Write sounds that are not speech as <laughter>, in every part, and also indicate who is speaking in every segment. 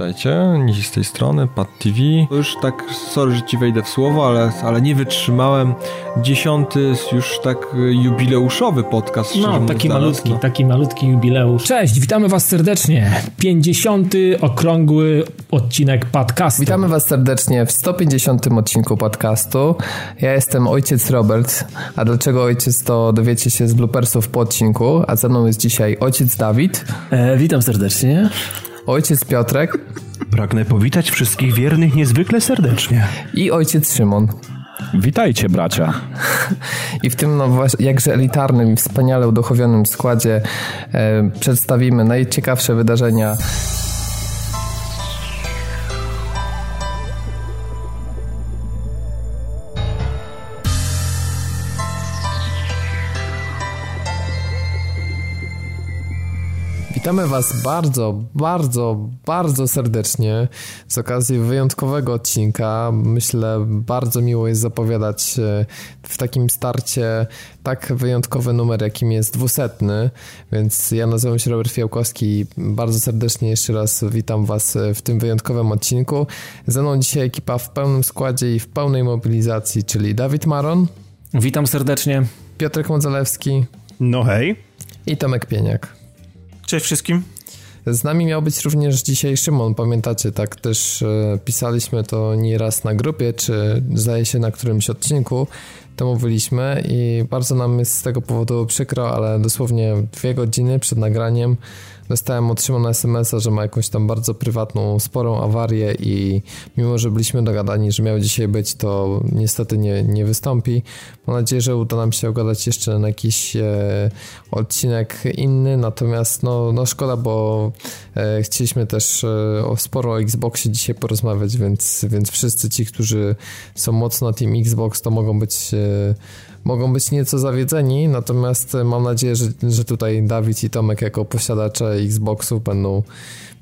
Speaker 1: Witajcie, z tej strony, Pad TV. Już tak, sorry, że ci wejdę w słowo, ale, ale nie wytrzymałem. Dziesiąty, już tak jubileuszowy podcast.
Speaker 2: No, taki malutki, no. taki malutki jubileusz. Cześć, witamy was serdecznie. Pięćdziesiąty okrągły odcinek podcastu.
Speaker 3: Witamy was serdecznie w 150 odcinku podcastu. Ja jestem ojciec Robert, a dlaczego ojciec to dowiecie się z bloopersów po odcinku, a ze mną jest dzisiaj ojciec Dawid.
Speaker 4: E, witam serdecznie
Speaker 3: ojciec Piotrek.
Speaker 5: Pragnę powitać wszystkich wiernych niezwykle serdecznie.
Speaker 3: I ojciec Szymon.
Speaker 6: Witajcie, bracia.
Speaker 3: I w tym no, jakże elitarnym i wspaniale uduchowionym składzie e, przedstawimy najciekawsze wydarzenia Witamy Was bardzo, bardzo, bardzo serdecznie z okazji wyjątkowego odcinka. Myślę, bardzo miło jest zapowiadać e, w takim starcie tak wyjątkowy numer, jakim jest dwusetny. Więc ja nazywam się Robert Fiałkowski i bardzo serdecznie jeszcze raz witam Was w tym wyjątkowym odcinku. Ze mną dzisiaj ekipa w pełnym składzie i w pełnej mobilizacji, czyli Dawid Maron.
Speaker 2: Witam serdecznie.
Speaker 3: Piotrek Modzelewski.
Speaker 5: No hej.
Speaker 3: I Tomek Pieniak.
Speaker 7: Cześć wszystkim.
Speaker 3: Z nami miał być również dzisiaj Szymon, pamiętacie, tak też e, pisaliśmy to nieraz na grupie, czy zdaje się na którymś odcinku, to mówiliśmy i bardzo nam jest z tego powodu przykro, ale dosłownie dwie godziny przed nagraniem dostałem od Szymona SMS-a, że ma jakąś tam bardzo prywatną, sporą awarię i mimo, że byliśmy dogadani, że miał dzisiaj być, to niestety nie, nie wystąpi. Mam nadzieję, że uda nam się ogadać jeszcze na jakiś e, odcinek inny, natomiast no, no szkoda, bo e, chcieliśmy też e, o sporo o Xboxie dzisiaj porozmawiać, więc, więc wszyscy ci, którzy są mocno na Team Xbox, to mogą być e, mogą być nieco zawiedzeni, natomiast mam nadzieję, że, że tutaj Dawid i Tomek jako posiadacze Xboxów będą,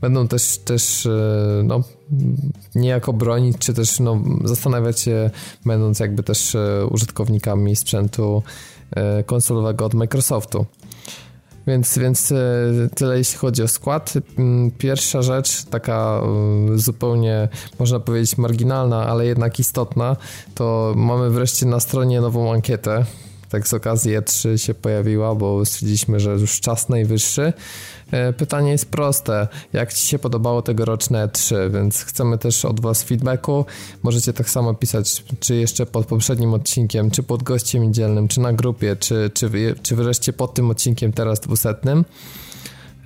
Speaker 3: będą też, też e, no, niejako bronić, czy też no, zastanawiać się, będąc jakby też e, użytkownikami sprzętu e, konsolowego od Microsoftu. Więc, więc tyle jeśli chodzi o skład. Mm, pierwsza rzecz, taka zupełnie można powiedzieć marginalna, ale jednak istotna, to mamy wreszcie na stronie nową ankietę. Tak z okazji E3 się pojawiła, bo stwierdziliśmy, że już czas najwyższy. E, pytanie jest proste. Jak Ci się podobało tegoroczne E3? Więc chcemy też od Was feedbacku. Możecie tak samo pisać, czy jeszcze pod poprzednim odcinkiem, czy pod gościem niedzielnym, czy na grupie, czy, czy, czy wreszcie pod tym odcinkiem teraz dwusetnym.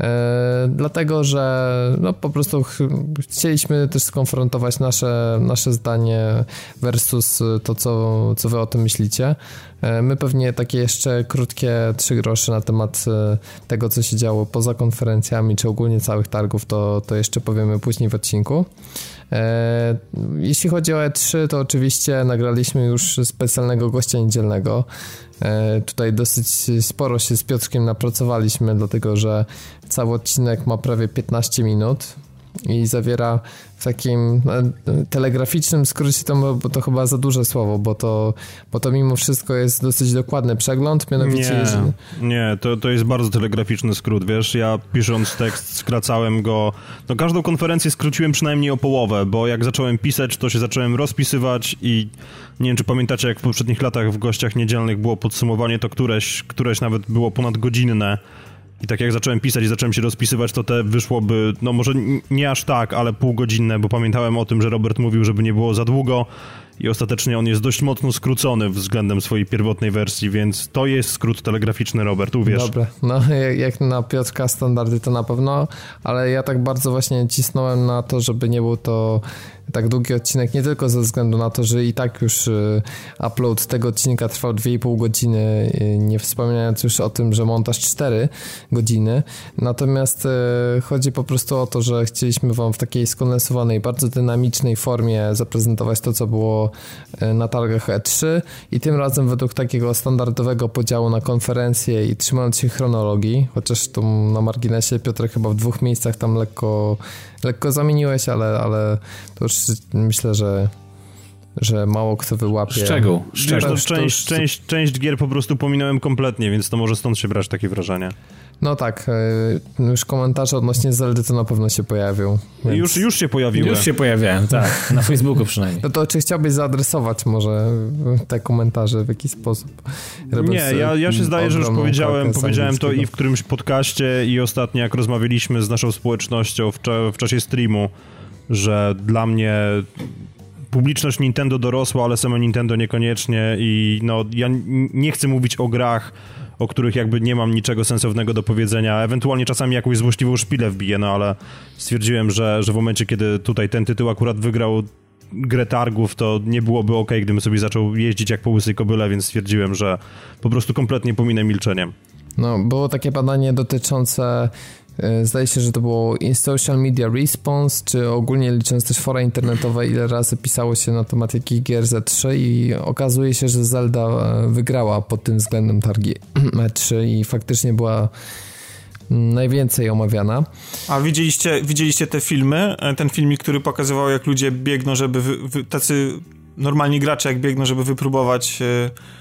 Speaker 3: E, dlatego, że no, po prostu ch chcieliśmy też skonfrontować nasze, nasze zdanie versus to, co, co wy o tym myślicie. E, my pewnie takie jeszcze krótkie trzy grosze na temat e, tego, co się działo poza konferencjami, czy ogólnie całych targów, to, to jeszcze powiemy później w odcinku. Jeśli chodzi o E3, to oczywiście nagraliśmy już specjalnego gościa niedzielnego. Tutaj dosyć sporo się z Piotrkiem napracowaliśmy, dlatego że cały odcinek ma prawie 15 minut i zawiera w takim no, telegraficznym skrócie to, bo to chyba za duże słowo, bo to, bo to mimo wszystko jest dosyć dokładny przegląd, mianowicie...
Speaker 5: Nie, jeżeli... nie to, to jest bardzo telegraficzny skrót, wiesz, ja pisząc tekst skracałem go, no każdą konferencję skróciłem przynajmniej o połowę, bo jak zacząłem pisać, to się zacząłem rozpisywać i nie wiem, czy pamiętacie, jak w poprzednich latach w gościach niedzielnych było podsumowanie, to któreś, któreś nawet było ponad godzinne, i tak jak zacząłem pisać i zacząłem się rozpisywać, to te wyszłoby, no może nie aż tak, ale półgodzinne, bo pamiętałem o tym, że Robert mówił, żeby nie było za długo i ostatecznie on jest dość mocno skrócony względem swojej pierwotnej wersji, więc to jest skrót telegraficzny, Robert, uwierz.
Speaker 3: Dobra, no <laughs> jak na Piotrka standardy to na pewno, ale ja tak bardzo właśnie cisnąłem na to, żeby nie był to tak długi odcinek, nie tylko ze względu na to, że i tak już y, upload tego odcinka trwał 2,5 godziny, y, nie wspominając już o tym, że montaż 4 godziny. Natomiast y, chodzi po prostu o to, że chcieliśmy Wam w takiej skondensowanej, bardzo dynamicznej formie zaprezentować to, co było na targach E3 i tym razem według takiego standardowego podziału na konferencje i trzymając się chronologii, chociaż tu na marginesie Piotr chyba w dwóch miejscach tam lekko lekko zamieniłeś, ale, ale to już myślę, że że mało kto wyłapie.
Speaker 5: Szczegół. Szczegół. Część, część, część gier po prostu pominąłem kompletnie, więc to może stąd się brać takie wrażenie.
Speaker 3: No tak, e, już komentarze odnośnie Zeldy to na pewno się pojawią.
Speaker 5: Więc... Już, już się pojawiły.
Speaker 2: Już się pojawiają, tak. Na Facebooku przynajmniej.
Speaker 3: No to czy chciałbyś zaadresować może te komentarze w jakiś sposób?
Speaker 5: Nie, ja, ja się zdaje, że już powiedziałem, powiedziałem to i w którymś podcaście i ostatnio jak rozmawialiśmy z naszą społecznością w, w czasie streamu, że dla mnie publiczność Nintendo dorosła, ale samo Nintendo niekoniecznie i no ja nie chcę mówić o grach, o których jakby nie mam niczego sensownego do powiedzenia. Ewentualnie czasami jakąś złośliwą szpilę wbiję, no ale stwierdziłem, że, że w momencie, kiedy tutaj ten tytuł akurat wygrał grę targów, to nie byłoby ok, gdybym sobie zaczął jeździć jak po łysej kobyle, więc stwierdziłem, że po prostu kompletnie pominę milczeniem.
Speaker 3: No, było takie badanie dotyczące zdaje się, że to było Social Media Response, czy ogólnie licząc też fora internetowe, ile razy pisało się na temat jakich gier Z3 i okazuje się, że Zelda e, wygrała pod tym względem targi <clears throat> E3 i faktycznie była najwięcej omawiana.
Speaker 7: A widzieliście, widzieliście te filmy? E, ten filmik, który pokazywał, jak ludzie biegną, żeby wy, wy, tacy normalni gracze, jak biegną, żeby wypróbować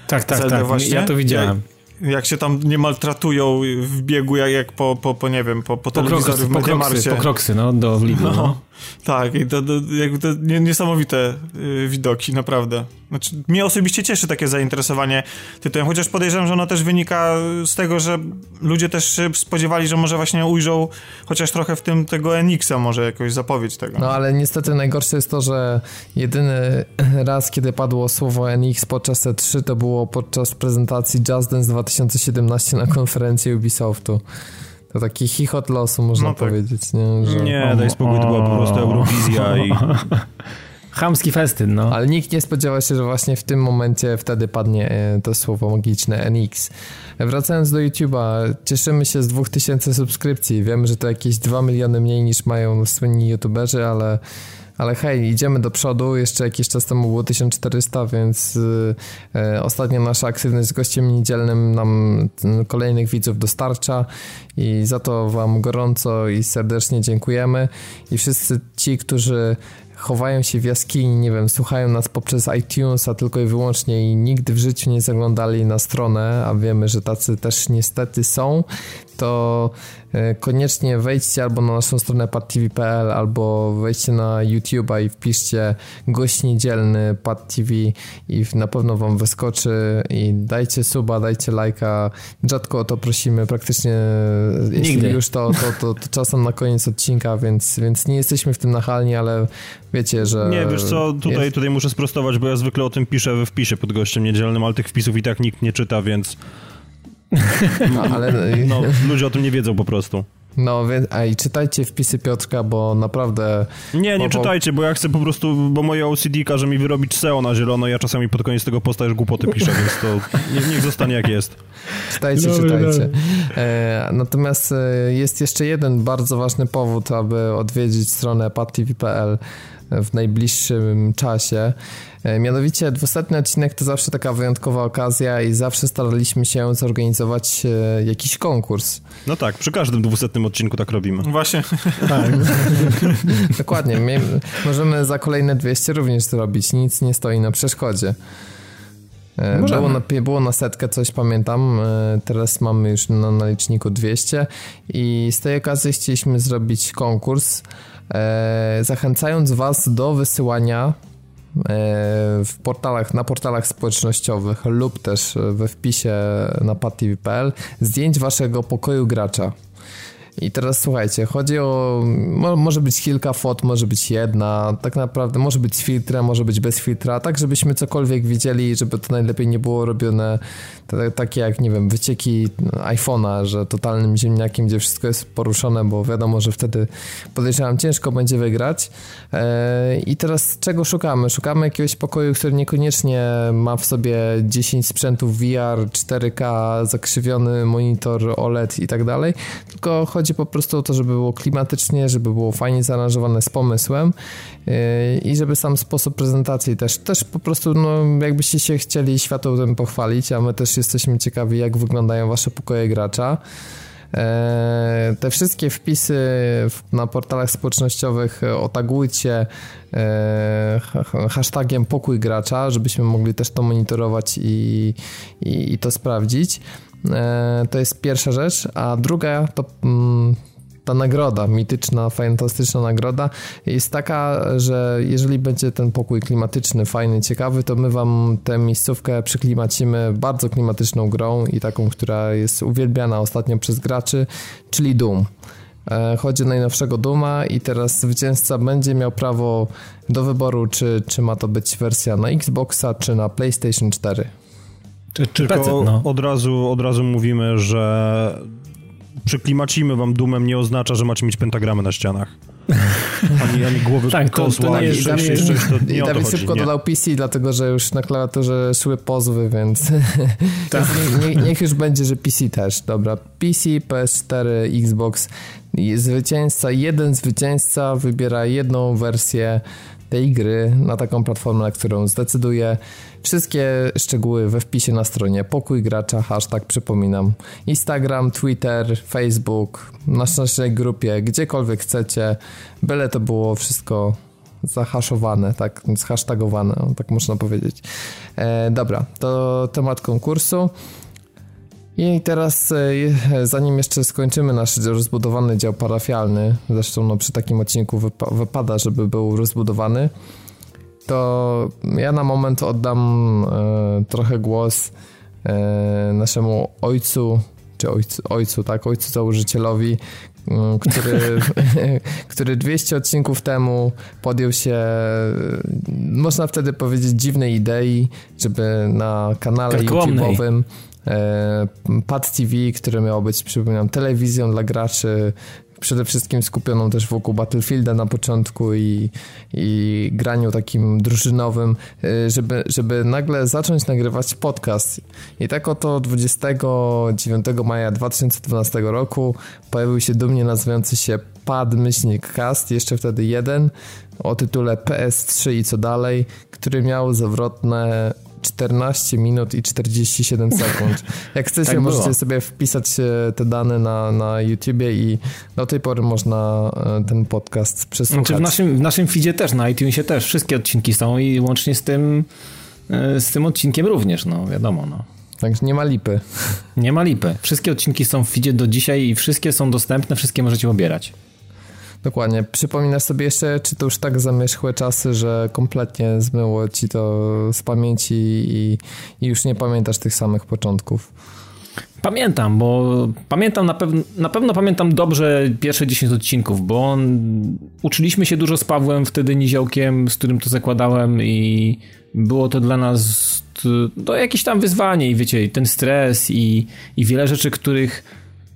Speaker 2: tak, tak, Zeldę tak. właśnie. Ja to widziałem
Speaker 7: jak się tam nie maltratują w biegu, jak, jak po, po, po, nie wiem, po, po, po telewizorze w Mediamarcie.
Speaker 2: Po kroksy, no, do Lidl, no. no.
Speaker 7: Tak, i to, to, jakby to niesamowite y, widoki, naprawdę. Znaczy, mnie osobiście cieszy takie zainteresowanie tytułem, chociaż podejrzewam, że ono też wynika z tego, że ludzie też spodziewali, że może właśnie ujrzą chociaż trochę w tym tego Enixa, może jakąś zapowiedź tego.
Speaker 3: No ale niestety najgorsze jest to, że jedyny <clears throat> raz, kiedy padło słowo Enix podczas E3, to było podczas prezentacji Just Dance 2017 na konferencji Ubisoftu. To taki chichot losu, można no tak. powiedzieć, nie?
Speaker 5: Że... Nie, daj spokój, to była po prostu Eurowizja i... <laughs>
Speaker 2: Chamski festyn, no.
Speaker 3: Ale nikt nie spodziewał się, że właśnie w tym momencie wtedy padnie e, to słowo magiczne NX. Wracając do YouTube'a, cieszymy się z 2000 subskrypcji. Wiemy, że to jakieś 2 miliony mniej niż mają słynni YouTuberzy, ale ale hej, idziemy do przodu. Jeszcze jakiś czas temu było 1400, więc e, ostatnio nasza aktywność z gościem niedzielnym nam kolejnych widzów dostarcza i za to Wam gorąco i serdecznie dziękujemy. I wszyscy ci, którzy chowają się w jaskini, nie wiem, słuchają nas poprzez iTunes, a tylko i wyłącznie i nigdy w życiu nie zaglądali na stronę, a wiemy, że tacy też niestety są, to e, koniecznie wejdźcie albo na naszą stronę padtv.pl, albo wejdźcie na YouTube'a i wpiszcie gość niedzielny PadTV i na pewno wam wyskoczy i dajcie suba, dajcie lajka. Rzadko o to prosimy, praktycznie jeśli Nigdy. już to, to, to, to, czasem na koniec odcinka, więc, więc nie jesteśmy w tym nachalni, ale wiecie, że...
Speaker 5: Nie, wiesz co, tutaj, jest... tutaj muszę sprostować, bo ja zwykle o tym piszę we wpisie pod gościem niedzielnym, ale tych wpisów i tak nikt nie czyta, więc
Speaker 3: no, ale...
Speaker 5: no, <laughs> ludzie o tym nie wiedzą po prostu.
Speaker 3: No, więc, i czytajcie wpisy Piotrka, bo naprawdę...
Speaker 5: Nie, nie bo, czytajcie, bo ja chcę po prostu, bo moje OCD każe mi wyrobić SEO na zielono, ja czasami pod koniec tego posta już głupoty piszę, więc to niech, niech zostanie jak jest.
Speaker 3: Czytajcie, no, czytajcie. E, natomiast e, jest jeszcze jeden bardzo ważny powód, aby odwiedzić stronę padtv.pl w najbliższym czasie. E, mianowicie 200 odcinek to zawsze taka wyjątkowa okazja i zawsze staraliśmy się zorganizować e, jakiś konkurs.
Speaker 5: No tak, przy każdym 200 odcinku tak robimy.
Speaker 7: Właśnie. Tak. <laughs>
Speaker 3: Dokładnie. możemy za kolejne 200 również zrobić. Nic nie stoi na przeszkodzie. E, było na, było na setkę, coś pamiętam. Teraz mamy już na, na liczniku 200 i z tej okazji chcieliśmy zrobić konkurs, zachęcając Was do wysyłania w portalach, na portalach społecznościowych lub też we wpisie na patv.pl zdjęć waszego pokoju gracza. I teraz słuchajcie, chodzi o. Może być kilka fot, może być jedna, tak naprawdę może być z filtrem, może być bez filtra, tak żebyśmy cokolwiek widzieli, żeby to najlepiej nie było robione takie jak, nie wiem, wycieki iPhone'a, że totalnym ziemniakiem, gdzie wszystko jest poruszone, bo wiadomo, że wtedy podejrzewam ciężko będzie wygrać. E, I teraz czego szukamy? Szukamy jakiegoś pokoju, który niekoniecznie ma w sobie 10 sprzętów VR, 4K, zakrzywiony monitor OLED i tak dalej, tylko chodzi chodzi po prostu o to, żeby było klimatycznie, żeby było fajnie zaaranżowane z pomysłem yy, i żeby sam sposób prezentacji też, też po prostu, no, jakbyście się chcieli światłem pochwalić, a my też jesteśmy ciekawi, jak wyglądają wasze pokoje gracza. Yy, te wszystkie wpisy na portalach społecznościowych otagujcie yy, hashtagiem pokój gracza, żebyśmy mogli też to monitorować i, i, i to sprawdzić. E, to jest pierwsza rzecz, a druga to mm, ta nagroda, mityczna, fantastyczna nagroda jest taka, że jeżeli będzie ten pokój klimatyczny, fajny, ciekawy, to my wam tę miejscówkę przyklimacimy bardzo klimatyczną grą i taką, która jest uwielbiana ostatnio przez graczy, czyli Doom. E, chodzi o najnowszego Duma i teraz zwycięzca będzie miał prawo do wyboru, czy, czy ma to być wersja na Xboxa, czy na PlayStation 4.
Speaker 5: Czy, Tylko PC, no. od, razu, od razu mówimy, że przyklimacimy wam dumem nie oznacza, że macie mieć pentagramę na ścianach. <laughs> Ani, ani głowy tak, to, kozła, to nie jest, ani 6, 6, to nie
Speaker 3: Dawid szybko dodał PC, dlatego że już na klawiaturze szły pozwy, więc <laughs> tak. nie, niech już będzie, że PC też. Dobra, PC, PS4, Xbox. Zwycięzca, jeden zwycięzca wybiera jedną wersję tej gry na taką platformę, na którą zdecyduje. Wszystkie szczegóły we wpisie na stronie Pokój Gracza, hashtag przypominam. Instagram, Twitter, Facebook, na naszej grupie, gdziekolwiek chcecie. Byle to było wszystko zahaszowane, tak, zhashtagowane, tak można powiedzieć. E, dobra, to temat konkursu. I teraz, e, zanim jeszcze skończymy nasz rozbudowany dział parafialny, zresztą no, przy takim odcinku wypa wypada, żeby był rozbudowany, to ja na moment oddam e, trochę głos e, naszemu ojcu, czy ojcu, ojcu, tak, ojcu założycielowi, który, <laughs> który 200 odcinków temu podjął się, można wtedy powiedzieć, dziwnej idei, żeby na kanale YouTube'owym E, Pad TV, które miało być, przypominam, telewizją dla graczy, przede wszystkim skupioną też wokół Battlefielda na początku i, i graniu takim drużynowym, e, żeby, żeby nagle zacząć nagrywać podcast. I tak oto 29 maja 2012 roku pojawił się dumnie nazywający się Pad Myślnik Cast, jeszcze wtedy jeden, o tytule PS3 i co dalej, który miał zawrotne 14 minut i 47 <laughs> sekund. Jak chcecie, tak możecie sobie wpisać e, te dane na, na YouTubie i do tej pory można e, ten podcast przesłuchać.
Speaker 2: Znaczy w naszym, w naszym feedzie też, na iTunesie też wszystkie odcinki są i łącznie z tym e, z tym odcinkiem również, no wiadomo, no.
Speaker 3: Także nie ma lipy.
Speaker 2: Nie ma lipy. Wszystkie odcinki są w feedzie do dzisiaj i wszystkie są dostępne, wszystkie możecie pobierać.
Speaker 3: Dokładnie. Przypominasz sobie jeszcze, czy to już tak zamierzchłe czasy, że kompletnie zmyło ci to z pamięci i, i już nie pamiętasz tych samych początków?
Speaker 2: Pamiętam, bo pamiętam na, pew na pewno pamiętam dobrze pierwsze 10 odcinków, bo on, uczyliśmy się dużo z Pawłem, wtedy niziołkiem, z którym to zakładałem i było to dla nas to jakieś tam wyzwanie i wiecie, ten stres i, i wiele rzeczy, których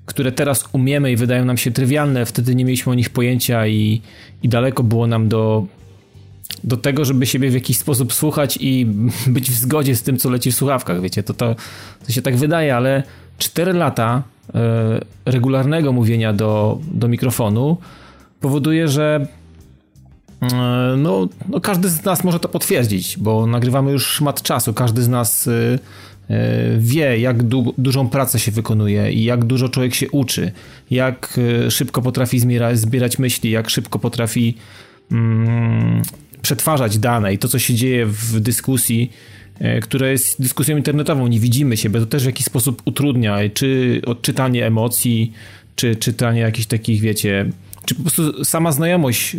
Speaker 2: które teraz umiemy i wydają nam się trywialne, wtedy nie mieliśmy o nich pojęcia i, i daleko było nam do, do tego, żeby siebie w jakiś sposób słuchać i <laughs> być w zgodzie z tym, co leci w słuchawkach, wiecie, to, to, to się tak wydaje, ale 4 lata y, regularnego mówienia do, do mikrofonu powoduje, że y, no, no, każdy z nas może to potwierdzić, bo nagrywamy już szmat czasu, każdy z nas y, wie, jak du dużą pracę się wykonuje i jak dużo człowiek się uczy, jak e, szybko potrafi zbierać myśli, jak szybko potrafi mm, przetwarzać dane i to, co się dzieje w dyskusji, e, która jest dyskusją internetową, nie widzimy siebie, to też w jakiś sposób utrudnia, czy odczytanie emocji, czy czytanie jakichś takich, wiecie, czy po prostu sama znajomość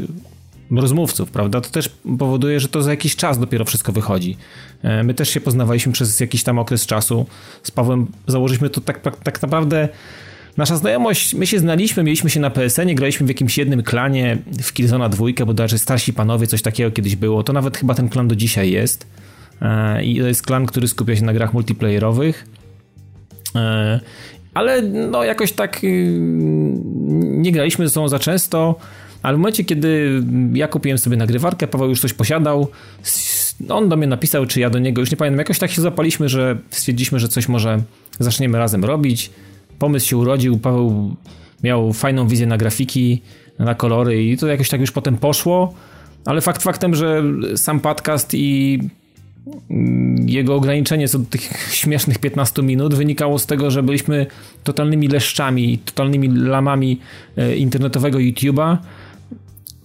Speaker 2: rozmówców, prawda? To też powoduje, że to za jakiś czas dopiero wszystko wychodzi. E, my też się poznawaliśmy przez jakiś tam okres czasu. Z Pawłem założyliśmy to tak, tak naprawdę. Nasza znajomość, my się znaliśmy, mieliśmy się na PSN, graliśmy w jakimś jednym klanie, w Killzona dwójkę, bodajże starsi panowie, coś takiego kiedyś było. To nawet chyba ten klan do dzisiaj jest. E, I to jest klan, który skupia się na grach multiplayerowych. E, ale no jakoś tak y, nie graliśmy ze sobą za często. Ale w momencie, kiedy ja kupiłem sobie nagrywarkę, Paweł już coś posiadał, on do mnie napisał, czy ja do niego, już nie pamiętam, jakoś tak się zapaliśmy, że stwierdziliśmy, że coś może zaczniemy razem robić. Pomysł się urodził, Paweł miał fajną wizję na grafiki, na kolory i to jakoś tak już potem poszło, ale fakt faktem, że sam podcast i jego ograniczenie co do tych śmiesznych 15 minut wynikało z tego, że byliśmy totalnymi leszczami, totalnymi lamami e, internetowego YouTube'a,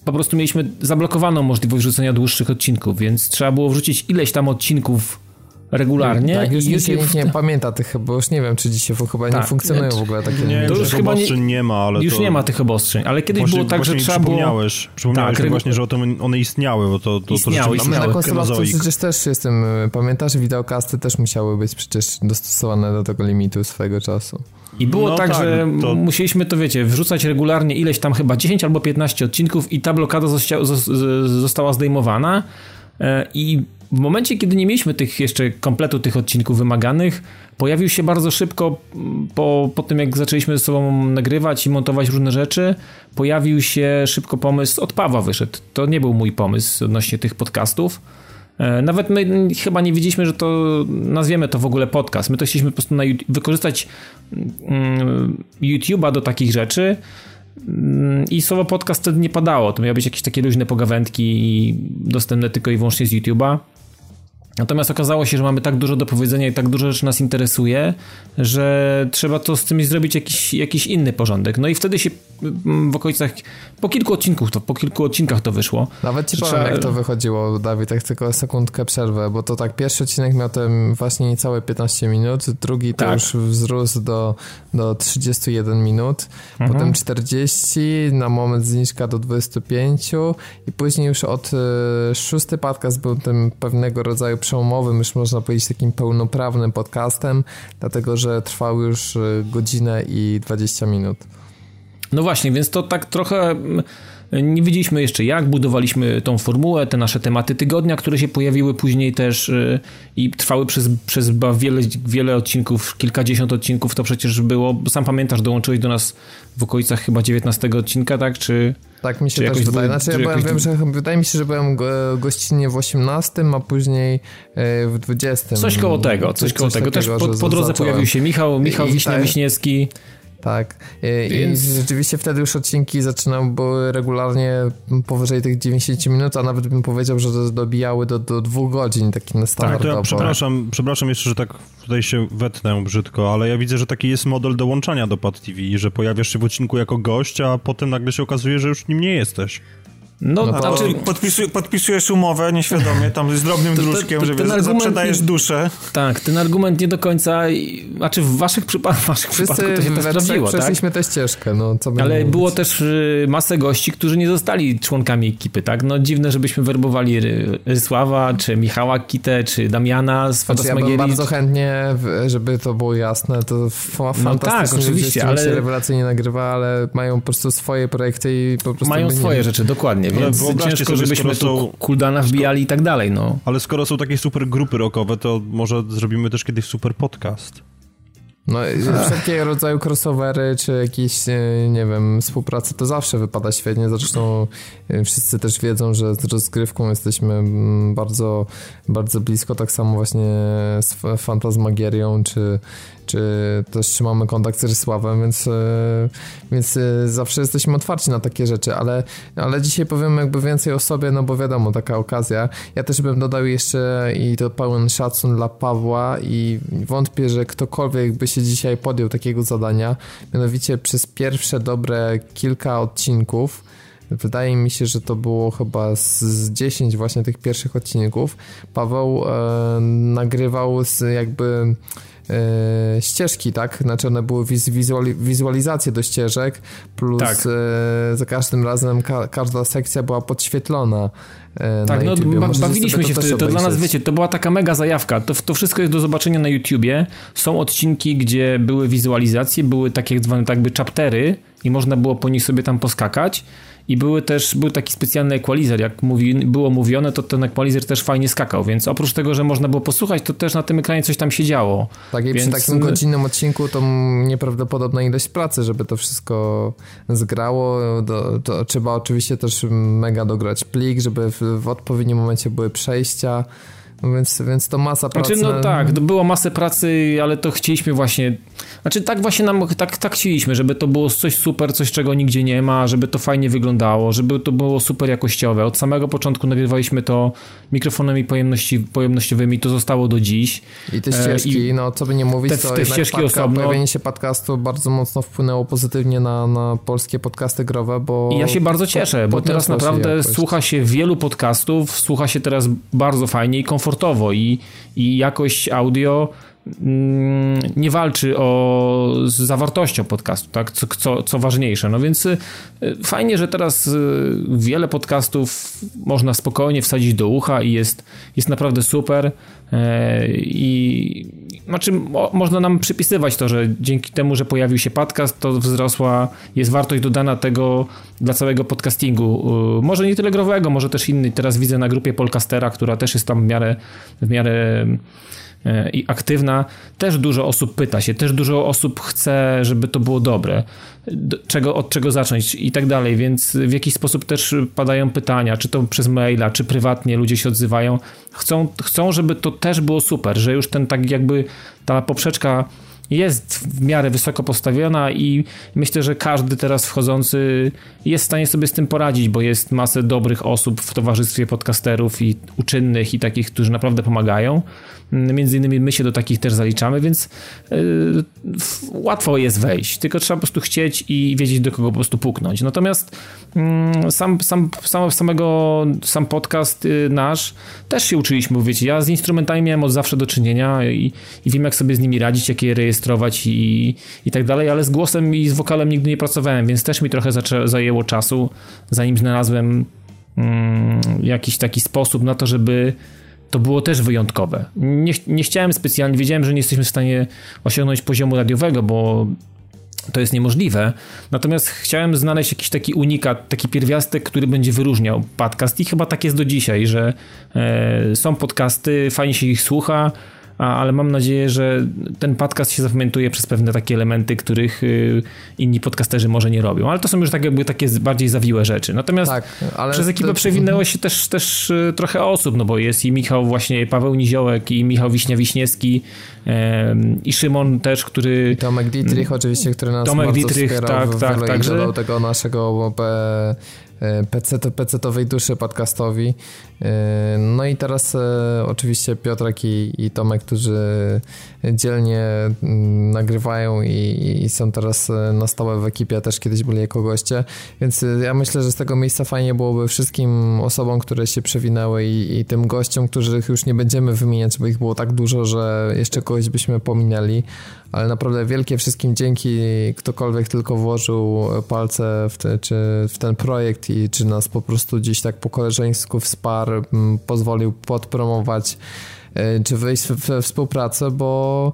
Speaker 2: po prostu mieliśmy zablokowaną możliwość wrzucenia dłuższych odcinków, więc trzeba było wrzucić ileś tam odcinków regularnie.
Speaker 3: Tak, już
Speaker 2: YouTube
Speaker 3: nikt nie <laughs> pamięta tych, bo już nie wiem, czy dzisiaj chyba nie
Speaker 2: Tak,
Speaker 3: funkcjonują
Speaker 2: nie,
Speaker 3: w ogóle takie...
Speaker 5: Nie,
Speaker 2: To
Speaker 5: to
Speaker 2: już
Speaker 5: już
Speaker 2: chyba nie-
Speaker 5: nie ma, ale
Speaker 2: Już
Speaker 5: to...
Speaker 2: nie ma tych obostrzeń, ale kiedyś
Speaker 5: Właśnie,
Speaker 2: było tak, że trzeba było...
Speaker 5: przypomniałeś, przypomniałeś
Speaker 2: Tak,
Speaker 5: właśnie, że o tym one istniały, bo to, to, to
Speaker 2: Istniały,
Speaker 3: A my na to
Speaker 5: kenozoik.
Speaker 3: przecież też jestem, y, pamiętasz, wideokasty też musiały być przecież dostosowane do tego limitu swojego czasu.
Speaker 2: I było
Speaker 5: No
Speaker 2: tak,
Speaker 5: tak,
Speaker 2: że
Speaker 5: to-
Speaker 2: musieliśmy to, wiecie, wrzucać regularnie ileś tam chyba 10 albo 15 odcinków i ta blokada została zdejmowana E, i w momencie, kiedy nie mieliśmy tych jeszcze kompletu tych odcinków wymaganych, pojawił się bardzo szybko po, po tym, jak zaczęliśmy ze sobą nagrywać i montować różne rzeczy, pojawił się szybko pomysł, od Pawła wyszedł. To nie był mój pomysł odnośnie tych podcastów. E, Nawet my chyba nie wiedzieliśmy, że to nazwiemy to w ogóle podcast. My to chcieliśmy po prostu wykorzystać mm, YouTube'a do takich rzeczy. Mm, I słowo podcast wtedy nie padało. To miały być jakieś takie luźne pogawędki i dostępne tylko i wyłącznie z YouTube'a. Natomiast okazało się, że mamy tak dużo do powiedzenia i tak dużo rzeczy nas interesuje, że trzeba to z tym zrobić jakiś, jakiś inny porządek. No i wtedy się mm, w okolicach, po kilku odcinków to, po kilku odcinkach to wyszło.
Speaker 3: Nawet ci powiem,
Speaker 2: trzeba-
Speaker 3: jak to wychodziło, Dawid, tak tylko sekundkę przerwę, bo to tak, pierwszy odcinek miał ten właśnie niecałe 15 minut, drugi to
Speaker 2: Tak.
Speaker 3: już wzrósł do, do 31 minut,
Speaker 2: Mhm.
Speaker 3: potem 40, na moment zniżka do 25 i później już od y, szósty podcast był tym pewnego rodzaju przełomowym, już można powiedzieć takim pełnoprawnym podcastem, dlatego, że trwał już y, godzinę i 20 minut.
Speaker 2: No właśnie, więc to tak trochę mm, nie wiedzieliśmy jeszcze jak, budowaliśmy tą formułę, te nasze tematy tygodnia, które się pojawiły później też y, i trwały przez, przez wiele, wiele odcinków, kilkadziesiąt odcinków to przecież było, sam pamiętasz, dołączyłeś do nas w okolicach chyba 19 odcinka, tak, czy...
Speaker 3: Tak mi
Speaker 2: Czy
Speaker 3: się też wydaje. Znaczy, ja byłem,
Speaker 2: jakoś
Speaker 3: wiem, że wydaje mi się, że byłem go, gościnnie w 18, a później e, w 20.
Speaker 2: Coś koło tego, coś, koło tego. Też po, po drodze
Speaker 3: zacząłem.
Speaker 2: pojawił się Michał, Michał
Speaker 3: I- i tak-
Speaker 2: Wiśnia-Wiśniewski.
Speaker 3: Tak. E,
Speaker 2: Więc-
Speaker 3: I rzeczywiście wtedy już odcinki zaczynały były regularnie powyżej tych 90 minut, a nawet bym powiedział, że do- dobijały do, do dwóch godzin, taki na
Speaker 5: Tak, to
Speaker 3: standardowo.
Speaker 5: ja przepraszam, przepraszam jeszcze, że tak tutaj się wetnę brzydko, ale ja widzę, że taki jest model dołączania do Pad TV, że pojawiasz się w odcinku jako gość, a potem nagle się okazuje, że już nim nie jesteś.
Speaker 2: No,
Speaker 3: No to-
Speaker 2: znaczy,
Speaker 7: Podpisu, podpisujesz umowę nieświadomie, tam z drobnym <laughs>
Speaker 2: To- to-
Speaker 7: druczkiem,
Speaker 2: to-
Speaker 7: że
Speaker 2: ten
Speaker 7: wiesz,
Speaker 2: argument
Speaker 7: zaprzedajesz
Speaker 2: nie-
Speaker 7: duszę.
Speaker 2: tak, ten argument nie do końca, znaczy w waszych, przypa- w waszych przypadku to się też
Speaker 3: we trzech
Speaker 2: sprawdziło, tak?
Speaker 3: przeszliśmy tę ścieżkę, no co
Speaker 2: Ale
Speaker 3: nie
Speaker 2: było
Speaker 3: mówić.
Speaker 2: też y, masę gości, którzy nie zostali członkami ekipy, tak? No dziwne, żebyśmy werbowali Ry- Rysława, czy Michała Kitę, czy Damiana z
Speaker 3: Znaczy, ja bym bardzo chętnie, żeby to było jasne, to fa- fantastyczni ludzie,
Speaker 2: tak, oczywiście, ale-
Speaker 3: się rewelacyjnie nagrywa, ale mają po prostu swoje projekty i po prostu...
Speaker 2: Mają
Speaker 3: by nie-
Speaker 2: swoje rzeczy, dokładnie, więc
Speaker 5: wyobraźcie
Speaker 2: ciężko,
Speaker 5: sobie,
Speaker 2: żebyśmy tu
Speaker 5: są-
Speaker 2: Kuldana wbijali i tak dalej, no.
Speaker 5: Ale skoro są takie super grupy rockowe, to może zrobimy też kiedyś super podcast.
Speaker 3: No, <laughs> wszelkiego rodzaju crossovery, czy jakieś, e, nie wiem, współpraca, to zawsze wypada świetnie. Zresztą e, wszyscy też wiedzą, że z rozgrywką jesteśmy mm, bardzo, bardzo blisko, tak samo właśnie z Fantasmagierią, czy, czy też trzymamy kontakt z Rysławem, więc, e, więc e, zawsze jesteśmy otwarci na takie rzeczy, ale, ale dzisiaj powiem jakby więcej o sobie, no bo wiadomo, taka okazja. Ja też bym dodał jeszcze i to pełen szacun dla Pawła i wątpię, że ktokolwiek by się dzisiaj podjął takiego zadania, mianowicie przez pierwsze dobre kilka odcinków Wydaje mi się, że to było chyba z, z 10 właśnie tych pierwszych odcinków. Paweł e, nagrywał z jakby e, ścieżki, tak? Znaczy one były wiz, wizuali, wizualizacje do ścieżek, plus
Speaker 2: Tak.
Speaker 3: e, za każdym razem ka, każda sekcja była podświetlona e,
Speaker 2: Tak, no ba- bawiliśmy się
Speaker 3: to
Speaker 2: wtedy, to dla nas, wiecie, to była taka mega zajawka, to, to wszystko jest do zobaczenia na YouTubie, są odcinki, gdzie były wizualizacje, były takie zwane tak jakby chaptery i można było po nich sobie tam poskakać i były też, był taki specjalny equalizer, jak mówi, było mówione, to ten equalizer też fajnie skakał, więc oprócz tego, że można było posłuchać, to też na tym ekranie coś tam się działo.
Speaker 3: Tak, i przy
Speaker 2: Więc-
Speaker 3: takim godzinnym odcinku to nieprawdopodobna ilość pracy, żeby to wszystko zgrało. Do, to trzeba oczywiście też mega dograć plik, żeby w, w odpowiednim momencie były przejścia. Więc, więc to masa pracy.
Speaker 2: Znaczy, no tak, było masę pracy, ale to chcieliśmy właśnie. Znaczy, tak właśnie nam, tak, tak chcieliśmy, żeby to było coś super, coś czego nigdzie nie ma, żeby to fajnie wyglądało, żeby to było super jakościowe. Od samego początku nagrywaliśmy to mikrofonami pojemności, pojemnościowymi, to zostało do dziś.
Speaker 3: I te
Speaker 2: E,
Speaker 3: ścieżki,
Speaker 2: i
Speaker 3: no co by nie mówić,
Speaker 2: te-
Speaker 3: to
Speaker 2: te ścieżki
Speaker 3: podca-
Speaker 2: osobno.
Speaker 3: pojawienie się podcastu bardzo mocno wpłynęło pozytywnie na, na polskie podcasty growe, bo...
Speaker 2: I ja się bardzo cieszę, bo teraz naprawdę słucha się wielu podcastów, słucha się teraz bardzo fajnie i komfortowo komfortowo i, i jakość audio nie walczy o, z zawartością podcastu, tak? Co, co, co ważniejsze. No więc y, fajnie, że teraz y, wiele podcastów można spokojnie wsadzić do ucha i jest, jest naprawdę super. E, I znaczy, mo, można nam przypisywać to, że dzięki temu, że pojawił się podcast, to wzrosła, jest wartość dodana tego dla całego podcastingu. Y, może nie tyle growego, może też inny. Teraz widzę na grupie Polcastera, która też jest tam w miarę, w miarę i aktywna, też dużo osób pyta się, też dużo osób chce, żeby to było dobre, czego, od czego zacząć i tak dalej, więc w jakiś sposób też padają pytania, czy to przez maila, czy prywatnie ludzie się odzywają. Chcą, chcą żeby to też było super, że już ten tak jakby ta poprzeczka jest w miarę wysoko postawiona i myślę, że każdy teraz wchodzący jest w stanie sobie z tym poradzić, bo jest masę dobrych osób w towarzystwie podcasterów i uczynnych i takich, którzy naprawdę pomagają. Między innymi my się do takich też zaliczamy, więc yy, łatwo jest wejść, tylko trzeba po prostu chcieć i wiedzieć do kogo po prostu puknąć. Natomiast yy, sam, sam, sam, samego, sam podcast yy, nasz też się uczyliśmy, wiecie, ja z instrumentami miałem od zawsze do czynienia i, i wiem jak sobie z nimi radzić, jak je rejestrować i, i tak dalej, ale z głosem i z wokalem nigdy nie pracowałem, więc też mi trochę zajęło czasu, zanim znalazłem mm, jakiś taki sposób na to, żeby to było też wyjątkowe. Nie, nie chciałem specjalnie, wiedziałem, że nie jesteśmy w stanie osiągnąć poziomu radiowego, bo to jest niemożliwe. Natomiast chciałem znaleźć jakiś taki unikat, taki pierwiastek, który będzie wyróżniał podcast i chyba tak jest do dzisiaj, że e, są podcasty, fajnie się ich słucha, ale mam nadzieję, że ten podcast się zapamiętuje przez pewne takie elementy, których y, inni podcasterzy może nie robią. Ale to są już tak jakby takie bardziej zawiłe rzeczy. Natomiast tak, przez ekipę to... przewinęło się też, też y, trochę osób, no bo jest i Michał właśnie, Paweł Niziołek i Michał Wiśnia-Wiśniewski i Szymon też, który...
Speaker 3: I Tomek Dietrich oczywiście, który nas Tomek bardzo Dietrich, tak, tak, tak, że... tego naszego PC-owej duszy podcastowi. E, no i teraz e, oczywiście Piotrek i, i Tomek, którzy dzielnie mm, nagrywają i, i, są teraz e, na stałe w ekipie, też kiedyś byli jako goście, więc ja myślę, że z tego miejsca fajnie byłoby wszystkim osobom, które się przewinęły i, i tym gościom, których już nie będziemy wymieniać, bo ich było tak dużo, że jeszcze kogoś byśmy pominęli, ale naprawdę wielkie wszystkim dzięki, ktokolwiek tylko włożył palce w, te, czy w ten projekt i czy nas po prostu gdzieś tak po koleżeńsku wsparł, pozwolił podpromować e, czy wejść we współpracę, bo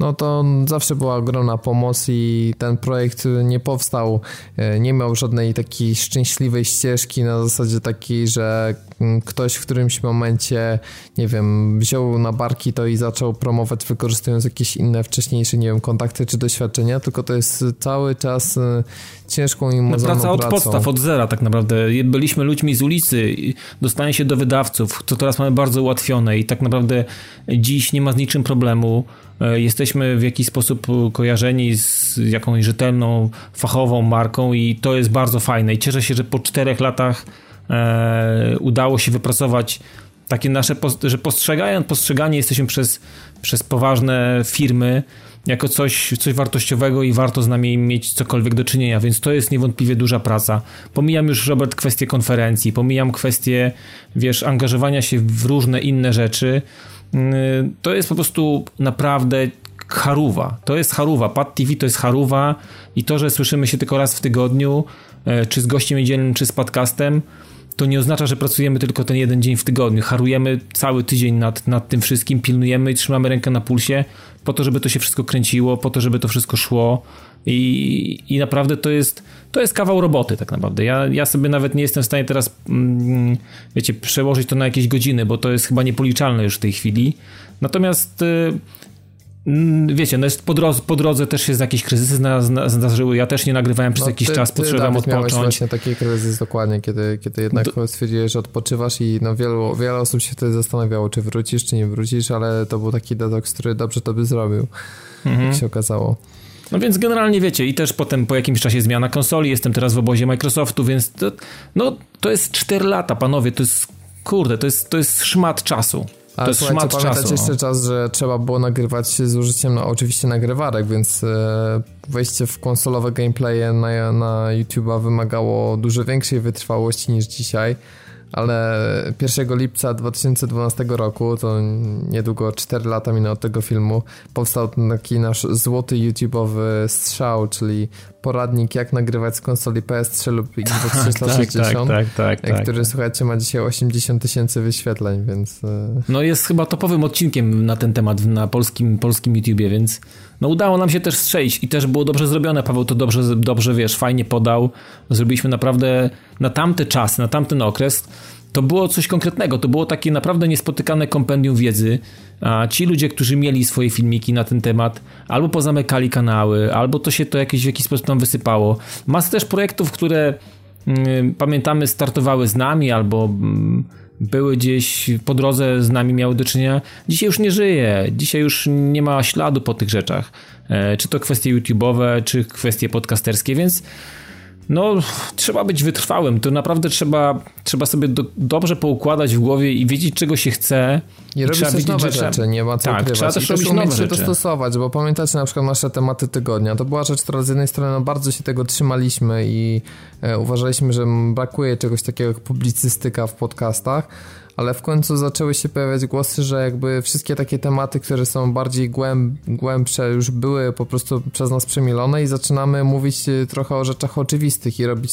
Speaker 3: no to zawsze była ogromna pomoc i ten projekt nie powstał, e, nie miał żadnej takiej szczęśliwej ścieżki na zasadzie takiej, że mm, ktoś w którymś momencie, nie wiem, wziął na barki to i zaczął promować wykorzystując jakieś inne wcześniejsze, nie wiem, kontakty czy doświadczenia, tylko to jest cały czas e, ciężką i
Speaker 2: no, praca od podstaw, od zera tak naprawdę. Byliśmy ludźmi z ulicy, dostanie się do wydawców, to teraz mamy bardzo ułatwione i tak naprawdę dziś nie ma z niczym problemu. E, jesteśmy w jakiś sposób kojarzeni z jakąś rzetelną, fachową marką i to jest bardzo fajne. I cieszę się, że po czterech latach e, udało się wypracować takie nasze, że postrzegając, postrzegani jesteśmy przez, przez poważne firmy jako coś, coś wartościowego i warto z nami mieć cokolwiek do czynienia, więc to jest niewątpliwie duża praca. Pomijam już, Robert, kwestię konferencji, pomijam kwestię, wiesz, angażowania się w różne inne rzeczy, to jest po prostu naprawdę haruwa. To jest haruwa. Pad TV to jest haruwa i to, że słyszymy się tylko raz w tygodniu, y, czy z gościem niedzielnym, czy z podcastem, to nie oznacza, że pracujemy tylko ten jeden dzień w tygodniu. Harujemy cały tydzień nad, nad tym wszystkim, pilnujemy i trzymamy rękę na pulsie po to, żeby to się wszystko kręciło, po to, żeby to wszystko szło. I, I naprawdę to jest, to jest kawał roboty, tak naprawdę. Ja, ja sobie nawet nie jestem w stanie teraz, mm, wiecie, przełożyć to na jakieś godziny, bo to jest chyba niepoliczalne już w tej chwili. Natomiast. Y, mm, wiecie, no jest po, drodze, po drodze też się jakieś kryzysy zdarzyły. Ja też nie nagrywałem przez no, jakiś ty, czas, potrzebowałem odpocząć. Miałeś
Speaker 3: właśnie taki kryzys dokładnie, kiedy, kiedy jednak Do... stwierdziłeś, że odpoczywasz i no wielu, wiele osób się wtedy zastanawiało, czy wrócisz, czy nie wrócisz, ale to był taki detoks, który dobrze to by zrobił, mhm. jak się okazało.
Speaker 2: No więc generalnie wiecie, i też potem po jakimś czasie zmiana konsoli, jestem teraz w obozie Microsoftu, więc to, no, to jest 4 lata, panowie, to jest, kurde, to jest, to jest szmat czasu.
Speaker 3: Ale to jest szmat czasu. jeszcze no. czas, że trzeba było nagrywać z użyciem no, oczywiście nagrywarek, więc e, wejście w konsolowe gameplaye na, na YouTube'a wymagało dużo większej wytrwałości niż dzisiaj ale 1 lipca 2012 roku, to niedługo 4 lata minęło od tego filmu, powstał taki nasz złoty YouTube'owy strzał, czyli poradnik jak nagrywać z konsoli PS3 lub <laughs> Xbox 360, tak, tak, tak, który słuchajcie ma dzisiaj 80 tysięcy wyświetleń, więc... E,
Speaker 2: no jest chyba topowym odcinkiem na ten temat na polskim, polskim YouTubie, więc no udało nam się też strzelić i też było dobrze zrobione, Paweł to dobrze, dobrze wiesz, fajnie podał, zrobiliśmy naprawdę na tamte czasy, na tamten okres to było coś konkretnego, to było takie naprawdę niespotykane kompendium wiedzy, a ci ludzie, którzy mieli swoje filmiki na ten temat, albo pozamykali kanały, albo to się to jakieś w jakiś sposób tam wysypało. Mas też projektów, które mm, pamiętamy startowały z nami, albo mm, były gdzieś po drodze z nami miały do czynienia, dzisiaj już nie żyje, dzisiaj już nie ma śladu po tych rzeczach. E, czy to kwestie YouTube'owe, czy kwestie podcasterskie, więc no, trzeba być wytrwałym. To naprawdę trzeba, trzeba sobie do, dobrze poukładać w głowie i wiedzieć, czego się chce.
Speaker 3: I, i robić też nowe rzeczy, nie ma co tak, ukrywać.
Speaker 2: Trzeba też I robić też nowe rzeczy.
Speaker 3: dostosować, bo pamiętacie na przykład nasze tematy tygodnia. To była rzecz, która z jednej strony no, bardzo się tego trzymaliśmy i e, uważaliśmy, że brakuje czegoś takiego jak publicystyka w podcastach, ale w końcu zaczęły się pojawiać głosy, że jakby wszystkie takie tematy, które są bardziej głęb, głębsze, już były po prostu przez nas przemilone i zaczynamy mówić y, trochę o rzeczach oczywistych i robić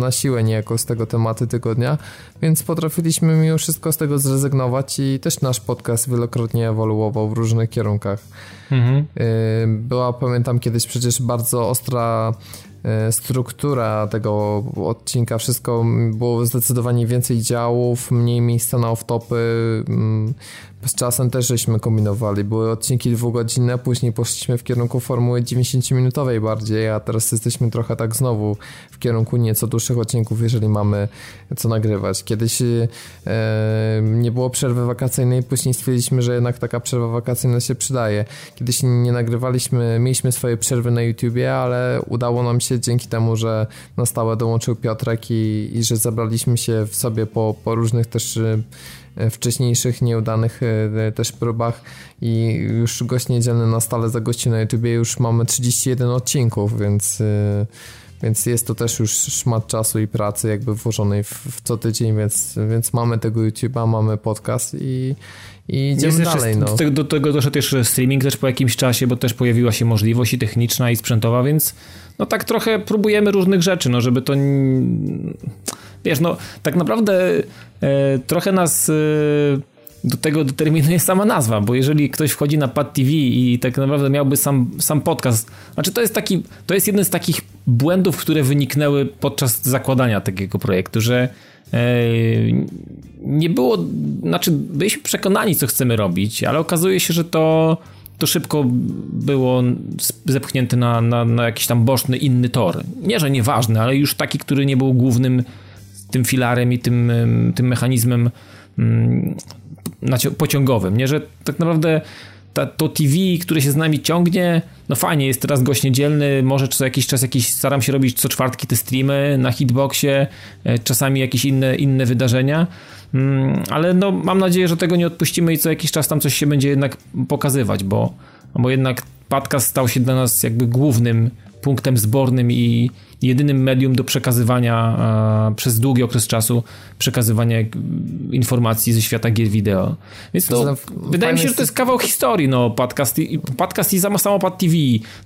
Speaker 3: na siłę niejako z tego tematy tygodnia, więc potrafiliśmy mimo wszystko z tego zrezygnować i też nasz podcast wielokrotnie ewoluował w różnych kierunkach. Mhm. Y, była, pamiętam kiedyś przecież bardzo ostra struktura tego odcinka, wszystko było zdecydowanie więcej działów, mniej miejsca na off-topy, mm, z czasem też żeśmy kombinowali. Były odcinki dwugodzinne, później poszliśmy w kierunku formuły 90-minutowej bardziej, a teraz jesteśmy trochę tak znowu w kierunku nieco dłuższych odcinków, jeżeli mamy co nagrywać. Kiedyś e, nie było przerwy wakacyjnej, później stwierdziliśmy, że jednak taka przerwa wakacyjna się przydaje. Kiedyś nie nagrywaliśmy, mieliśmy swoje przerwy na YouTubie, ale udało nam się dzięki temu, że na stałe dołączył Piotrek i, i że zabraliśmy się w sobie po, po różnych też wcześniejszych nieudanych e, też próbach i już gość niedzielny na stale zagościł na YouTubie już mamy 31 odcinków, więc e, więc jest to też już szmat czasu i pracy jakby włożonej w, w co tydzień, więc, więc mamy tego YouTube'a, mamy podcast i, i idziemy dalej. No.
Speaker 2: Do, tego, do tego doszedł też streaming też po jakimś czasie, bo też pojawiła się możliwość i techniczna i sprzętowa, więc no tak trochę próbujemy różnych rzeczy, no żeby to wiesz, no tak naprawdę e, trochę nas e, do tego determinuje sama nazwa, bo jeżeli ktoś wchodzi na Pad TV i tak naprawdę miałby sam, sam podcast, znaczy to jest taki, to jest jeden z takich błędów, które wyniknęły podczas zakładania takiego projektu, że e, nie było, znaczy byliśmy przekonani, co chcemy robić, ale okazuje się, że to to szybko było zepchnięte na, na, na jakiś tam boczny, inny tor. Nie, że nieważny, ale już taki, który nie był głównym tym filarem i tym, tym mechanizmem mm, pociągowym, nie? Że tak naprawdę ta, to TV, które się z nami ciągnie, no fajnie, jest teraz gość niedzielny, może co jakiś czas jakiś, staram się robić co czwartki te streamy na hitboxie, e, czasami jakieś inne, inne wydarzenia, mm, ale no mam nadzieję, że tego nie odpuścimy i co jakiś czas tam coś się będzie jednak pokazywać, bo, bo jednak podcast stał się dla nas jakby głównym punktem zbornym i jedynym medium do przekazywania e, przez długi okres czasu przekazywania informacji ze świata gier wideo. Więc to, wydaje mi się, że to jest kawał historii, no, podcast i, podcast i Pad TV,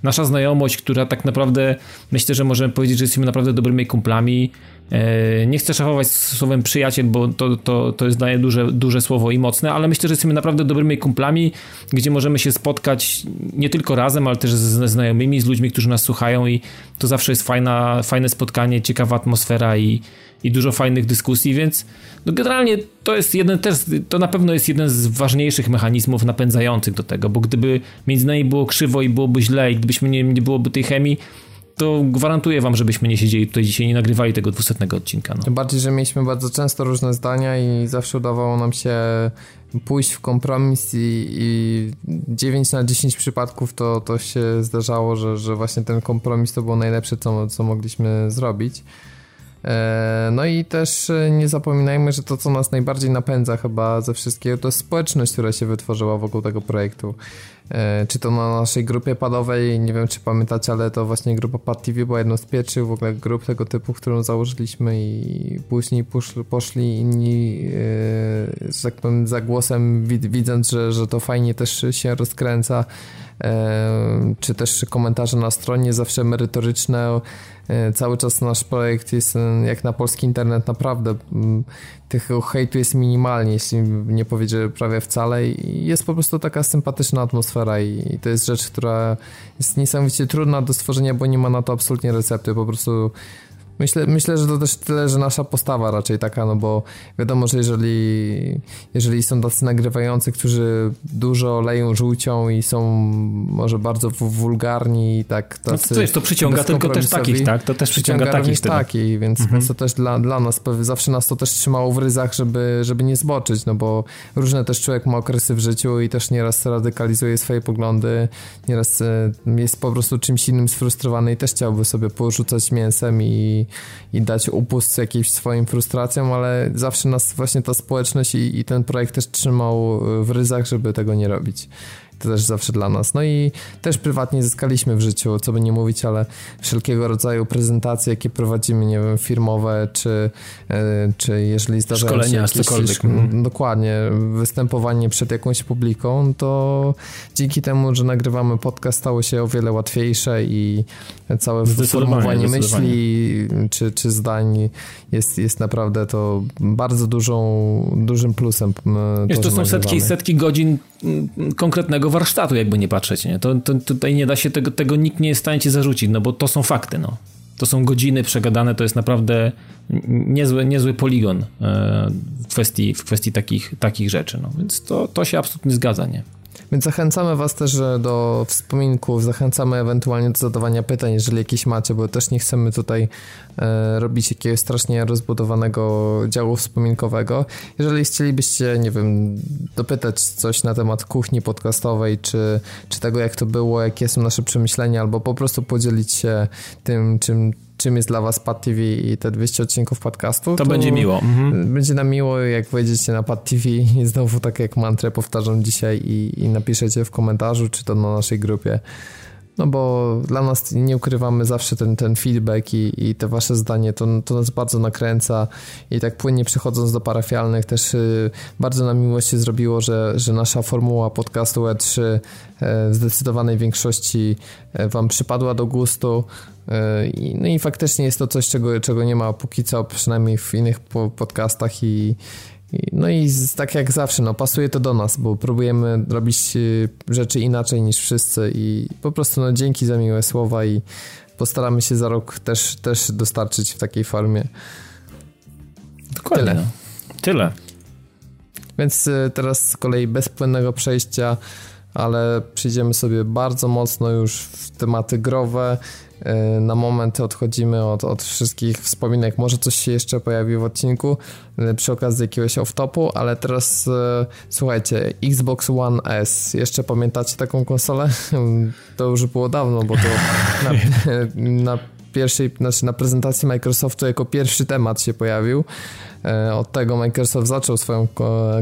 Speaker 2: nasza znajomość, która tak naprawdę myślę, że możemy powiedzieć, że jesteśmy naprawdę dobrymi kumplami, E, nie chcę szafować słowem przyjaciel, bo to, to, to jest daje duże, duże słowo i mocne, ale myślę, że jesteśmy naprawdę dobrymi kumplami, gdzie możemy się spotkać nie tylko razem, ale też ze znajomymi, z ludźmi, którzy nas słuchają i to zawsze jest fajna, fajne spotkanie, ciekawa atmosfera i, i dużo fajnych dyskusji, więc no generalnie to jest jeden też, to na pewno jest jeden z ważniejszych mechanizmów napędzających do tego, bo gdyby między nami było krzywo i byłoby źle i gdybyśmy nie, nie byłoby tej chemii, to gwarantuję wam, żebyśmy nie siedzieli tutaj dzisiaj, nie nagrywali tego dwusetnego odcinka. No.
Speaker 3: Tym bardziej, że mieliśmy bardzo często różne zdania i zawsze udawało nam się pójść w kompromis i, i 9 na 10 przypadków to, to się zdarzało, że, że właśnie ten kompromis to było najlepsze, co, co mogliśmy zrobić. E, no i też e, nie zapominajmy, że to, co nas najbardziej napędza chyba ze wszystkiego, to jest społeczność, która się wytworzyła wokół tego projektu. E, czy to na naszej grupie padowej, nie wiem czy pamiętacie, ale to właśnie grupa Pad TV była jedną z pierwszych w ogóle grup tego typu, którą założyliśmy i później poszli, inni, że tak powiem, za głosem, widząc, że, że to fajnie też się rozkręca, czy też komentarze na stronie zawsze merytoryczne. E, cały czas nasz projekt jest jak na polski internet naprawdę tych hejtu jest minimalnie, jeśli nie powiedzieć, prawie wcale i jest po prostu taka sympatyczna atmosfera i to jest rzecz, która jest niesamowicie trudna do stworzenia, bo nie ma na to absolutnie recepty, po prostu Myślę, myślę, że to też tyle, że nasza postawa raczej taka, no bo wiadomo, że jeżeli, jeżeli są tacy nagrywający, którzy dużo leją żółcią i są może bardzo wulgarni i tak tacy...
Speaker 2: No to jest, to przyciąga tylko też takich, tak? To też przyciąga, przyciąga takich
Speaker 3: takich, więc, mhm. więc to też dla, dla nas, zawsze nas to też trzymało w ryzach, żeby, żeby nie zboczyć, no bo różne też człowiek ma okresy w życiu i też nieraz radykalizuje swoje poglądy, nieraz e, jest po prostu czymś innym sfrustrowany i też chciałby sobie porzucać mięsem i i, dać upust jakimś swoim frustracjom, ale zawsze nas właśnie ta społeczność i, i ten projekt też trzymał w ryzach, żeby tego nie robić też zawsze dla nas. No i też prywatnie zyskaliśmy w życiu, co by nie mówić, ale wszelkiego rodzaju prezentacje, jakie prowadzimy, nie wiem, firmowe, czy, e, czy jeżeli zdarzają
Speaker 2: Szkolenia,
Speaker 3: się jakieś...
Speaker 2: cokolwiek.
Speaker 3: Mhm. Dokładnie, występowanie przed jakąś publiką, to dzięki temu, że nagrywamy podcast, stało się o wiele łatwiejsze i całe formułowanie myśli czy, czy zdań jest, jest naprawdę to bardzo dużą, dużym plusem.
Speaker 2: Wiesz, to, to są setki, setki godzin konkretnego warsztatu, jakby nie patrzeć. Nie? To, to, tutaj nie da się tego, tego nikt nie jest w stanie ci zarzucić, no bo to są fakty. No. To są godziny przegadane, to jest naprawdę niezły, niezły poligon e, w kwestii, w kwestii takich, takich rzeczy. No. Więc to, to się absolutnie zgadza, nie?
Speaker 3: Więc zachęcamy Was też do wspominków, zachęcamy ewentualnie do zadawania pytań, jeżeli jakieś macie, bo też nie chcemy tutaj e, robić jakiegoś strasznie rozbudowanego działu wspominkowego. Jeżeli chcielibyście, nie wiem, dopytać coś na temat kuchni podcastowej, czy, czy tego, jak to było, jakie są nasze przemyślenia, albo po prostu podzielić się tym, czym czym jest dla was Pad TV i te 200 odcinków podcastu.
Speaker 2: To, to będzie miło. Mhm.
Speaker 3: Będzie nam miło, jak wejdziecie na Pad TV i znowu tak jak mantrę powtarzam dzisiaj i, i napiszecie w komentarzu, czy to na naszej grupie. No bo dla nas nie ukrywamy zawsze ten, ten feedback i, i te wasze zdanie, to, to nas bardzo nakręca i tak płynnie przechodząc do parafialnych też y, bardzo nam miło się zrobiło, że, że nasza formuła podcastu E3 y, w zdecydowanej większości y, wam przypadła do gustu. No i faktycznie jest to coś, czego, czego nie ma póki co, przynajmniej w innych podcastach i, no i tak jak zawsze, no pasuje to do nas, bo próbujemy robić y, rzeczy inaczej niż wszyscy i po prostu no dzięki za miłe słowa i postaramy się za rok też, też dostarczyć w takiej formie.
Speaker 2: Dokładnie. Tyle. Tyle.
Speaker 3: Więc y, teraz z kolei bez płynnego przejścia, ale przyjdziemy sobie bardzo mocno już w tematy growe, E, na moment odchodzimy od, od wszystkich wspominek. Może coś się jeszcze pojawi w odcinku e, przy okazji jakiegoś off-topu, ale teraz e, słuchajcie, Xbox One S. Jeszcze pamiętacie taką konsolę? <laughs> To już było dawno, bo to na, <laughs> na pierwszej, znaczy na prezentacji Microsoftu jako pierwszy temat się pojawił. E, od tego Microsoft zaczął swoją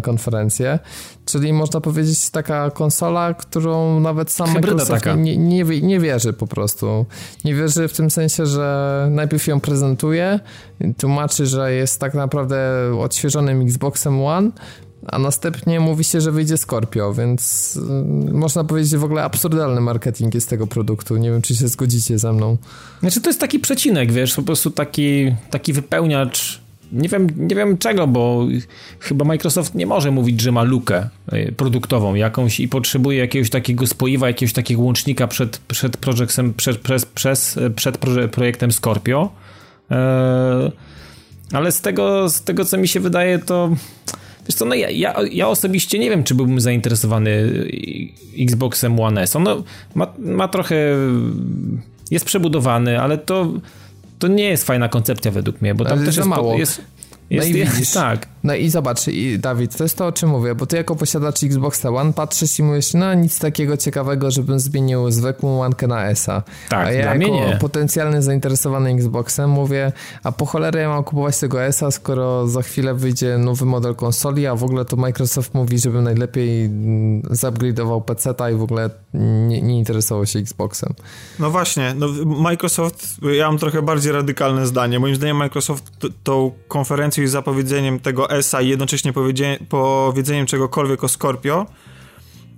Speaker 3: konferencję, czyli można powiedzieć taka konsola, którą nawet sam Hybryda Microsoft nie, nie, nie wierzy po prostu. Nie wierzy w tym sensie, że najpierw ją prezentuje, tłumaczy, że jest tak naprawdę odświeżonym Xboxem One, a następnie mówi się, że wyjdzie Scorpio, więc y, można powiedzieć, że w ogóle absurdalny marketing jest tego produktu. Nie wiem, czy się zgodzicie ze mną.
Speaker 2: Znaczy, to jest taki przecinek, wiesz, po prostu taki, taki wypełniacz nie wiem, nie wiem czego, bo chyba Microsoft nie może mówić, że ma lukę y, produktową jakąś i potrzebuje jakiegoś takiego spoiwa, jakiegoś takiego łącznika przed, przed, przed, przez, przed projektem Scorpio. Eee, ale z tego, z tego, co mi się wydaje, to Wiesz co, no ja, ja, ja, osobiście nie wiem, czy byłbym zainteresowany Xboxem One S. On ma, ma trochę... jest przebudowany, ale to, to nie jest fajna koncepcja według mnie, bo tam ale też jest...
Speaker 3: Mało.
Speaker 2: jest, jest, no jest, tak.
Speaker 3: No i zobacz, i Dawid, to jest to, o czym mówię, bo ty jako posiadacz Xboxa One patrzysz i mówisz, no nic takiego ciekawego, żebym zmienił zwykłą łankę na ESA.
Speaker 2: Tak,
Speaker 3: a ja
Speaker 2: dla
Speaker 3: jako
Speaker 2: nie.
Speaker 3: potencjalny zainteresowany Xboxem mówię, a po cholerę ja mam kupować tego ESA, skoro za chwilę wyjdzie nowy model konsoli, a w ogóle to Microsoft mówi, żebym najlepiej mm, zupgrade'ował PC-ta i w ogóle nie, nie interesował się Xboxem.
Speaker 7: No właśnie, no Microsoft, ja mam trochę bardziej radykalne zdanie. Moim zdaniem Microsoft tą konferencją i zapowiedzeniem tego ESA i jednocześnie powiedzeniem czegokolwiek o Scorpio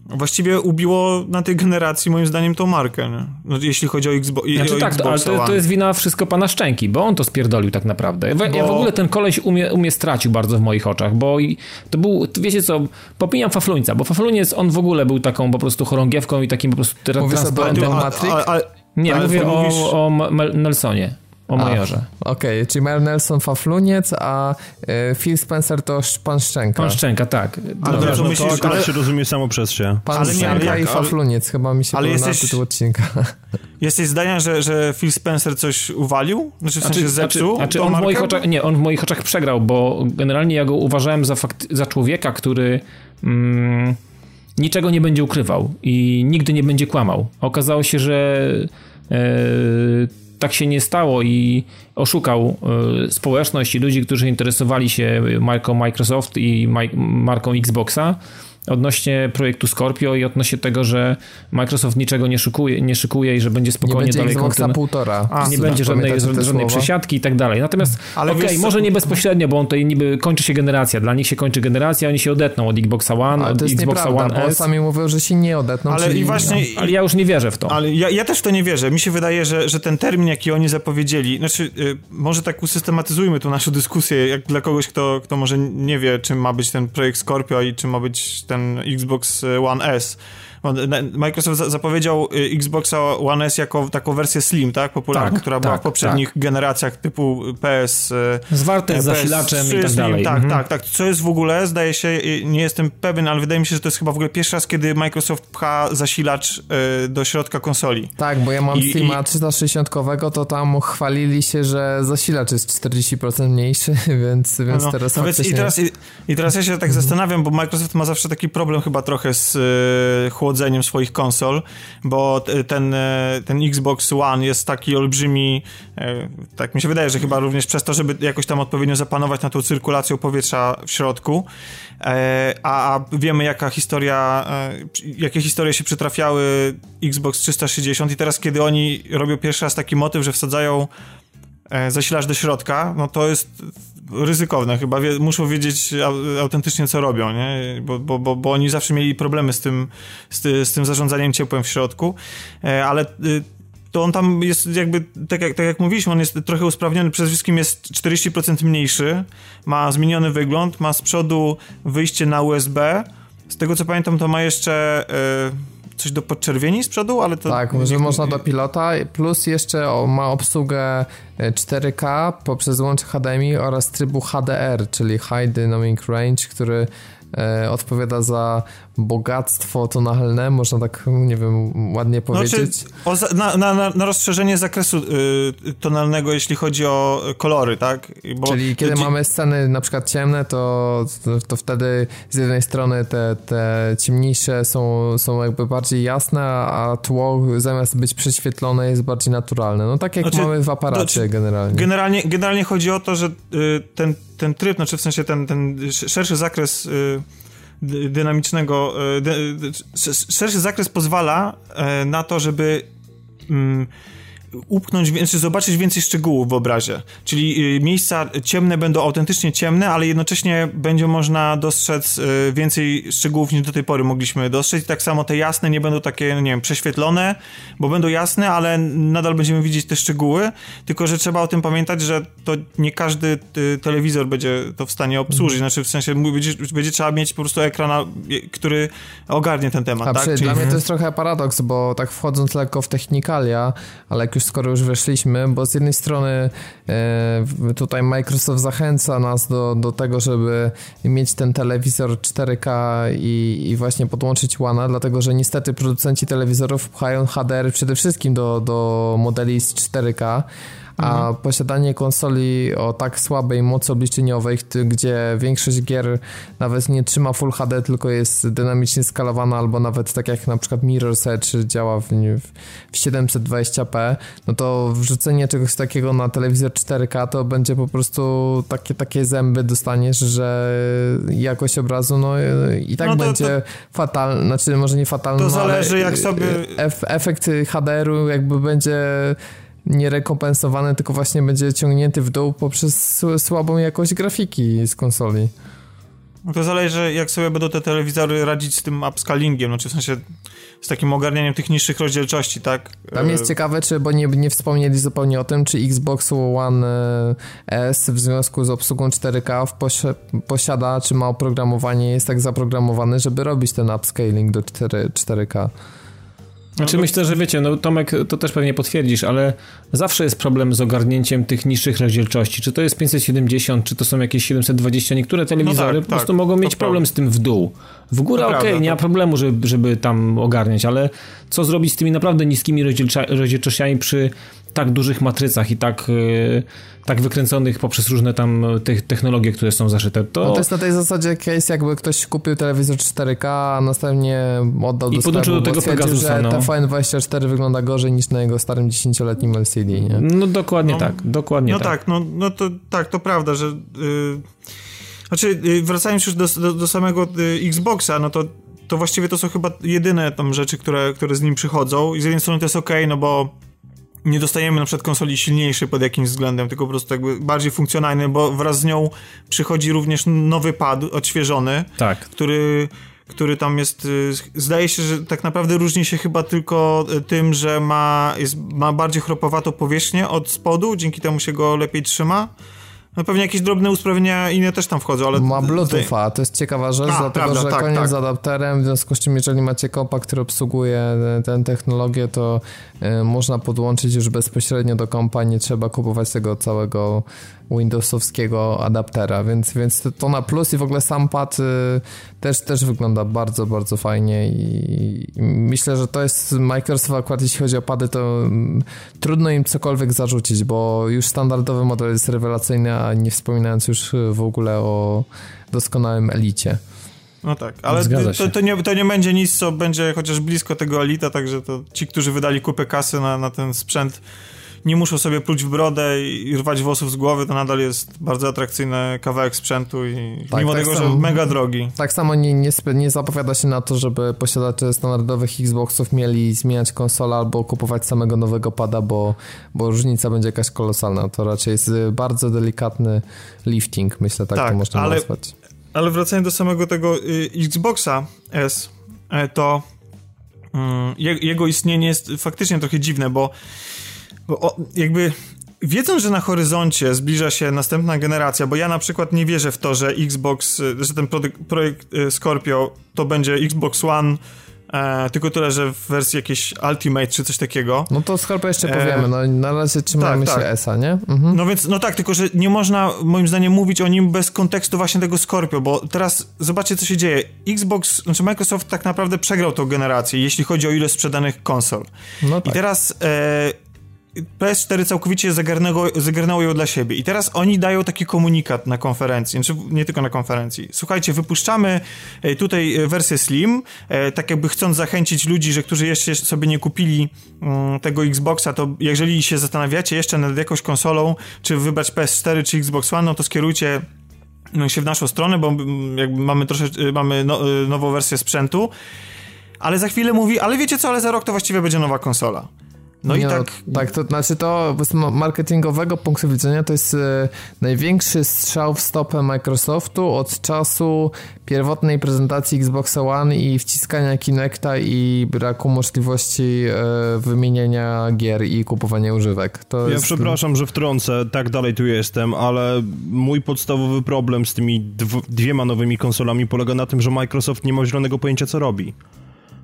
Speaker 7: właściwie ubiło na tej generacji moim zdaniem tą markę, nie? No, jeśli chodzi o, Xbo-
Speaker 2: Znaczy
Speaker 7: o
Speaker 2: tak, to, ale to, to jest wina wszystko pana Szczęki, bo on to spierdolił tak naprawdę. Ja, ja w
Speaker 7: Bo-
Speaker 2: ogóle ten koleś umie, umie stracił bardzo w moich oczach, bo i to był, wiecie co, popijam Fafluńca, bo Fafluniec on w ogóle był taką po prostu chorągiewką i takim po prostu tra- transparentem. Nie,
Speaker 7: ale
Speaker 2: mówię o,
Speaker 7: mówisz-
Speaker 2: o Mel- Nelsonie, o majorze.
Speaker 3: Okej, czyli Mel Nelson Fafluniec, a y, Phil Spencer to pan Szczęka.
Speaker 2: Pan Szczęka, tak.
Speaker 7: Ale
Speaker 2: Dobra,
Speaker 7: to
Speaker 5: No to
Speaker 7: myślisz,
Speaker 5: akurat
Speaker 7: ale-
Speaker 5: się rozumie samo przez się.
Speaker 3: Pan
Speaker 7: Ale nie, ale
Speaker 3: Szczęka
Speaker 7: jak-
Speaker 3: i
Speaker 7: ale-
Speaker 3: Fafluniec, chyba mi się
Speaker 7: ale
Speaker 3: podoba
Speaker 7: jesteś-
Speaker 3: tytuł odcinka. <laughs>
Speaker 7: Jesteś zdania, że, że Phil Spencer coś uwalił? Znaczy w sensie zepsuł
Speaker 2: znaczy, on w moich oczach, nie, on w moich oczach przegrał, bo generalnie ja go uważałem za, fakt, za człowieka, który mm, niczego nie będzie ukrywał i nigdy nie będzie kłamał. Okazało się, że e, tak się nie stało i oszukał e, społeczność i ludzi, którzy interesowali się marką Microsoft i marką Xboxa odnośnie projektu Scorpio i odnośnie tego, że Microsoft niczego nie szykuje, nie szykuje i że będzie
Speaker 3: Nie
Speaker 2: spokojnie
Speaker 3: będzie
Speaker 2: dalej kontynu-
Speaker 3: półtora.
Speaker 7: A,
Speaker 2: nie będzie żadnej, żadnej przesiadki i tak dalej. Natomiast
Speaker 7: Ale
Speaker 2: okej,
Speaker 7: co-
Speaker 2: może nie bezpośrednio, bo on tutaj niby kończy się generacja. Dla nich się kończy generacja, oni się odetną od Xboxa One,
Speaker 3: Ale
Speaker 2: od Xboxa One
Speaker 3: bo
Speaker 2: S.
Speaker 3: sami mówią, że się nie odetną.
Speaker 7: Ale
Speaker 3: czyli,
Speaker 7: i właśnie...
Speaker 2: Ale ja już nie wierzę w to.
Speaker 7: Ale ja, ja też w to nie wierzę. Mi się wydaje, że, że ten termin, jaki oni zapowiedzieli, znaczy, y, może tak usystematyzujmy tu naszą dyskusję, jak dla kogoś, kto, kto może nie wie, czym ma być ten projekt Scorpio i czym ma być ten Xbox One S. Microsoft za- zapowiedział y, Xboxa One S jako taką wersję Slim, tak? Popularną,
Speaker 2: Tak,
Speaker 7: która była
Speaker 2: tak,
Speaker 7: w poprzednich generacjach typu PS. y,
Speaker 2: Zwarte z
Speaker 7: PS3
Speaker 2: zasilaczem i tak dalej.
Speaker 7: Tak,
Speaker 2: Mhm.
Speaker 7: tak, tak. Co jest w ogóle, zdaje się, y, nie jestem pewien, ale wydaje mi się, że to jest chyba w ogóle pierwszy raz, kiedy Microsoft pcha zasilacz y, do środka konsoli.
Speaker 3: Tak, bo ja mam
Speaker 7: I-
Speaker 3: Steama
Speaker 7: i-
Speaker 3: 360-kowego, to tam chwalili się, że zasilacz jest 40% mniejszy, <laughs> więc, więc
Speaker 7: No,
Speaker 3: teraz
Speaker 7: no więc i,
Speaker 3: faktycznie...
Speaker 7: teraz, i, I teraz ja się tak zastanawiam, bo Microsoft ma zawsze taki problem chyba trochę z e, chłodzeniem swoich konsol, bo ten, e, ten Xbox One jest taki olbrzymi, e, tak mi się wydaje, że chyba również przez to, żeby jakoś tam odpowiednio zapanować na tą cyrkulacją powietrza w środku, e, a, a wiemy jaka historia, jakie historie się przytrafiały Xbox 360 i teraz kiedy oni robią pierwszy raz taki motyw, że wsadzają e, zasilacz do środka, no to jest ryzykowne. Chyba wie, muszą wiedzieć au, autentycznie, co robią, nie? Bo, bo, bo, bo oni zawsze mieli problemy z tym, z, ty, z tym zarządzaniem ciepłem w środku, e, ale y, to on tam jest jakby, tak jak, tak jak mówiliśmy, on jest trochę usprawniony, przede wszystkim jest 40% mniejszy, ma zmieniony wygląd, ma z przodu wyjście na USB, z tego co pamiętam to ma jeszcze e, coś do podczerwieni z przodu, ale to...
Speaker 3: Tak, że można do pilota, plus jeszcze o, ma obsługę e, 4K poprzez łącze HDMI oraz trybu HDR, czyli High Dynamic Range, który e, odpowiada za bogactwo tonalne, można tak, nie wiem, ładnie powiedzieć.
Speaker 7: Znaczy, o, na, na, na- rozszerzenie zakresu y, tonalnego, jeśli chodzi o kolory, tak? Bo
Speaker 3: Czyli kiedy mamy sceny na przykład ciemne, to, to, to wtedy z jednej strony te, te ciemniejsze są, są jakby bardziej jasne, a tło zamiast być prześwietlone jest bardziej naturalne. No tak jak
Speaker 7: Znaczy,
Speaker 3: mamy w aparacie
Speaker 7: znaczy,
Speaker 3: generalnie.
Speaker 7: Generalnie, generalnie chodzi o to, że y, ten, ten tryb, znaczy w sensie ten, ten sz- szerszy zakres y, dy- dynamicznego, y, sz- szerszy zakres pozwala y, na to, żeby upchnąć, więcej, zobaczyć więcej szczegółów w obrazie. Czyli y, miejsca ciemne będą autentycznie ciemne, ale jednocześnie będzie można dostrzec y, więcej szczegółów niż do tej pory mogliśmy dostrzec. I tak samo te jasne nie będą takie, nie wiem, prześwietlone, bo będą jasne, ale nadal będziemy widzieć te szczegóły, tylko że trzeba o tym pamiętać, że to nie każdy y, telewizor będzie to w stanie obsłużyć. Znaczy w sensie będzie, będzie trzeba mieć po prostu ekran, który ogarnie ten temat,
Speaker 3: A
Speaker 7: tak? Czyli-
Speaker 3: dla mnie to jest trochę paradoks, bo tak wchodząc lekko w technikalia, ale jak już skoro już weszliśmy, bo z jednej strony e, tutaj Microsoft zachęca nas do, do tego, żeby mieć ten telewizor 4K i, i właśnie podłączyć łana, dlatego że niestety producenci telewizorów pchają HDR przede wszystkim do, do modeli z 4K, a
Speaker 7: Mhm.
Speaker 3: posiadanie konsoli o tak słabej mocy obliczeniowej, gdzie większość gier nawet nie trzyma Full HD, tylko jest dynamicznie skalowana, albo nawet tak jak na przykład Mirror's Edge działa w, w 720p, no to wrzucenie czegoś takiego na telewizor 4K to będzie po prostu takie, takie zęby dostaniesz, że jakość obrazu no i tak
Speaker 7: No to-
Speaker 3: będzie fatalna, znaczy może nie fatalna,
Speaker 7: To
Speaker 3: no,
Speaker 7: zależy,
Speaker 3: ale
Speaker 7: jak sobie-
Speaker 3: ef, efekt HDR-u jakby będzie nierekompensowany, tylko właśnie będzie ciągnięty w dół poprzez słabą jakość grafiki z konsoli.
Speaker 7: No to zależy, jak sobie będą te telewizory radzić z tym upscalingiem, znaczy w sensie z takim ogarnianiem tych niższych rozdzielczości, tak?
Speaker 3: Tam jest
Speaker 7: E,
Speaker 3: ciekawe, czy, bo nie, nie wspomnieli zupełnie o tym, czy Xbox One e, S w związku z obsługą 4K w posi- posiada, czy ma oprogramowanie, jest tak zaprogramowany, żeby robić ten upscaling do 4, 4K.
Speaker 2: Znaczy myślę, że wiecie, no Tomek to też pewnie potwierdzisz, ale zawsze jest problem z ogarnięciem tych niższych rozdzielczości. Czy to jest 570, czy to są jakieś 720. Niektóre telewizory
Speaker 7: tak,
Speaker 2: po prostu
Speaker 7: tak,
Speaker 2: mogą mieć problem z tym w dół. W górę okej,
Speaker 7: prawda,
Speaker 2: nie ma problemu, żeby, żeby tam ogarniać, ale co zrobić z tymi naprawdę niskimi rozdzielczościami przy tak dużych matrycach i tak, yy, tak wykręconych poprzez różne tam te technologie, które są zaszyte. To,
Speaker 3: No to jest na tej zasadzie case, jakby ktoś kupił telewizor 4K, a następnie oddał
Speaker 2: I
Speaker 3: do
Speaker 2: podłączył
Speaker 3: sklepu,
Speaker 2: do tego Pegasusa,
Speaker 3: że
Speaker 2: no.
Speaker 3: TVN24 wygląda gorzej niż na jego starym 10-letnim LCD, nie?
Speaker 2: no dokładnie
Speaker 7: No,
Speaker 2: tak, dokładnie
Speaker 7: No
Speaker 2: tak.
Speaker 7: tak, no, no to tak, to prawda, że. Yy, znaczy, yy, wracając już do, do, do samego yy, Xboxa, no to, to właściwie to są chyba jedyne tam rzeczy, które, które z nim przychodzą. I z jednej strony to jest ok, no bo nie dostajemy na przykład konsoli silniejszej pod jakimś względem, tylko po prostu jakby bardziej funkcjonalny, bo wraz z nią przychodzi również nowy pad odświeżony,
Speaker 2: Tak.
Speaker 7: który, który tam jest. y, Zdaje się, że tak naprawdę różni się chyba tylko y, tym, że ma, jest, ma bardziej chropowatą powierzchnię od spodu, dzięki temu się go lepiej trzyma. No pewnie jakieś drobne usprawnienia inne też tam wchodzą, ale.
Speaker 3: Ma Bluetootha, to jest ciekawa rzecz,
Speaker 7: A,
Speaker 3: dlatego
Speaker 7: prawda,
Speaker 3: że
Speaker 7: tak,
Speaker 3: koniec
Speaker 7: tak.
Speaker 3: z adapterem, w związku z czym jeżeli macie kompa, który obsługuje tę technologię, to y, można podłączyć już bezpośrednio do kompa, nie trzeba kupować tego całego Windowsowskiego adaptera, więc, więc to- to na plus i w ogóle sam pad y, też, też wygląda bardzo, bardzo fajnie i, i myślę, że to jest Microsoft akurat jeśli chodzi o pady, to mm, trudno im cokolwiek zarzucić, bo już standardowy model jest rewelacyjny, a nie wspominając już w ogóle o doskonałym elicie.
Speaker 7: No tak, ale to, to, nie, to nie będzie nic, co będzie chociaż blisko tego Elita, także to ci, którzy wydali kupę kasy na, na ten sprzęt, nie muszą sobie pluć w brodę i, rwać włosów z głowy, to nadal jest bardzo atrakcyjny kawałek sprzętu i
Speaker 3: Tak,
Speaker 7: mimo
Speaker 3: tak
Speaker 7: tego,
Speaker 3: samo.
Speaker 7: że mega drogi.
Speaker 3: Tak samo nie, nie, nie zapowiada się na to, żeby posiadacze standardowych Xboxów mieli zmieniać konsolę albo kupować samego nowego pada, bo, bo różnica będzie jakaś kolosalna. To raczej jest y, bardzo delikatny lifting, myślę, tak,
Speaker 7: Tak,
Speaker 3: to można
Speaker 7: ale-
Speaker 3: nazwać.
Speaker 7: Ale wracając do samego tego y, Xboxa S, e, to mm, je, jego istnienie jest faktycznie trochę dziwne, bo, bo o, jakby wiedząc, że na horyzoncie zbliża się następna generacja, bo ja na przykład nie wierzę w to, że Xbox, że ten projekt, y, Scorpio to będzie Xbox One, e, tylko tyle, że w wersji jakiejś Ultimate czy coś takiego.
Speaker 3: No to Skorpio jeszcze
Speaker 7: E,
Speaker 3: powiemy, no na razie trzymajmy
Speaker 7: tak,
Speaker 3: się
Speaker 7: tak.
Speaker 3: ESA, nie? Mhm.
Speaker 7: No więc, no tak, tylko że nie można moim zdaniem mówić o nim bez kontekstu właśnie tego Scorpio, bo teraz zobaczcie co się dzieje. Xbox, znaczy Microsoft tak naprawdę przegrał tą generację, jeśli chodzi o ilość sprzedanych konsol.
Speaker 3: No
Speaker 7: I
Speaker 3: tak.
Speaker 7: teraz e, PS4 całkowicie zagarnęło, zagarnęło ją dla siebie. I teraz oni dają taki komunikat na konferencji, znaczy nie tylko na konferencji. Słuchajcie, wypuszczamy e, tutaj e, wersję Slim, e, tak jakby chcąc zachęcić ludzi, że którzy jeszcze sobie nie kupili mm, tego Xboxa, to jeżeli się zastanawiacie jeszcze nad jakąś konsolą, czy wybrać PS4 czy Xbox One, no to skierujcie no, się w naszą stronę, bo mm, jakby mamy trosze, mamy no, nową wersję sprzętu. Ale za chwilę mówi, ale wiecie co, ale za rok to właściwie będzie nowa konsola. No
Speaker 3: Nie
Speaker 7: i tak.
Speaker 3: tak, to znaczy to z ma- marketingowego punktu widzenia to jest e, największy strzał w stopę Microsoftu od czasu pierwotnej prezentacji Xbox One i wciskania Kinecta i braku możliwości e, wymieniania gier i kupowania używek. To
Speaker 5: Ja
Speaker 3: jest,
Speaker 5: przepraszam, że wtrącę, tak dalej tu jestem, ale mój podstawowy problem z tymi dw- dwiema nowymi konsolami polega na tym, że Microsoft nie ma zielonego pojęcia, co robi.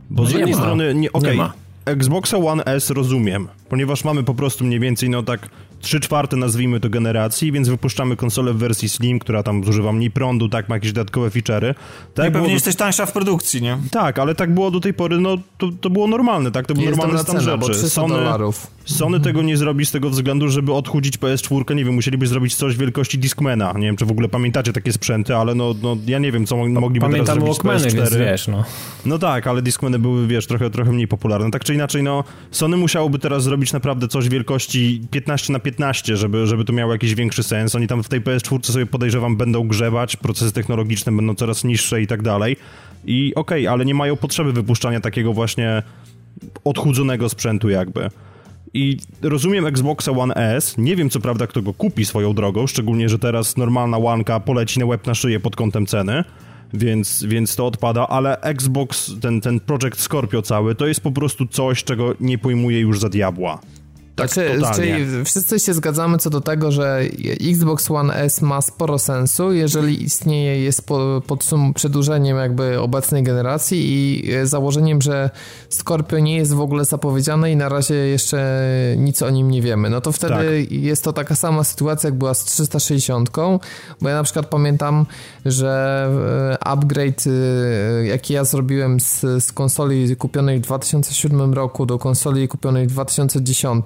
Speaker 5: Bo z
Speaker 2: Nie
Speaker 5: jednej
Speaker 2: ma.
Speaker 5: strony, nie, okej,
Speaker 2: Nie ma.
Speaker 5: Xboxa One S rozumiem, ponieważ mamy po prostu mniej więcej, no tak, 3 czwarte, nazwijmy to, generacji, więc wypuszczamy konsolę w wersji Slim, która tam zużywa mniej prądu, tak, ma jakieś dodatkowe feature'y. Tak
Speaker 7: I pewnie
Speaker 5: było
Speaker 7: jesteś tańsza w produkcji, nie?
Speaker 5: Tak, ale tak było do tej pory, no to, to było normalne, tak? To był normalny stan
Speaker 3: cena, bo
Speaker 5: rzeczy.
Speaker 3: 300 dolarów.
Speaker 5: Sony tego nie zrobi z tego względu, żeby odchudzić PS4, nie wiem, musieliby zrobić coś wielkości Discmana. Nie wiem, czy w ogóle pamiętacie takie sprzęty, ale no, no ja nie wiem, co mo- mogliby teraz
Speaker 2: Pamiętam
Speaker 5: zrobić z
Speaker 2: Walkmany,
Speaker 5: PS4.
Speaker 2: więc wiesz, no.
Speaker 5: No tak, ale Discmany były, wiesz, trochę, trochę mniej popularne. Tak czy inaczej, no, Sony musiałoby teraz zrobić naprawdę coś wielkości 15 na 15, żeby, żeby to miało jakiś większy sens. Oni tam w tej PS4 sobie podejrzewam będą grzebać, procesy technologiczne będą coraz niższe i tak dalej. I okej, ale nie mają potrzeby wypuszczania takiego właśnie odchudzonego sprzętu jakby. I rozumiem Xboxa One S, nie wiem co prawda kto go kupi swoją drogą, szczególnie, że teraz normalna łanka poleci na łeb na szyję pod kątem ceny, więc, więc to odpada, ale Xbox, ten, ten Project Scorpio cały, to jest po prostu coś, czego nie pojmuję już za diabła. Tak
Speaker 3: Znaczy,
Speaker 5: totalnie.
Speaker 3: czyli wszyscy się zgadzamy co do tego, że Xbox One S ma sporo sensu, jeżeli istnieje, jest po, pod sum przedłużeniem jakby obecnej generacji i e, założeniem, że Scorpio nie jest w ogóle zapowiedziane i na razie jeszcze nic o nim nie wiemy. No to wtedy jest to taka sama sytuacja, jak była z 360, bo ja na przykład pamiętam, że e, upgrade, e, jaki ja zrobiłem z, z konsoli kupionej w 2007 roku do konsoli kupionej w 2010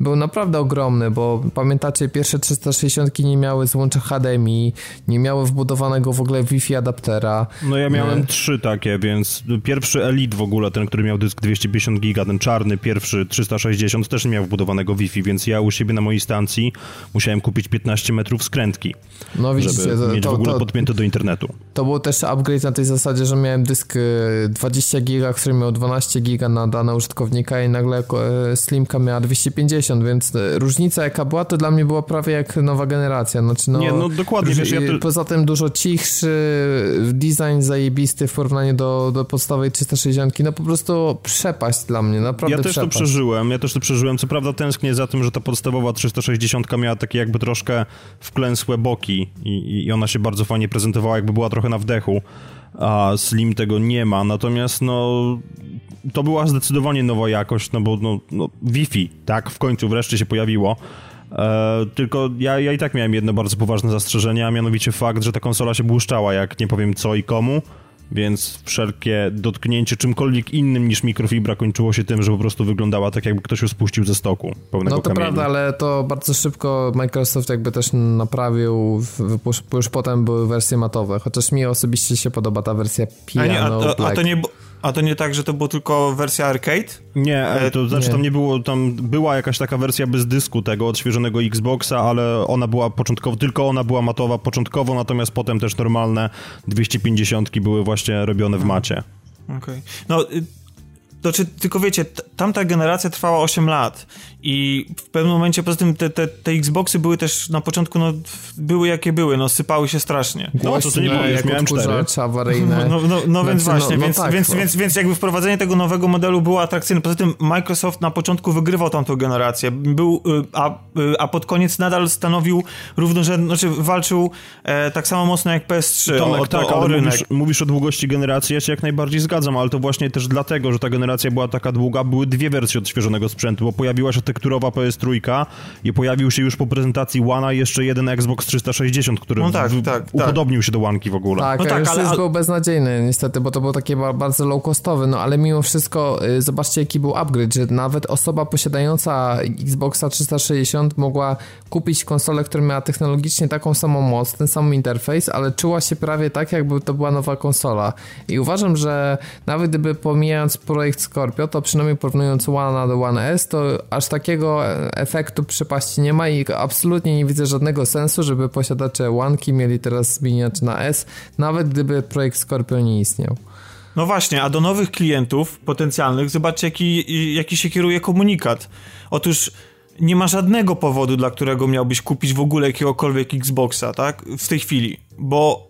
Speaker 3: był naprawdę ogromny, bo pamiętacie, pierwsze 360 nie miały złącza HDMI, nie miały wbudowanego w ogóle Wi-Fi adaptera.
Speaker 5: No ja miałem
Speaker 3: Nie.
Speaker 5: trzy takie, więc pierwszy Elite w ogóle, ten, który miał dysk 250 giga, ten czarny, pierwszy 360 też nie miał wbudowanego Wi-Fi, więc ja u siebie na mojej stacji musiałem kupić 15 metrów skrętki,
Speaker 3: No widzicie,
Speaker 5: żeby
Speaker 3: to,
Speaker 5: mieć w ogóle
Speaker 3: to,
Speaker 5: podpięte do internetu.
Speaker 3: to był też upgrade na tej zasadzie, że miałem dysk e, 20 giga, który miał 12 giga na dane użytkownika i nagle e, Slimka miała 250, więc e, różnica jaka była, to dla mnie była prawie jak nowa generacja. Znaczy, no,
Speaker 5: Nie, no dokładnie, wiesz, ja ty-
Speaker 3: Poza tym dużo cichszy, design zajebisty w porównaniu do, do podstawowej 360, no po prostu przepaść dla mnie, naprawdę
Speaker 5: Ja też to
Speaker 3: przepaść.
Speaker 5: przeżyłem, ja też to przeżyłem. Co prawda tęsknię za tym, że ta podstawowa 360 miała takie jakby troszkę wklęsłe boki i, i ona się bardzo fajnie prezentowała, jakby była trochę na wdechu, a Slim tego nie ma. Natomiast no to była zdecydowanie nowa jakość, no bo no, no Wi-Fi, tak, w końcu wreszcie się pojawiło. E, tylko ja, ja i tak miałem jedno bardzo poważne zastrzeżenie, a mianowicie fakt, że ta konsola się błyszczała, jak nie powiem co i komu. Więc wszelkie dotknięcie czymkolwiek innym niż mikrofibra kończyło się tym, że po prostu wyglądała tak, jakby ktoś ją spuścił ze stoku pełnego
Speaker 3: No to
Speaker 5: kamieni.
Speaker 3: prawda, ale to bardzo szybko Microsoft jakby też naprawił, bo już potem były wersje matowe, chociaż mi osobiście się podoba ta wersja
Speaker 7: A,
Speaker 3: Piano
Speaker 7: nie, a, to, a,
Speaker 3: Black.
Speaker 7: to nie, a to nie tak, że to było tylko wersja arcade?
Speaker 5: Nie, e, to znaczy
Speaker 3: nie.
Speaker 5: tam nie było, tam była jakaś taka wersja bez dysku tego odświeżonego Xboxa, ale ona była początkowo, tylko ona była matowa początkowo, natomiast potem też normalne 250 były właśnie robione w macie.
Speaker 7: Okej. No, y, to czy, tylko wiecie, tamta generacja trwała 8 lat i w pewnym momencie, poza tym te, te, te Xboxy były też na początku, no, były jakie były, no, sypały się strasznie.
Speaker 5: No, co ty nie powiesz,
Speaker 3: jak
Speaker 5: miałem cztery.
Speaker 3: awaryjne.
Speaker 7: No, no, no więc
Speaker 3: Znaczy, no-
Speaker 7: właśnie,
Speaker 3: no
Speaker 7: więc,
Speaker 3: tak,
Speaker 7: więc,
Speaker 3: no.
Speaker 7: więc, więc jakby wprowadzenie tego nowego modelu było atrakcyjne. Poza tym Microsoft na początku wygrywał tamtą generację, był, y, a, y, a pod koniec nadal stanowił równorzędny, znaczy walczył e, tak samo mocno jak PS3
Speaker 5: Tomek,
Speaker 7: o, to,
Speaker 5: tak,
Speaker 7: o
Speaker 5: mówisz, mówisz o długości generacji, ja się jak najbardziej zgadzam, ale to właśnie też dlatego, że ta generacja była taka długa, były dwie wersje odświeżonego sprzętu, bo pojawiła się tekturowa PS3 i pojawił się już po prezentacji One'a jeszcze jeden Xbox 360, który
Speaker 7: No tak,
Speaker 5: w,
Speaker 7: tak, tak.
Speaker 5: upodobnił się do Łanki w ogóle.
Speaker 3: Tak,
Speaker 7: No tak,
Speaker 3: już,
Speaker 7: ale-
Speaker 3: już był beznadziejny niestety, bo to był taki ba- bardzo low costowy, no ale mimo wszystko y, zobaczcie jaki był upgrade, że nawet osoba posiadająca Xboxa 360 mogła kupić konsolę, która miała technologicznie taką samą moc, ten sam interfejs, ale czuła się prawie tak, jakby to była nowa konsola. I uważam, że nawet gdyby pomijając projekt Scorpio, to przynajmniej porównując One do One S, to aż takiego efektu przepaści nie ma i absolutnie nie widzę żadnego sensu, żeby posiadacze Łanki mieli teraz zmieniać na S, nawet gdyby projekt Scorpio nie istniał.
Speaker 7: No właśnie, a do nowych klientów potencjalnych zobaczcie, jaki, jaki się kieruje komunikat. Otóż nie ma żadnego powodu, dla którego miałbyś kupić w ogóle jakiegokolwiek Xboxa, tak? W tej chwili. Bo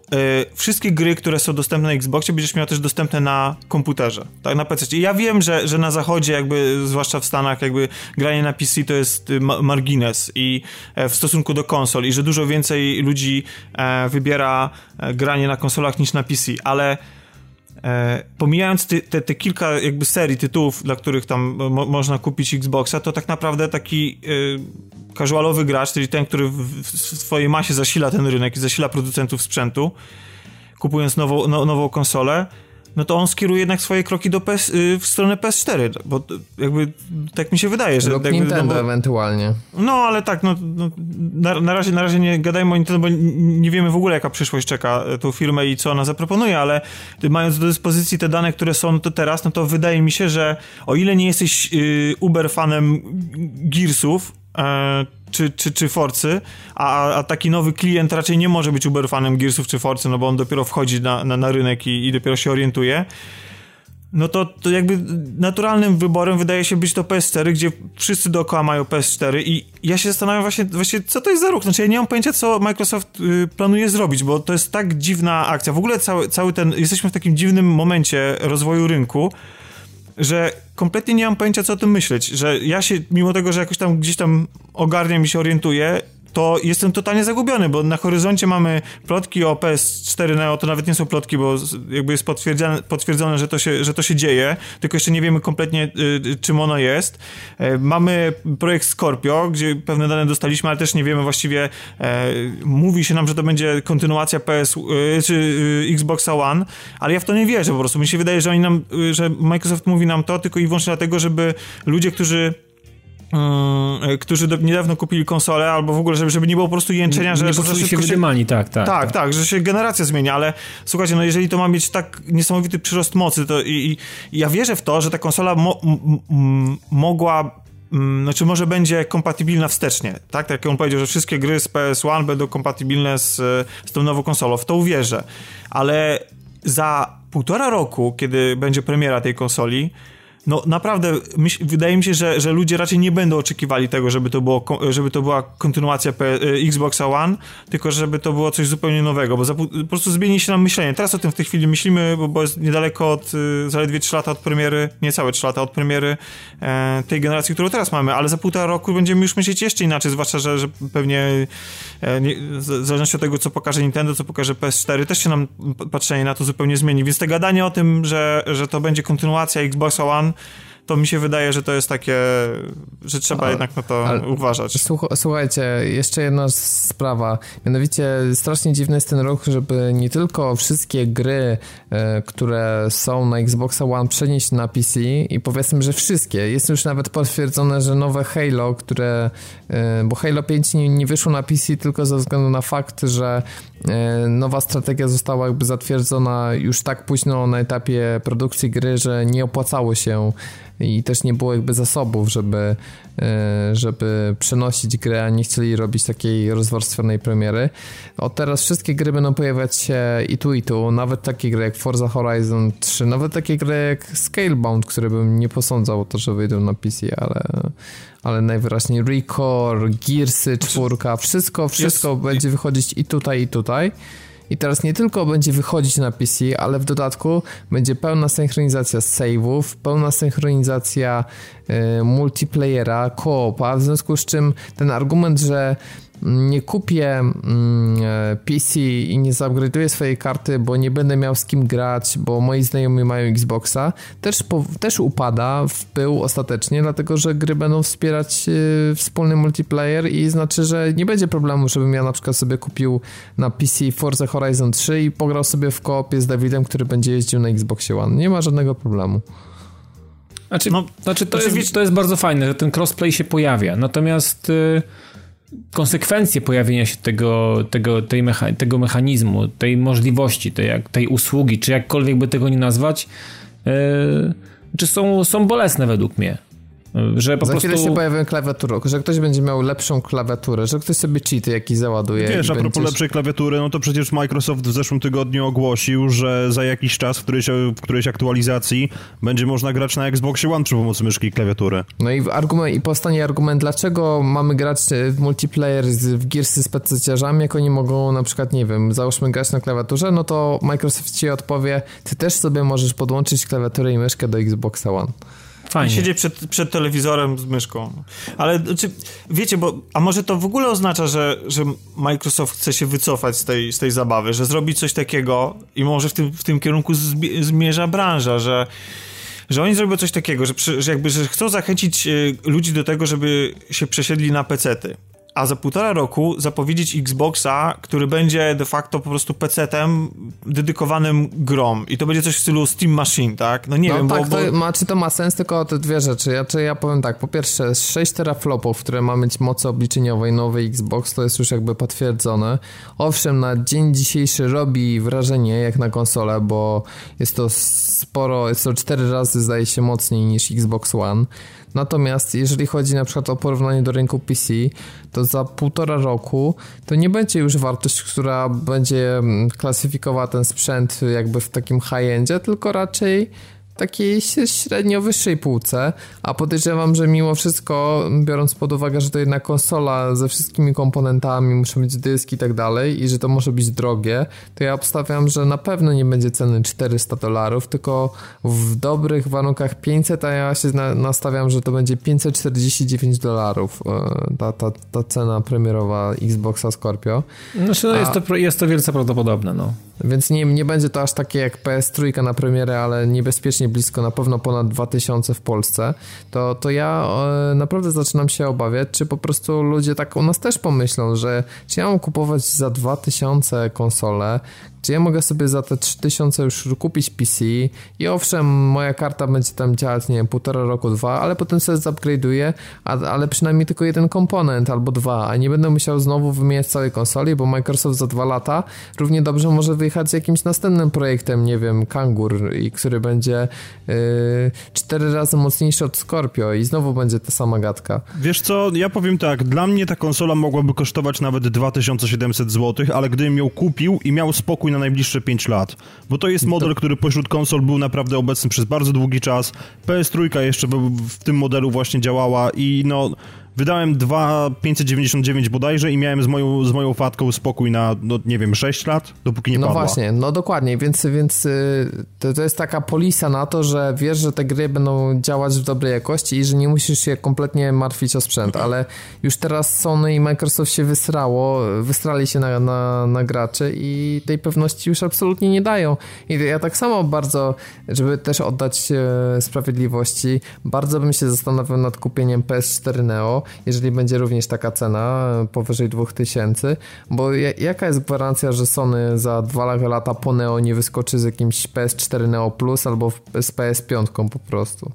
Speaker 7: wszystkie gry, które są dostępne na Xboxie, będziesz miał też dostępne na komputerze, tak? Na PC. I ja wiem, że, że na zachodzie, jakby, zwłaszcza w Stanach, jakby granie na PC to jest y, ma margines i e, w stosunku do konsol i że dużo więcej ludzi e, wybiera e, granie na konsolach niż na PC, ale E, pomijając ty, te, te, kilka jakby serii tytułów, dla których tam mo, można kupić Xboxa, to tak naprawdę taki e, casualowy gracz, czyli ten, który w, w, swojej masie zasila ten rynek i zasila producentów sprzętu, kupując nową, no, nową konsolę, no to on skieruje jednak swoje kroki do PS, y, w stronę PS4, bo jakby tak mi się wydaje, że...
Speaker 3: Lub
Speaker 7: jakby,
Speaker 3: Nintendo
Speaker 7: no,
Speaker 3: ewentualnie.
Speaker 7: No, ale tak, no, no na, na, razie, na razie nie gadajmy o Nintendo, bo nie wiemy w ogóle jaka przyszłość czeka e, tą firmę i co ona zaproponuje, ale mając do dyspozycji te dane, które są to teraz, no to wydaje mi się, że o ile nie jesteś y, uber fanem Gearsów, e, czy, czy, czy Forcy, a, a taki nowy klient raczej nie może być Uber fanem Gearsów czy Forcy, no bo on dopiero wchodzi na, na, na rynek i, i dopiero się orientuje no to, to jakby naturalnym wyborem wydaje się być to PS4, gdzie wszyscy dookoła mają PS4 i ja się zastanawiam właśnie, właśnie co to jest za ruch. Znaczy ja nie mam pojęcia, co Microsoft y, planuje zrobić, bo to jest tak dziwna akcja. W ogóle cały, cały ten, jesteśmy w takim dziwnym momencie rozwoju rynku, że kompletnie nie mam pojęcia, co o tym myśleć, że ja się, mimo tego, że jakoś tam gdzieś tam ogarniam i się orientuję, to jestem totalnie zagubiony, bo na horyzoncie mamy plotki o PS4 Neo, to nawet nie są plotki, bo jakby jest potwierdzone, potwierdzone że, to się, że to się dzieje, tylko jeszcze nie wiemy kompletnie y, czym ono jest. E, mamy projekt Scorpio, gdzie pewne dane dostaliśmy, ale też nie wiemy właściwie, e, mówi się nam, że to będzie kontynuacja PS y, czy y, Xboxa One, ale ja w to nie wierzę po prostu. Mi się wydaje, że oni nam, y, że Microsoft mówi nam to tylko i wyłącznie dlatego, żeby ludzie, którzy Yy, którzy do, niedawno kupili konsolę, albo w ogóle, żeby, żeby nie było po prostu jęczenia, że...
Speaker 2: Nie poczuli się wydymani, tak, tak,
Speaker 7: tak. Tak, że się generacja zmienia, ale słuchajcie, no jeżeli to ma mieć tak niesamowity przyrost mocy, to i, i ja wierzę w to, że ta konsola mo, mogła znaczy może będzie kompatybilna wstecznie, tak? Tak jak on powiedział, że wszystkie gry z PS1 będą kompatybilne z, z tą nową konsolą, w to uwierzę, ale za półtora roku, kiedy będzie premiera tej konsoli, no naprawdę, myśl, wydaje mi się, że, że ludzie raczej nie będą oczekiwali tego, żeby to, było, żeby to była kontynuacja P, e, Xboxa One, tylko żeby to było coś zupełnie nowego, bo za, po prostu zmieni się nam myślenie. Teraz o tym w tej chwili myślimy, bo, bo jest niedaleko od, y, zaledwie 3 lata od premiery, niecałe 3 lata od premiery e, tej generacji, którą teraz mamy, ale za półtora roku będziemy już myśleć jeszcze inaczej, zwłaszcza, że, że pewnie e, nie, w zależności od tego, co pokaże Nintendo, co pokaże PS4, też się nam patrzenie na to zupełnie zmieni, więc te gadanie o tym, że, że to będzie kontynuacja Xboxa One, to mi się wydaje, że to jest takie, że trzeba ale, jednak na to ale, uważać.
Speaker 3: Słuchajcie, jeszcze jedna sprawa. Mianowicie strasznie dziwny jest ten ruch, żeby nie tylko wszystkie gry, e, które są na Xbox One przenieść na PC i powiedzmy, że wszystkie. Jest już nawet potwierdzone, że nowe Halo, które, e, bo Halo 5 nie, nie wyszło na PC tylko ze względu na fakt, że nowa strategia została jakby zatwierdzona już tak późno na etapie produkcji gry, że nie opłacało się i też nie było jakby zasobów, żeby, e, żeby przenosić grę, a nie chcieli robić takiej rozwarstwionej premiery. Od teraz wszystkie gry będą pojawiać się i tu i tu, nawet takie gry jak Forza Horizon 3, nawet takie gry jak Scalebound, które bym nie posądzał o to, że wyjdą na PC, ale, ale najwyraźniej Recore, Gearsy, czwórka, wszystko, wszystko jest... będzie wychodzić i tutaj, i tutaj. I teraz nie tylko będzie wychodzić na PC, ale w dodatku będzie pełna synchronizacja save'ów, pełna synchronizacja y, multiplayera, koopa, w związku z czym ten argument, że nie kupię mm, e, PC i nie zupgrade'uję swojej karty, bo nie będę miał z kim grać, bo moi znajomi mają Xboxa, też, też upada w pył ostatecznie, dlatego że gry będą wspierać e, wspólny multiplayer i znaczy, że nie będzie problemu, żebym ja na przykład sobie kupił na PC Forza Horizon 3 i pograł sobie w koopie z Davidem, który będzie jeździł na Xboxie One. Nie ma żadnego problemu.
Speaker 2: Znaczy, no, znaczy to, jest, to jest bardzo fajne, że ten crossplay się pojawia, natomiast... Yy konsekwencje pojawienia się tego, tego, tej mecha, tego mechanizmu, tej możliwości, tej, tej usługi, czy jakkolwiek by tego nie nazwać, yy, czy są, są bolesne według mnie. Że po
Speaker 3: Za
Speaker 2: prostu...
Speaker 3: chwilę się pojawią klawiaturę, że ktoś będzie miał lepszą klawiaturę, że ktoś sobie cheaty jakiś załaduje.
Speaker 5: Wiesz, a propos będziesz... lepszej klawiatury, no to przecież Microsoft w zeszłym tygodniu ogłosił, że za jakiś czas w którejś, w którejś aktualizacji będzie można grać na Xboxie One przy pomocy myszki i klawiatury.
Speaker 3: No i, argument, i powstanie argument, dlaczego mamy grać w multiplayer w Gearsy z PC-ciarzami, jak oni mogą na przykład, nie wiem, załóżmy grać na klawiaturze, no to Microsoft ci odpowie, ty też sobie możesz podłączyć klawiaturę i myszkę do Xboxa One.
Speaker 2: Fajnie.
Speaker 7: Siedzieć przed, przed telewizorem z myszką. Ale czy, wiecie, bo a może to w ogóle oznacza, że, że Microsoft chce się wycofać z tej, z tej zabawy, że zrobić coś takiego i może w tym, w tym kierunku zmierza branża, że że oni zrobią coś takiego, że, że jakby że chcą zachęcić y, ludzi do tego, żeby się przesiedli na pecety a za półtora roku zapowiedzieć Xboxa, który będzie de facto po prostu PC-tem dedykowanym grom i to będzie coś w stylu Steam Machine, tak?
Speaker 3: No nie no wiem, tak, bo... To ma, czy to ma sens, tylko te dwie rzeczy. Ja, czy ja powiem tak, po pierwsze 6 teraflopów, które ma mieć mocy obliczeniowej nowy Xbox, to jest już jakby potwierdzone. Owszem, na dzień dzisiejszy robi wrażenie jak na konsolę, bo jest to sporo, jest to 4 razy zdaje się mocniej niż Xbox One. Natomiast jeżeli chodzi na przykład o porównanie do rynku PC, to za półtora roku to nie będzie już wartość, która będzie mm, klasyfikowała ten sprzęt jakby w takim high-endzie, tylko raczej takiej średnio wyższej półce, a podejrzewam, że mimo wszystko, biorąc pod uwagę, że to jedna konsola ze wszystkimi komponentami, muszą być dyski i tak dalej i że to może być drogie, to ja obstawiam, że na pewno nie będzie ceny 400 dolarów, tylko w dobrych warunkach 500, a ja się nastawiam, że to będzie 549 dolarów e, ta, ta, ta cena premierowa Xboxa Scorpio.
Speaker 2: Znaczy, no jest, to, jest to wielce prawdopodobne, no.
Speaker 3: Więc nie, nie będzie to aż takie jak PS3 na premierę, ale niebezpiecznie blisko, na pewno ponad 2000 w Polsce, to, to ja e, naprawdę zaczynam się obawiać, czy po prostu ludzie tak u nas też pomyślą, że czy ja mam kupować za 2000 konsole, czy ja mogę sobie za te 3000 już kupić PC i owszem, moja karta będzie tam działać, nie wiem, półtora roku, dwa, ale potem sobie zupgrade'uję, ale przynajmniej tylko jeden komponent albo dwa, a nie będę musiał znowu wymieniać całej konsoli, bo Microsoft za dwa lata równie dobrze może wyjechać z jakimś następnym projektem, nie wiem, Kangur, i który będzie yy, cztery razy mocniejszy od Scorpio i znowu będzie ta sama gadka.
Speaker 5: Wiesz co, ja powiem tak, dla mnie ta konsola mogłaby kosztować nawet 2700 zł, ale gdybym ją kupił i miał spokój na najbliższe 5 lat. Bo to jest model, który pośród konsol był naprawdę obecny przez bardzo długi czas. PS3 jeszcze w, w tym modelu właśnie działała i no Wydałem 2,599 bodajże i miałem z moją, z moją fatką spokój na, no nie wiem, 6 lat, dopóki nie
Speaker 3: no
Speaker 5: padła.
Speaker 3: No właśnie, no dokładnie, więc, więc y, to, to jest taka polisa na to, że wiesz, że te gry będą działać w dobrej jakości i że nie musisz się kompletnie martwić o sprzęt, ale już teraz Sony i Microsoft się wysrało, wystrali się na, na, na graczy i tej pewności już absolutnie nie dają. I ja tak samo bardzo, żeby też oddać sprawiedliwości, bardzo bym się zastanawiał nad kupieniem PS4 Neo, jeżeli będzie również taka cena powyżej 2000, bo jaka jest gwarancja, że Sony za dwa lata po Neo nie wyskoczy z jakimś PS4 Neo Plus albo z PS5 po prostu?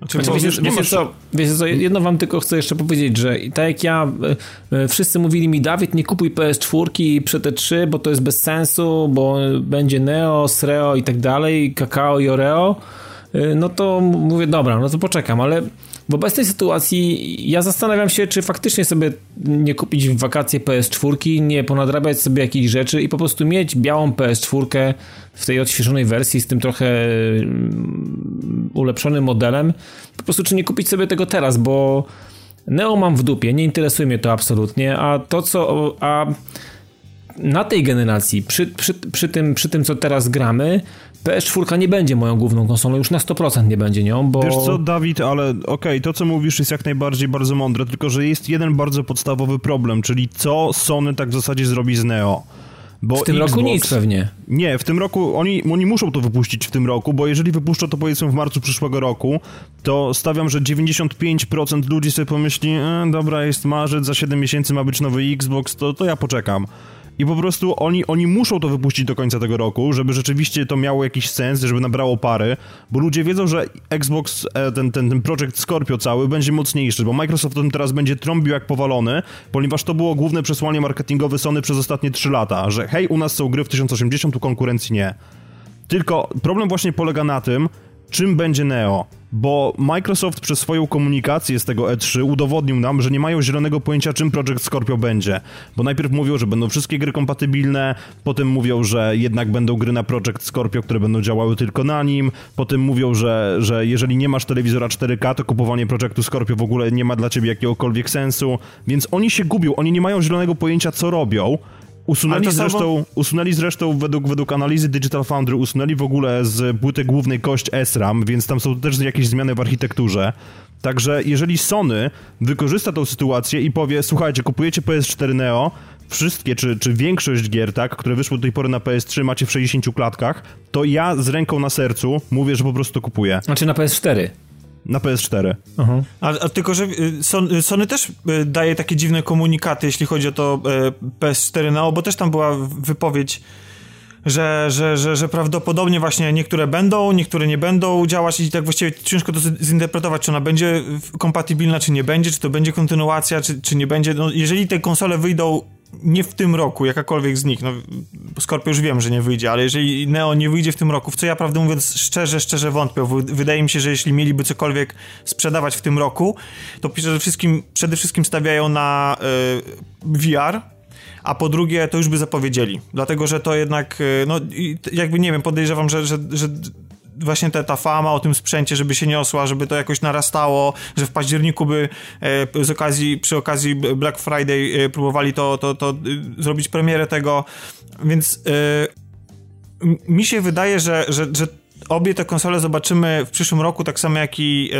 Speaker 2: Znaczy, wiecie, wiecie, co, wiecie co, jedno wam tylko chcę jeszcze powiedzieć, że tak jak ja, e, e, wszyscy mówili mi, Dawid, nie kupuj PS4 przy T3, bo to jest bez sensu, bo będzie Neo, Sreo i tak dalej, Kakao i Oreo, e, no to mówię, dobra, no to poczekam, ale w obecnej sytuacji ja zastanawiam się, czy faktycznie sobie nie kupić w wakacje PS4, nie ponadrabiać sobie jakichś rzeczy i po prostu mieć białą PS4 w tej odświeżonej wersji z tym trochę mm, ulepszonym modelem. Po prostu czy nie kupić sobie tego teraz, bo Neo mam w dupie, nie interesuje mnie to absolutnie, a to co... A na tej generacji, przy, przy, przy, tym, przy tym co teraz gramy, PS4 nie będzie moją główną konsolą, już na 100% nie będzie nią, bo...
Speaker 5: Wiesz co, Dawid, ale okej, okay, to co mówisz jest jak najbardziej bardzo mądre, tylko że jest jeden bardzo podstawowy problem, czyli co Sony tak w zasadzie zrobi z Neo.
Speaker 2: Bo w tym Xbox, roku nic pewnie.
Speaker 5: Nie, w tym roku oni, oni muszą to wypuścić w tym roku, bo jeżeli wypuszczą to powiedzmy w marcu przyszłego roku, to stawiam, że 95% ludzi sobie pomyśli, e, dobra, jest marzec, za 7 miesięcy ma być nowy Xbox, to, to ja poczekam. I po prostu oni, oni muszą to wypuścić do końca tego roku, żeby rzeczywiście to miało jakiś sens, żeby nabrało pary, bo ludzie wiedzą, że Xbox, e, ten, ten, ten projekt Scorpio cały będzie mocniejszy, bo Microsoft ten teraz będzie trąbił jak powalony, ponieważ to było główne przesłanie marketingowe Sony przez ostatnie 3 lata, że hej, u nas są gry w 1080, tu konkurencji nie. Tylko problem właśnie polega na tym, czym będzie Neo? Bo Microsoft przez swoją komunikację z tego E3 udowodnił nam, że nie mają zielonego pojęcia, czym Project Scorpio będzie. Bo najpierw mówią, że będą wszystkie gry kompatybilne, potem mówią, że jednak będą gry na Project Scorpio, które będą działały tylko na nim, potem mówią, że, że jeżeli nie masz telewizora 4K, to kupowanie Projectu Scorpio w ogóle nie ma dla ciebie jakiegokolwiek sensu, więc oni się gubią, oni nie mają zielonego pojęcia, co robią, Usunęli zresztą, samo... usunęli zresztą według, według analizy Digital Foundry, usunęli w ogóle z płyty głównej kość SRAM, więc tam są też jakieś zmiany w architekturze. Także jeżeli Sony wykorzysta tą sytuację i powie, słuchajcie, kupujecie PS4 Neo, wszystkie, czy, czy większość gier, tak, które wyszły do tej pory na PS3 macie w 60 klatkach, to ja z ręką na sercu mówię, że po prostu kupuję.
Speaker 2: Znaczy na PS4.
Speaker 5: Na PS4.
Speaker 7: Uh-huh. A, a, tylko, że y, Sony, Sony też y, daje takie dziwne komunikaty, jeśli chodzi o to y, PS4 Neo, bo też tam była wypowiedź że, że, że, że prawdopodobnie właśnie niektóre będą, niektóre nie będą działać i tak właściwie ciężko to zinterpretować, czy ona będzie kompatybilna, czy nie będzie, czy to będzie kontynuacja, czy, czy nie będzie. No, jeżeli te konsole wyjdą nie w tym roku, jakakolwiek z nich, no Scorpio już wiem, że nie wyjdzie, ale jeżeli Neo nie wyjdzie w tym roku, w co ja prawdę mówiąc szczerze, szczerze wątpię, wydaje mi się, że jeśli mieliby cokolwiek sprzedawać w tym roku, to przede wszystkim, przede wszystkim stawiają na y, VR, a po drugie to już by zapowiedzieli, dlatego że to jednak, y, no jakby nie wiem, podejrzewam, że, że, że właśnie ta, ta fama o tym sprzęcie, żeby się niosła, żeby to jakoś narastało, że w październiku by e, z okazji, przy okazji Black Friday e, próbowali to, to, to e, zrobić premierę tego, więc mi się wydaje, że, że, że obie te konsole zobaczymy w przyszłym roku, tak samo jak i,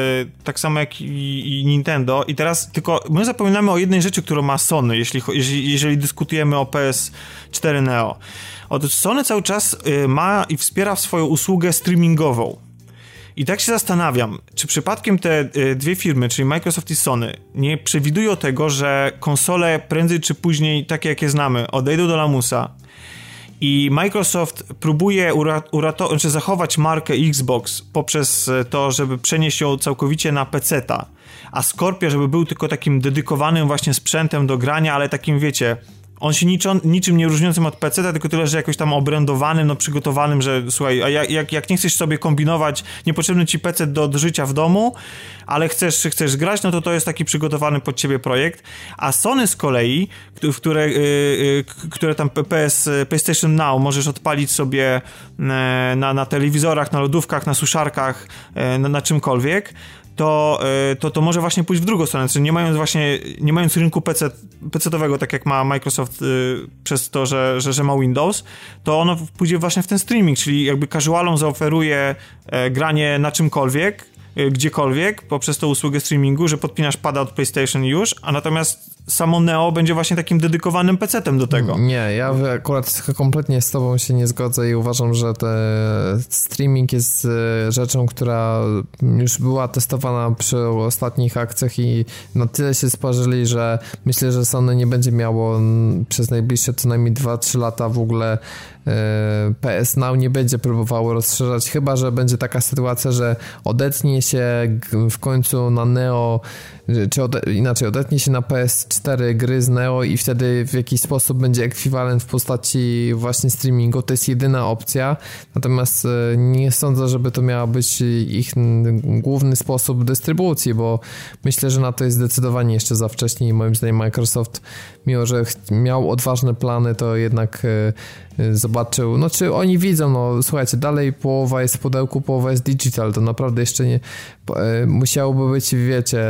Speaker 7: tak samo jak i, Nintendo. I teraz tylko my zapominamy o jednej rzeczy, którą ma Sony, jeśli, jeżeli dyskutujemy o PS4 Neo. Otóż Sony cały czas y, ma i wspiera swoją usługę streamingową. I tak się zastanawiam, czy przypadkiem te y, dwie firmy, czyli Microsoft i Sony, nie przewidują tego, że konsole prędzej czy później, takie jakie znamy, odejdą do lamusa i Microsoft próbuje uratować, znaczy zachować markę Xbox poprzez y, to, żeby przenieść ją całkowicie na PC-ta, a Scorpio, żeby był tylko takim dedykowanym właśnie sprzętem do grania, ale takim wiecie, on się niczym, niczym nie różniącym od PC, tylko tyle, że jakoś tam obrędowanym, no przygotowanym, że słuchaj, a jak, jak nie chcesz sobie kombinować, niepotrzebny ci PC do, życia w domu, ale chcesz, chcesz grać, no to to jest taki przygotowany pod ciebie projekt. A Sony z kolei, które, yy, które tam PS, PlayStation Now możesz odpalić sobie e, na, na telewizorach, na lodówkach, na suszarkach, e, na, na czymkolwiek, to, e, to, to może właśnie pójść w drugą stronę, czyli nie mając właśnie, nie mając rynku PC, PC-owego, tak jak ma Microsoft y, przez to, że, że, że ma Windows, to ono pójdzie właśnie w ten streaming, czyli jakby casualom zaoferuje e, granie na czymkolwiek, e, gdziekolwiek poprzez tą usługę streamingu, że podpinasz pada od PlayStation już, a natomiast samo Neo będzie właśnie takim dedykowanym PC-tem do tego.
Speaker 3: Nie, ja akurat kompletnie z tobą się nie zgodzę i uważam, że streaming jest e, rzeczą, która już była testowana przy ostatnich akcjach i na tyle się sparzyli, że myślę, że Sony nie będzie miało przez najbliższe co najmniej 2-3 lata w ogóle e, PS Now nie będzie próbowało rozszerzać, chyba że będzie taka sytuacja, że odetnie się w końcu na Neo czy ode, inaczej, odetnie się na PS4 gry z Neo i wtedy w jakiś sposób będzie ekwiwalent w postaci właśnie streamingu. To jest jedyna opcja, natomiast e, nie sądzę, żeby to miała być ich główny sposób dystrybucji, bo myślę, że na to jest zdecydowanie jeszcze za wcześnie i moim zdaniem Microsoft, mimo że miał odważne plany, to jednak e, Y, zobaczył, no czy oni widzą, no słuchajcie, dalej połowa jest w pudełku, połowa jest digital, to naprawdę jeszcze nie, y, musiałoby być, wiecie,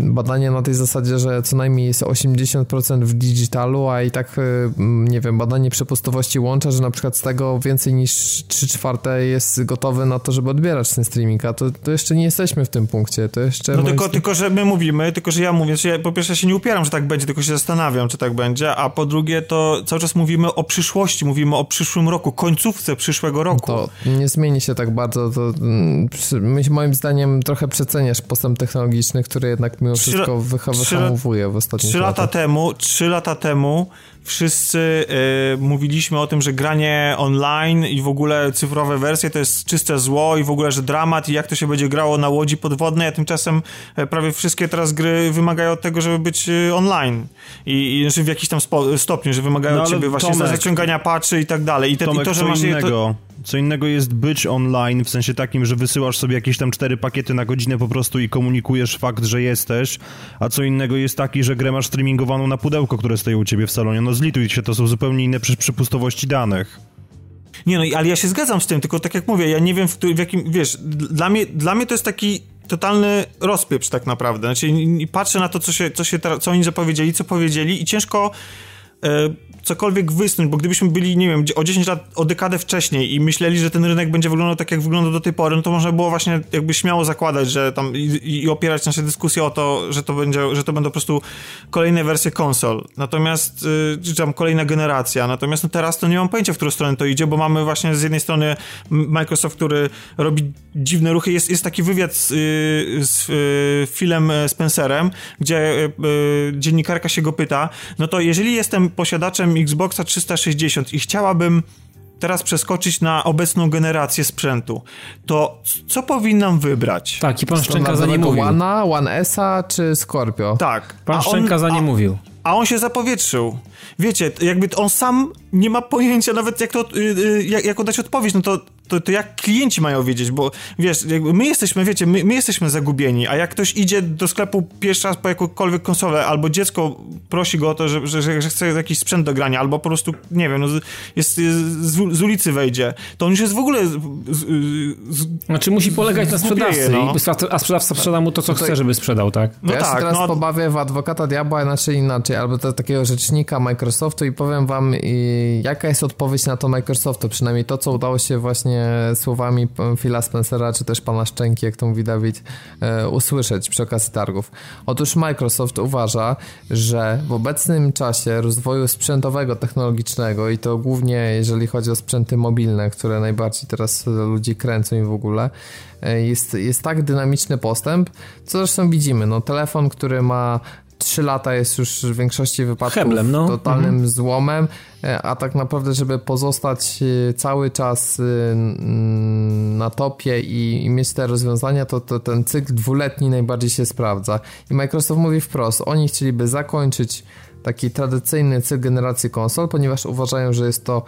Speaker 3: badanie na tej zasadzie, że co najmniej jest 80% w digitalu, a i tak, nie wiem, badanie przepustowości łącza, że na przykład z tego więcej niż 3 czwarte jest gotowe na to, żeby odbierać ten streaming, a to, to jeszcze nie jesteśmy w tym punkcie, to jeszcze...
Speaker 7: No tylko, tylko, że my mówimy, tylko, że ja mówię, że ja po pierwsze się nie upieram, że tak będzie, tylko się zastanawiam, czy tak będzie, a po drugie to cały czas mówimy o przyszłości mówimy o przyszłym roku, końcówce przyszłego roku.
Speaker 3: To nie zmieni się tak bardzo, to mm, moim zdaniem trochę przeceniasz postęp technologiczny, który jednak mimo wszystko wyhamowuje w ostatnich
Speaker 7: trzy lata temu, Trzy lata temu wszyscy y, mówiliśmy o tym, że granie online i w ogóle cyfrowe wersje to jest czyste zło i w ogóle, że dramat i jak to się będzie grało na łodzi podwodnej, a tymczasem y, prawie wszystkie teraz gry wymagają tego, żeby być y, online i, i znaczy w jakiś tam stopniu, że wymagają no, od ciebie właśnie Tomek, zaciągania patchy i tak dalej. I, te,
Speaker 5: Tomek,
Speaker 7: i to, że
Speaker 5: masz innego. To... Co innego jest być online, w sensie takim, że wysyłasz sobie jakieś tam cztery pakiety na godzinę po prostu i komunikujesz fakt, że jesteś, a co innego jest taki, że grę masz streamingowaną na pudełko, które stoi u ciebie w salonie. No zlituj się, to są zupełnie inne przy, przypustowości danych.
Speaker 7: Nie no, ale ja się zgadzam z tym, tylko tak jak mówię, ja nie wiem w, w jakim, wiesz, dla mnie, dla mnie to jest taki totalny rozpieprz tak naprawdę. Znaczy patrzę na to, co, się, co, się, co oni zapowiedzieli, co powiedzieli i ciężko e, cokolwiek wysnuć, bo gdybyśmy byli, nie wiem, o 10 lat, o dekadę wcześniej i myśleli, że ten rynek będzie wyglądał tak, jak wygląda do tej pory, no to można było właśnie jakby śmiało zakładać, że tam i, i opierać nasze dyskusje o to, że to będzie, że to będą po prostu kolejne wersje konsol. Natomiast, yy, czy tam kolejna generacja. Natomiast no teraz to nie mam pojęcia, w którą stronę to idzie, bo mamy właśnie z jednej strony Microsoft, który robi dziwne ruchy. Jest, jest taki wywiad z, yy, z yy, Philem Spencerem, gdzie dziennikarka się go pyta, no to jeżeli jestem posiadaczem Xboxa 360 i chciałabym teraz przeskoczyć na obecną generację sprzętu, to co powinnam wybrać?
Speaker 2: Tak, i pan Szczęka za nie mówił.
Speaker 3: One, One S-a czy Scorpio?
Speaker 7: Tak.
Speaker 2: Pan Szczęka za nie mówił.
Speaker 7: A on się zapowietrzył. Wiecie, jakby on sam nie ma pojęcia nawet jak to, yy, jak, jak oddać odpowiedź, no to to, to jak klienci mają wiedzieć, bo wiesz, my jesteśmy, wiecie, my, my, jesteśmy zagubieni, a jak ktoś idzie do sklepu pierwszy raz po jakąkolwiek konsolę, albo dziecko prosi go o to, że, że, że chce jakiś sprzęt do grania, albo po prostu, nie wiem, no, jest, jest z, z, ulicy wejdzie, to on już jest w ogóle... Z,
Speaker 2: z, znaczy musi polegać na sprzedawcy, no. a sprzedawca sprzeda mu to, co chce, żeby sprzedał, tak?
Speaker 3: No ja tak, się teraz no... pobawię w adwokata diabła, inaczej inaczej, albo to takiego rzecznika Microsoftu i powiem wam, i, jaka jest odpowiedź na to Microsoftu, przynajmniej to, co udało się właśnie właśnie słowami Phila Spencera, czy też pana Szczęki, jak to mówi Dawid, e, usłyszeć przy okazji targów. Otóż Microsoft uważa, że w obecnym czasie rozwoju sprzętowego, technologicznego i to głównie jeżeli chodzi o sprzęty mobilne, które najbardziej teraz ludzi kręcą i w ogóle, e, jest, jest tak dynamiczny postęp, co zresztą widzimy. No, telefon, który ma 3 lata jest już w większości wypadków Heblem, no. totalnym mhm. złomem, e, a tak naprawdę, żeby pozostać e, cały czas e, na topie i, i mieć te rozwiązania, to, to ten cykl dwuletni najbardziej się sprawdza. I Microsoft mówi wprost, oni chcieliby zakończyć taki tradycyjny cykl generacji konsol, ponieważ uważają, że jest to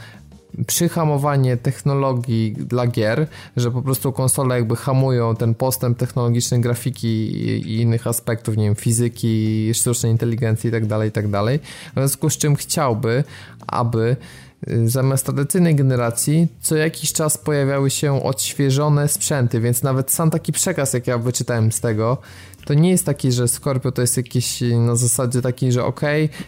Speaker 3: przyhamowanie technologii dla gier, że po prostu konsole jakby hamują ten postęp technologiczny grafiki i innych aspektów, nie wiem, fizyki, sztucznej inteligencji itd., tak itd. Tak w związku z czym chciałby, aby y, zamiast tradycyjnej generacji co jakiś czas pojawiały się odświeżone sprzęty, więc nawet sam taki przekaz, jak ja wyczytałem z tego, to nie jest taki, że Scorpio to jest jakiś na zasadzie taki, że ok,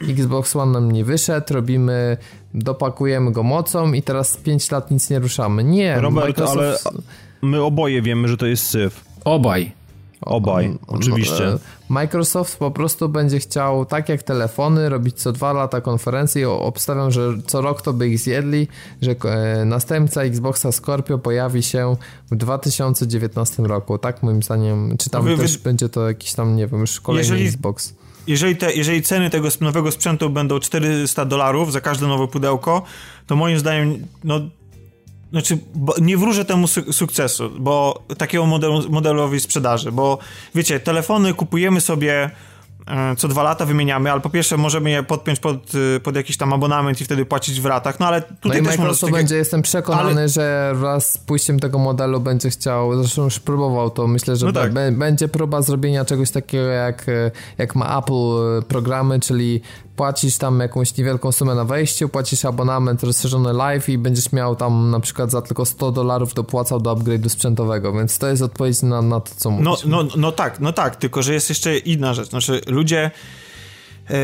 Speaker 3: Xbox One nam nie wyszedł, robimy, dopakujemy go mocą i teraz 5 lat nic nie ruszamy. Nie,
Speaker 5: Robert, Microsoft... ale my oboje wiemy, że to jest syf.
Speaker 2: Obaj.
Speaker 5: Obaj, oczywiście. E,
Speaker 3: Microsoft po prostu będzie chciał, tak jak telefony, robić co dwa lata konferencje. Obstawiam, że co rok to by ich zjedli, że e, następca Xboxa Scorpio pojawi się w 2019 roku. Tak moim zdaniem, czy tam wy, też wy... będzie to jakiś tam, nie wiem, już kolejny jeżeli, Xbox.
Speaker 7: Jeżeli, te, jeżeli ceny tego nowego sprzętu będą 400 dolarów za każde nowe pudełko, to moim zdaniem, no znaczy, nie wróżę temu su sukcesu, bo takiego modelu, modelowi sprzedaży, bo wiecie, telefony kupujemy sobie E, co dwa lata wymieniamy, ale po pierwsze możemy je podpiąć pod, y, pod jakiś tam abonament i wtedy płacić w ratach, no ale tutaj no
Speaker 3: też Microsoft będzie, jestem przekonany, ale... że wraz z pójściem tego modelu będzie chciał, zresztą już próbował to, myślę, że no tak. będzie próba zrobienia czegoś takiego jak, jak ma Apple e, programy, czyli płacisz tam jakąś niewielką sumę na wejściu, płacisz abonament rozszerzony live i będziesz miał tam na przykład za tylko 100 dolarów dopłacał do upgrade'u sprzętowego, więc to jest odpowiedź na, na to, co
Speaker 7: mówisz. No, no, no tak, no tak, tylko że jest jeszcze inna rzecz, znaczy ludzie e,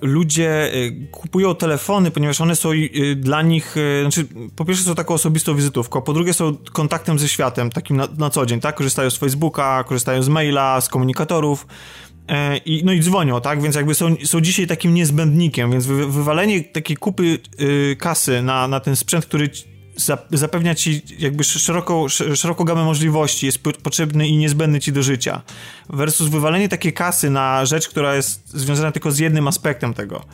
Speaker 7: ludzie e, kupują telefony, ponieważ one są e, dla nich, znaczy po pierwsze są taką osobistą wizytówką, po drugie są kontaktem ze światem, takim na, na co dzień, tak? Korzystają z Facebooka, korzystają z maila, z komunikatorów, i, no i dzwonią, tak? Więc jakby są, są dzisiaj takim niezbędnikiem, więc wy, wywalenie takiej kupy y, kasy na, na ten sprzęt, który zapewnia ci jakby szeroką, szeroką gamę możliwości, jest potrzebny i niezbędny ci do życia. Versus wywalenie takiej kasy na rzecz, która jest związana tylko z jednym aspektem tego.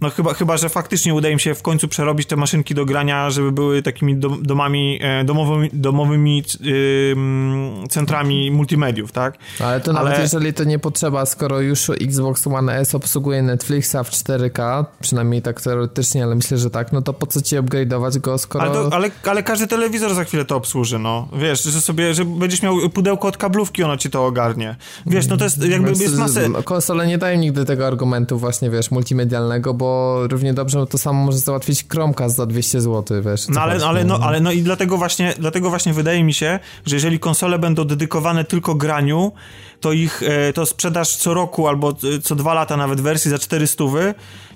Speaker 7: No chyba, chyba, że faktycznie uda im się w końcu przerobić te maszynki do grania, żeby były takimi domami, e, domowymi, domowymi yy, centrami multimediów, tak?
Speaker 3: Ale to nawet Ale... jeżeli to nie potrzeba, skoro już Xbox One S obsługuje Netflixa w 4K, przynajmniej tak teoretycznie, ale myślę, że tak, no to po co ci upgrade'ować go, skoro...
Speaker 7: Ale, to, ale, ale, każdy telewizor za chwilę to obsłuży, no. Wiesz, że sobie, że będziesz miał pudełko od kablówki, ono ci to ogarnie. Wiesz, no to jest jakby jest masę...
Speaker 3: Konsole nie dają nigdy tego argumentu właśnie, wiesz, multimedialnego, bo bo równie dobrze to samo może załatwić Chromecast za 200 zł, wiesz.
Speaker 7: No ale, ale, no, ale no i dlatego właśnie, dlatego właśnie wydaje mi się, że jeżeli konsole będą dedykowane tylko graniu, to ich, e, to sprzedaż co roku albo co dwa lata nawet wersji za 400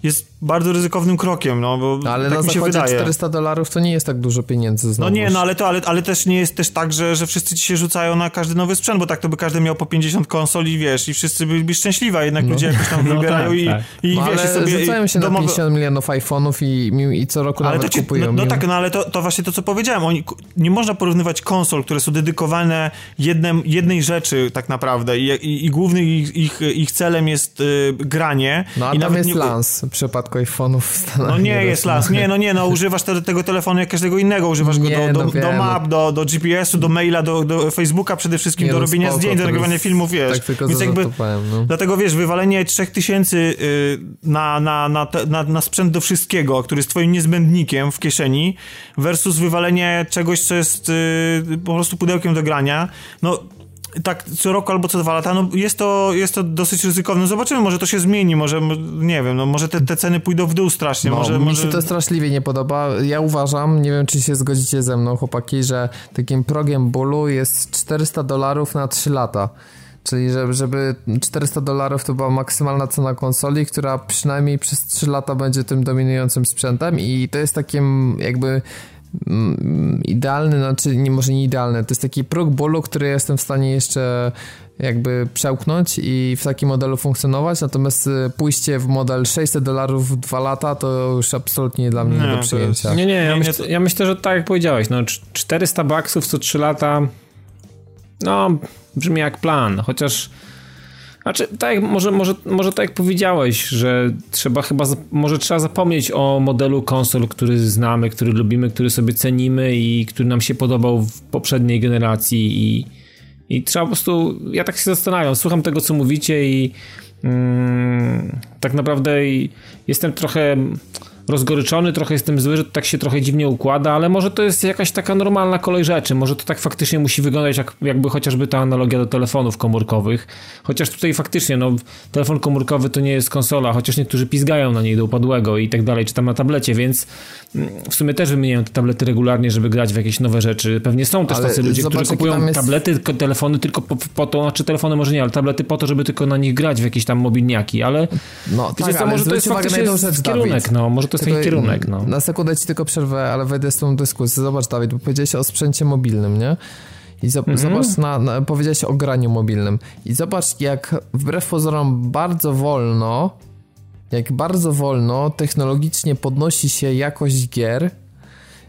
Speaker 7: jest bardzo ryzykownym krokiem, no bo
Speaker 3: No, ale
Speaker 7: tak
Speaker 3: na
Speaker 7: mi się wydaje.
Speaker 3: 400 dolarów to nie jest tak dużo pieniędzy.
Speaker 7: No nie, no ale to, ale, ale też nie jest też tak, że, że wszyscy ci się rzucają na każdy nowy sprzęt, bo tak to by każdy miał po 50 konsol i wiesz, i wszyscy byliby szczęśliwi, a jednak ludzie jakoś tam <laughs>
Speaker 2: No
Speaker 7: wybierają
Speaker 2: tak,
Speaker 7: i,
Speaker 2: tak.
Speaker 7: i
Speaker 3: No,
Speaker 7: wiesz,
Speaker 3: ale
Speaker 7: i sobie
Speaker 3: rzucają się na 50 milionów iPhone'ów i, i co roku
Speaker 7: Ale to
Speaker 3: nawet
Speaker 7: ci,
Speaker 3: kupują.
Speaker 7: no, no tak, no ale to, to właśnie to, co powiedziałem. Oni, nie można porównywać konsol, które są dedykowane jednym, jednej rzeczy tak naprawdę i, i, i głównym ich, ich, ich celem jest y, granie.
Speaker 3: No a
Speaker 7: I
Speaker 3: tam
Speaker 7: nawet
Speaker 3: jest
Speaker 7: nie,
Speaker 3: lans w przypadku iPhone'ów w Stanach.
Speaker 7: No nie jest las, nie, no nie, no używasz te, tego telefonu jak każdego innego, używasz go
Speaker 3: Nie,
Speaker 7: do,
Speaker 3: no
Speaker 7: do, do
Speaker 3: wiem,
Speaker 7: map, do, do GPS-u, do maila, do, do Facebooka przede wszystkim,
Speaker 3: Nie,
Speaker 7: do
Speaker 3: no
Speaker 7: robienia
Speaker 3: spoko,
Speaker 7: zdjęć, do nagrywania filmów, wiesz.
Speaker 3: Tak tylko
Speaker 7: Więc jakby,
Speaker 3: zażartowałem, no.
Speaker 7: Dlatego wiesz, wywalenie 3000 y, na, na, na, na, na sprzęt do wszystkiego, który jest twoim niezbędnikiem w kieszeni, versus wywalenie czegoś, co jest y, po prostu pudełkiem do grania, no tak co roku albo co dwa lata, no jest to, jest to dosyć ryzykowne. Zobaczymy, może to się zmieni, może, mo- nie wiem, no może te, te ceny pójdą w dół strasznie,
Speaker 3: No,
Speaker 7: może...
Speaker 3: mi
Speaker 7: może...
Speaker 3: się to straszliwie nie podoba. Ja uważam, nie wiem czy się zgodzicie ze mną chłopaki, że takim progiem bólu jest 400 dolarów na 3 lata. Czyli żeby, żeby 400 dolarów to była maksymalna cena konsoli, która przynajmniej przez 3 lata będzie tym dominującym sprzętem i to jest takim jakby idealny, znaczy nie, może nie idealny, to jest taki próg bólu, który jestem w stanie jeszcze jakby przełknąć i w takim modelu funkcjonować, natomiast y, pójście w model 600 dolarów w 2 lata to już absolutnie dla mnie nie,
Speaker 7: Nie,
Speaker 3: do przyjęcia.
Speaker 2: Nie, nie, ja,
Speaker 7: Nie,
Speaker 2: myślę,
Speaker 7: to-
Speaker 2: ja myślę, że tak jak powiedziałeś, no cz- 400 baksów co 3 lata, no brzmi jak plan, chociaż znaczy, tak, może, może, może tak jak powiedziałeś, że trzeba chyba, może trzeba zapomnieć o modelu konsol, który znamy, który lubimy, który sobie cenimy i który nam się podobał w poprzedniej generacji i, i trzeba po prostu, ja tak się zastanawiam, słucham tego, co mówicie i mm, tak naprawdę jestem trochę rozgoryczony, trochę jestem zły, że to tak się trochę dziwnie układa, ale może to jest jakaś taka normalna kolej rzeczy, może to tak faktycznie musi wyglądać jak, jakby chociażby ta analogia do telefonów komórkowych, chociaż tutaj faktycznie, no telefon komórkowy to nie jest konsola, chociaż niektórzy pizgają na niej do upadłego i tak dalej, czy tam na tablecie, więc mm, w sumie też wymieniają te tablety regularnie, żeby grać w jakieś nowe rzeczy. Pewnie są też
Speaker 3: Ale
Speaker 2: tacy ludzie,
Speaker 3: zobacz,
Speaker 2: którzy kupują
Speaker 3: jest-
Speaker 2: tablety, telefony tylko po, po to, znaczy telefony może nie, ale tablety po to, żeby tylko na nich grać w jakieś tam mobilniaki, ale
Speaker 3: No
Speaker 2: wiecie
Speaker 3: tak,
Speaker 2: co, może to jest faktycznie
Speaker 3: rzecz,
Speaker 2: kierunek,
Speaker 3: Dawid.
Speaker 2: no, może to jest
Speaker 3: Tylko,
Speaker 2: kierunek, no.
Speaker 3: Na sekundę ci tylko przerwę, ale wejdę z tą dyskusję. Zobacz, Dawid, bo powiedziałeś o sprzęcie mobilnym, nie? I
Speaker 2: Mhm.
Speaker 3: zobacz, na, na, powiedziałeś o graniu mobilnym. I zobacz, jak wbrew pozorom bardzo wolno, jak bardzo wolno technologicznie podnosi się jakość gier,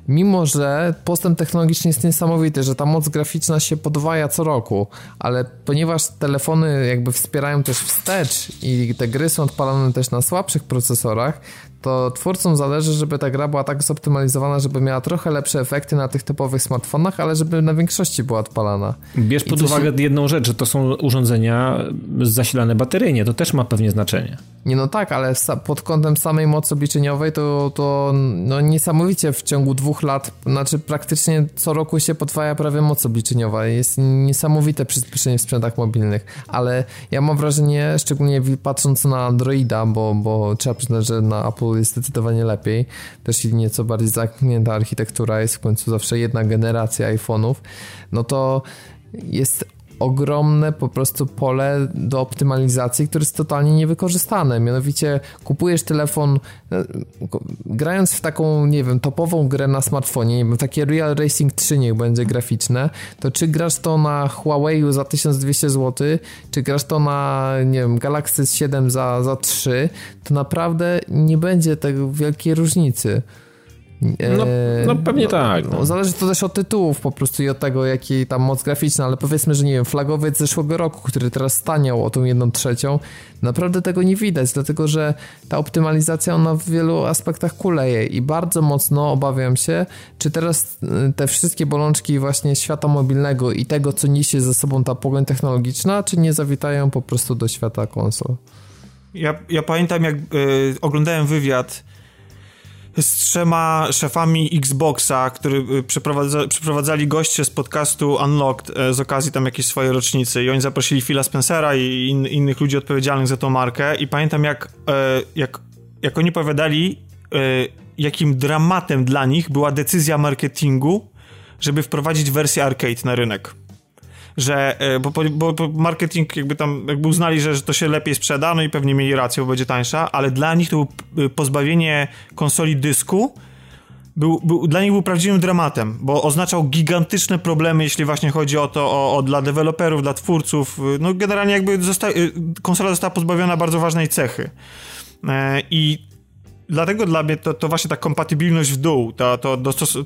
Speaker 3: mimo że postęp technologiczny jest niesamowity, że ta moc graficzna się podwaja co roku, ale ponieważ telefony jakby wspierają też wstecz i te gry są odpalane też na słabszych procesorach, to twórcom zależy, żeby ta gra była tak zoptymalizowana, żeby miała trochę lepsze efekty na tych typowych smartfonach, ale żeby na większości była odpalana.
Speaker 2: Bierz pod uwagę jedną rzecz, że to są urządzenia zasilane bateryjnie, to też ma pewnie znaczenie.
Speaker 3: Nie no tak, ale pod kątem samej mocy obliczeniowej to, to no niesamowicie w ciągu dwóch lat, znaczy praktycznie co roku się podwaja prawie moc obliczeniowa. Jest niesamowite przyspieszenie w sprzętach mobilnych, ale ja mam wrażenie, szczególnie patrząc na Androida, bo, bo trzeba przyznać, że na Apple jest zdecydowanie lepiej, też nieco bardziej zamknięta architektura, jest w końcu zawsze jedna generacja iPhone'ów, no to jest ogromne po prostu pole do optymalizacji, które jest totalnie niewykorzystane. Mianowicie kupujesz telefon, e, grając w taką, nie wiem, topową grę na smartfonie, nie wiem, takie Real Racing 3 niech będzie graficzne, to czy grasz to na Huawei'u za 1200 zł, czy grasz to na, nie wiem, Galaxy 7 za, za 3, to naprawdę nie będzie tego wielkiej różnicy.
Speaker 2: No,
Speaker 3: E,
Speaker 2: no pewnie tak. No.
Speaker 3: no, zależy to też od tytułów po prostu i od tego, jaki tam moc graficzna, ale powiedzmy, że nie wiem, flagowiec zeszłego roku, który teraz staniał o tą jedną trzecią, naprawdę tego nie widać, dlatego że ta optymalizacja ona w wielu aspektach kuleje i bardzo mocno obawiam się, czy teraz y, te wszystkie bolączki właśnie świata mobilnego i tego, co niesie ze sobą ta pogoń technologiczna, czy nie zawitają po prostu do świata konsol.
Speaker 7: Ja, ja pamiętam, jak y, oglądałem wywiad z trzema szefami Xboxa, który y, przeprowadza, przeprowadzali goście z podcastu Unlocked y, z okazji tam jakiejś swojej rocznicy. I oni zaprosili Phila Spencera i in, innych ludzi odpowiedzialnych za tą markę. I pamiętam jak, y, jak, jak oni opowiadali y, jakim dramatem dla nich była decyzja marketingu, żeby wprowadzić wersję arcade na rynek że e, bo, bo, bo, marketing jakby tam jakby uznali, że, że to się lepiej sprzeda, no i pewnie mieli rację, bo będzie tańsza, ale dla nich to było pozbawienie konsoli dysku był, był, dla nich był prawdziwym dramatem, bo oznaczał gigantyczne problemy, jeśli właśnie chodzi o to, o, o dla deweloperów, dla twórców. No generalnie jakby zosta konsola została pozbawiona bardzo ważnej cechy. E, I dlatego dla mnie to, to właśnie ta kompatybilność w dół, to, to,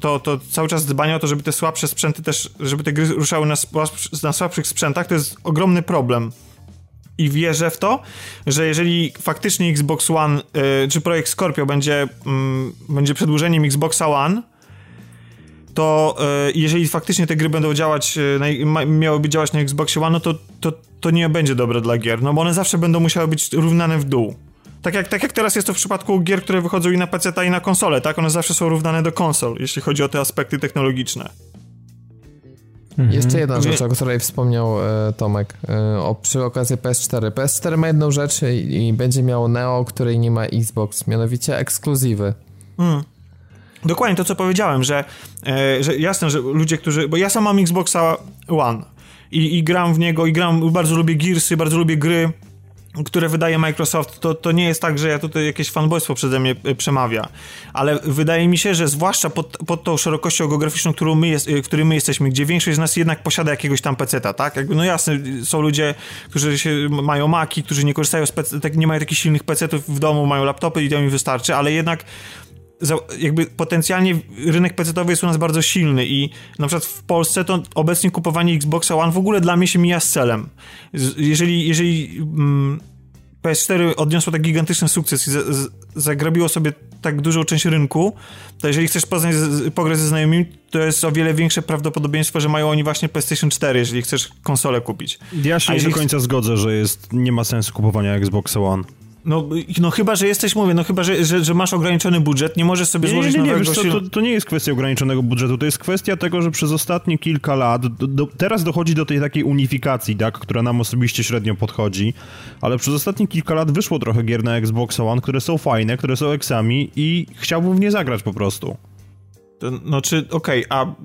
Speaker 7: to, to, cały czas dbanie o to, żeby te słabsze sprzęty też, żeby te gry ruszały na, na słabszych sprzętach, to jest ogromny problem. I wierzę w to, że jeżeli faktycznie Xbox One, y, czy projekt Scorpio będzie, y, będzie przedłużeniem Xboxa One, to y, jeżeli faktycznie te gry będą działać, y, na, miałyby działać na Xboxie One, no to, to, to nie będzie dobre dla gier, no bo one zawsze będą musiały być równane w dół. Tak jak, tak jak teraz jest to w przypadku gier, które wychodzą i na PC, i na konsole, tak? One zawsze są równane do konsol, jeśli chodzi o te aspekty technologiczne.
Speaker 3: Mhm. Jeszcze jedna rzecz, o której wspomniał e, Tomek, e, o, przy okazji PS4. PS4 ma jedną rzecz i, i będzie miało Neo, której nie ma Xbox, mianowicie ekskluzywy. Hmm.
Speaker 7: Dokładnie to, co powiedziałem, że, e, że jasne, że ludzie, którzy... Bo ja sam mam Xboxa One i, i gram w niego i gram, bardzo lubię Gearsy, bardzo lubię gry które wydaje Microsoft, to, to nie jest tak, że ja tutaj jakieś fanboystwo przeze mnie e, przemawia, ale wydaje mi się, że zwłaszcza pod, pod tą szerokością geograficzną, którą my jest, e, którym my jesteśmy, gdzie większość z nas jednak posiada jakiegoś tam peceta, tak? Jakby, no jasne, są ludzie, którzy się, mają maki, którzy nie korzystają z PC, tak, nie mają takich silnych pecetów w domu, mają laptopy i to mi wystarczy, ale jednak jakby potencjalnie rynek pecetowy jest u nas bardzo silny i na przykład w Polsce to obecnie kupowanie Xboxa One w ogóle dla mnie się mija z celem. Jeżeli, jeżeli mm, PS4 odniosło tak gigantyczny sukces i zagrabiło sobie tak dużą część rynku, to jeżeli chcesz poznać, pograć ze znajomymi, to jest o wiele większe prawdopodobieństwo, że mają oni właśnie PlayStation 4, jeżeli chcesz konsolę kupić.
Speaker 5: Ja się nie do końca zgodzę, że jest, nie ma sensu kupowania Xboxa One.
Speaker 7: No, no chyba, że jesteś, mówię, no chyba, że, że, że masz ograniczony budżet, nie możesz sobie nie, złożyć nie, nie, nowego...
Speaker 5: Nie, to, to, nie jest kwestia ograniczonego budżetu, to jest kwestia tego, że przez ostatnie kilka lat, do, do, teraz dochodzi do tej takiej unifikacji, tak, która nam osobiście średnio podchodzi, ale przez ostatnie kilka lat wyszło trochę gier na Xbox One, które są fajne, które są eksami i chciałbym w nie zagrać po prostu.
Speaker 7: To, no czy, okej, okay, a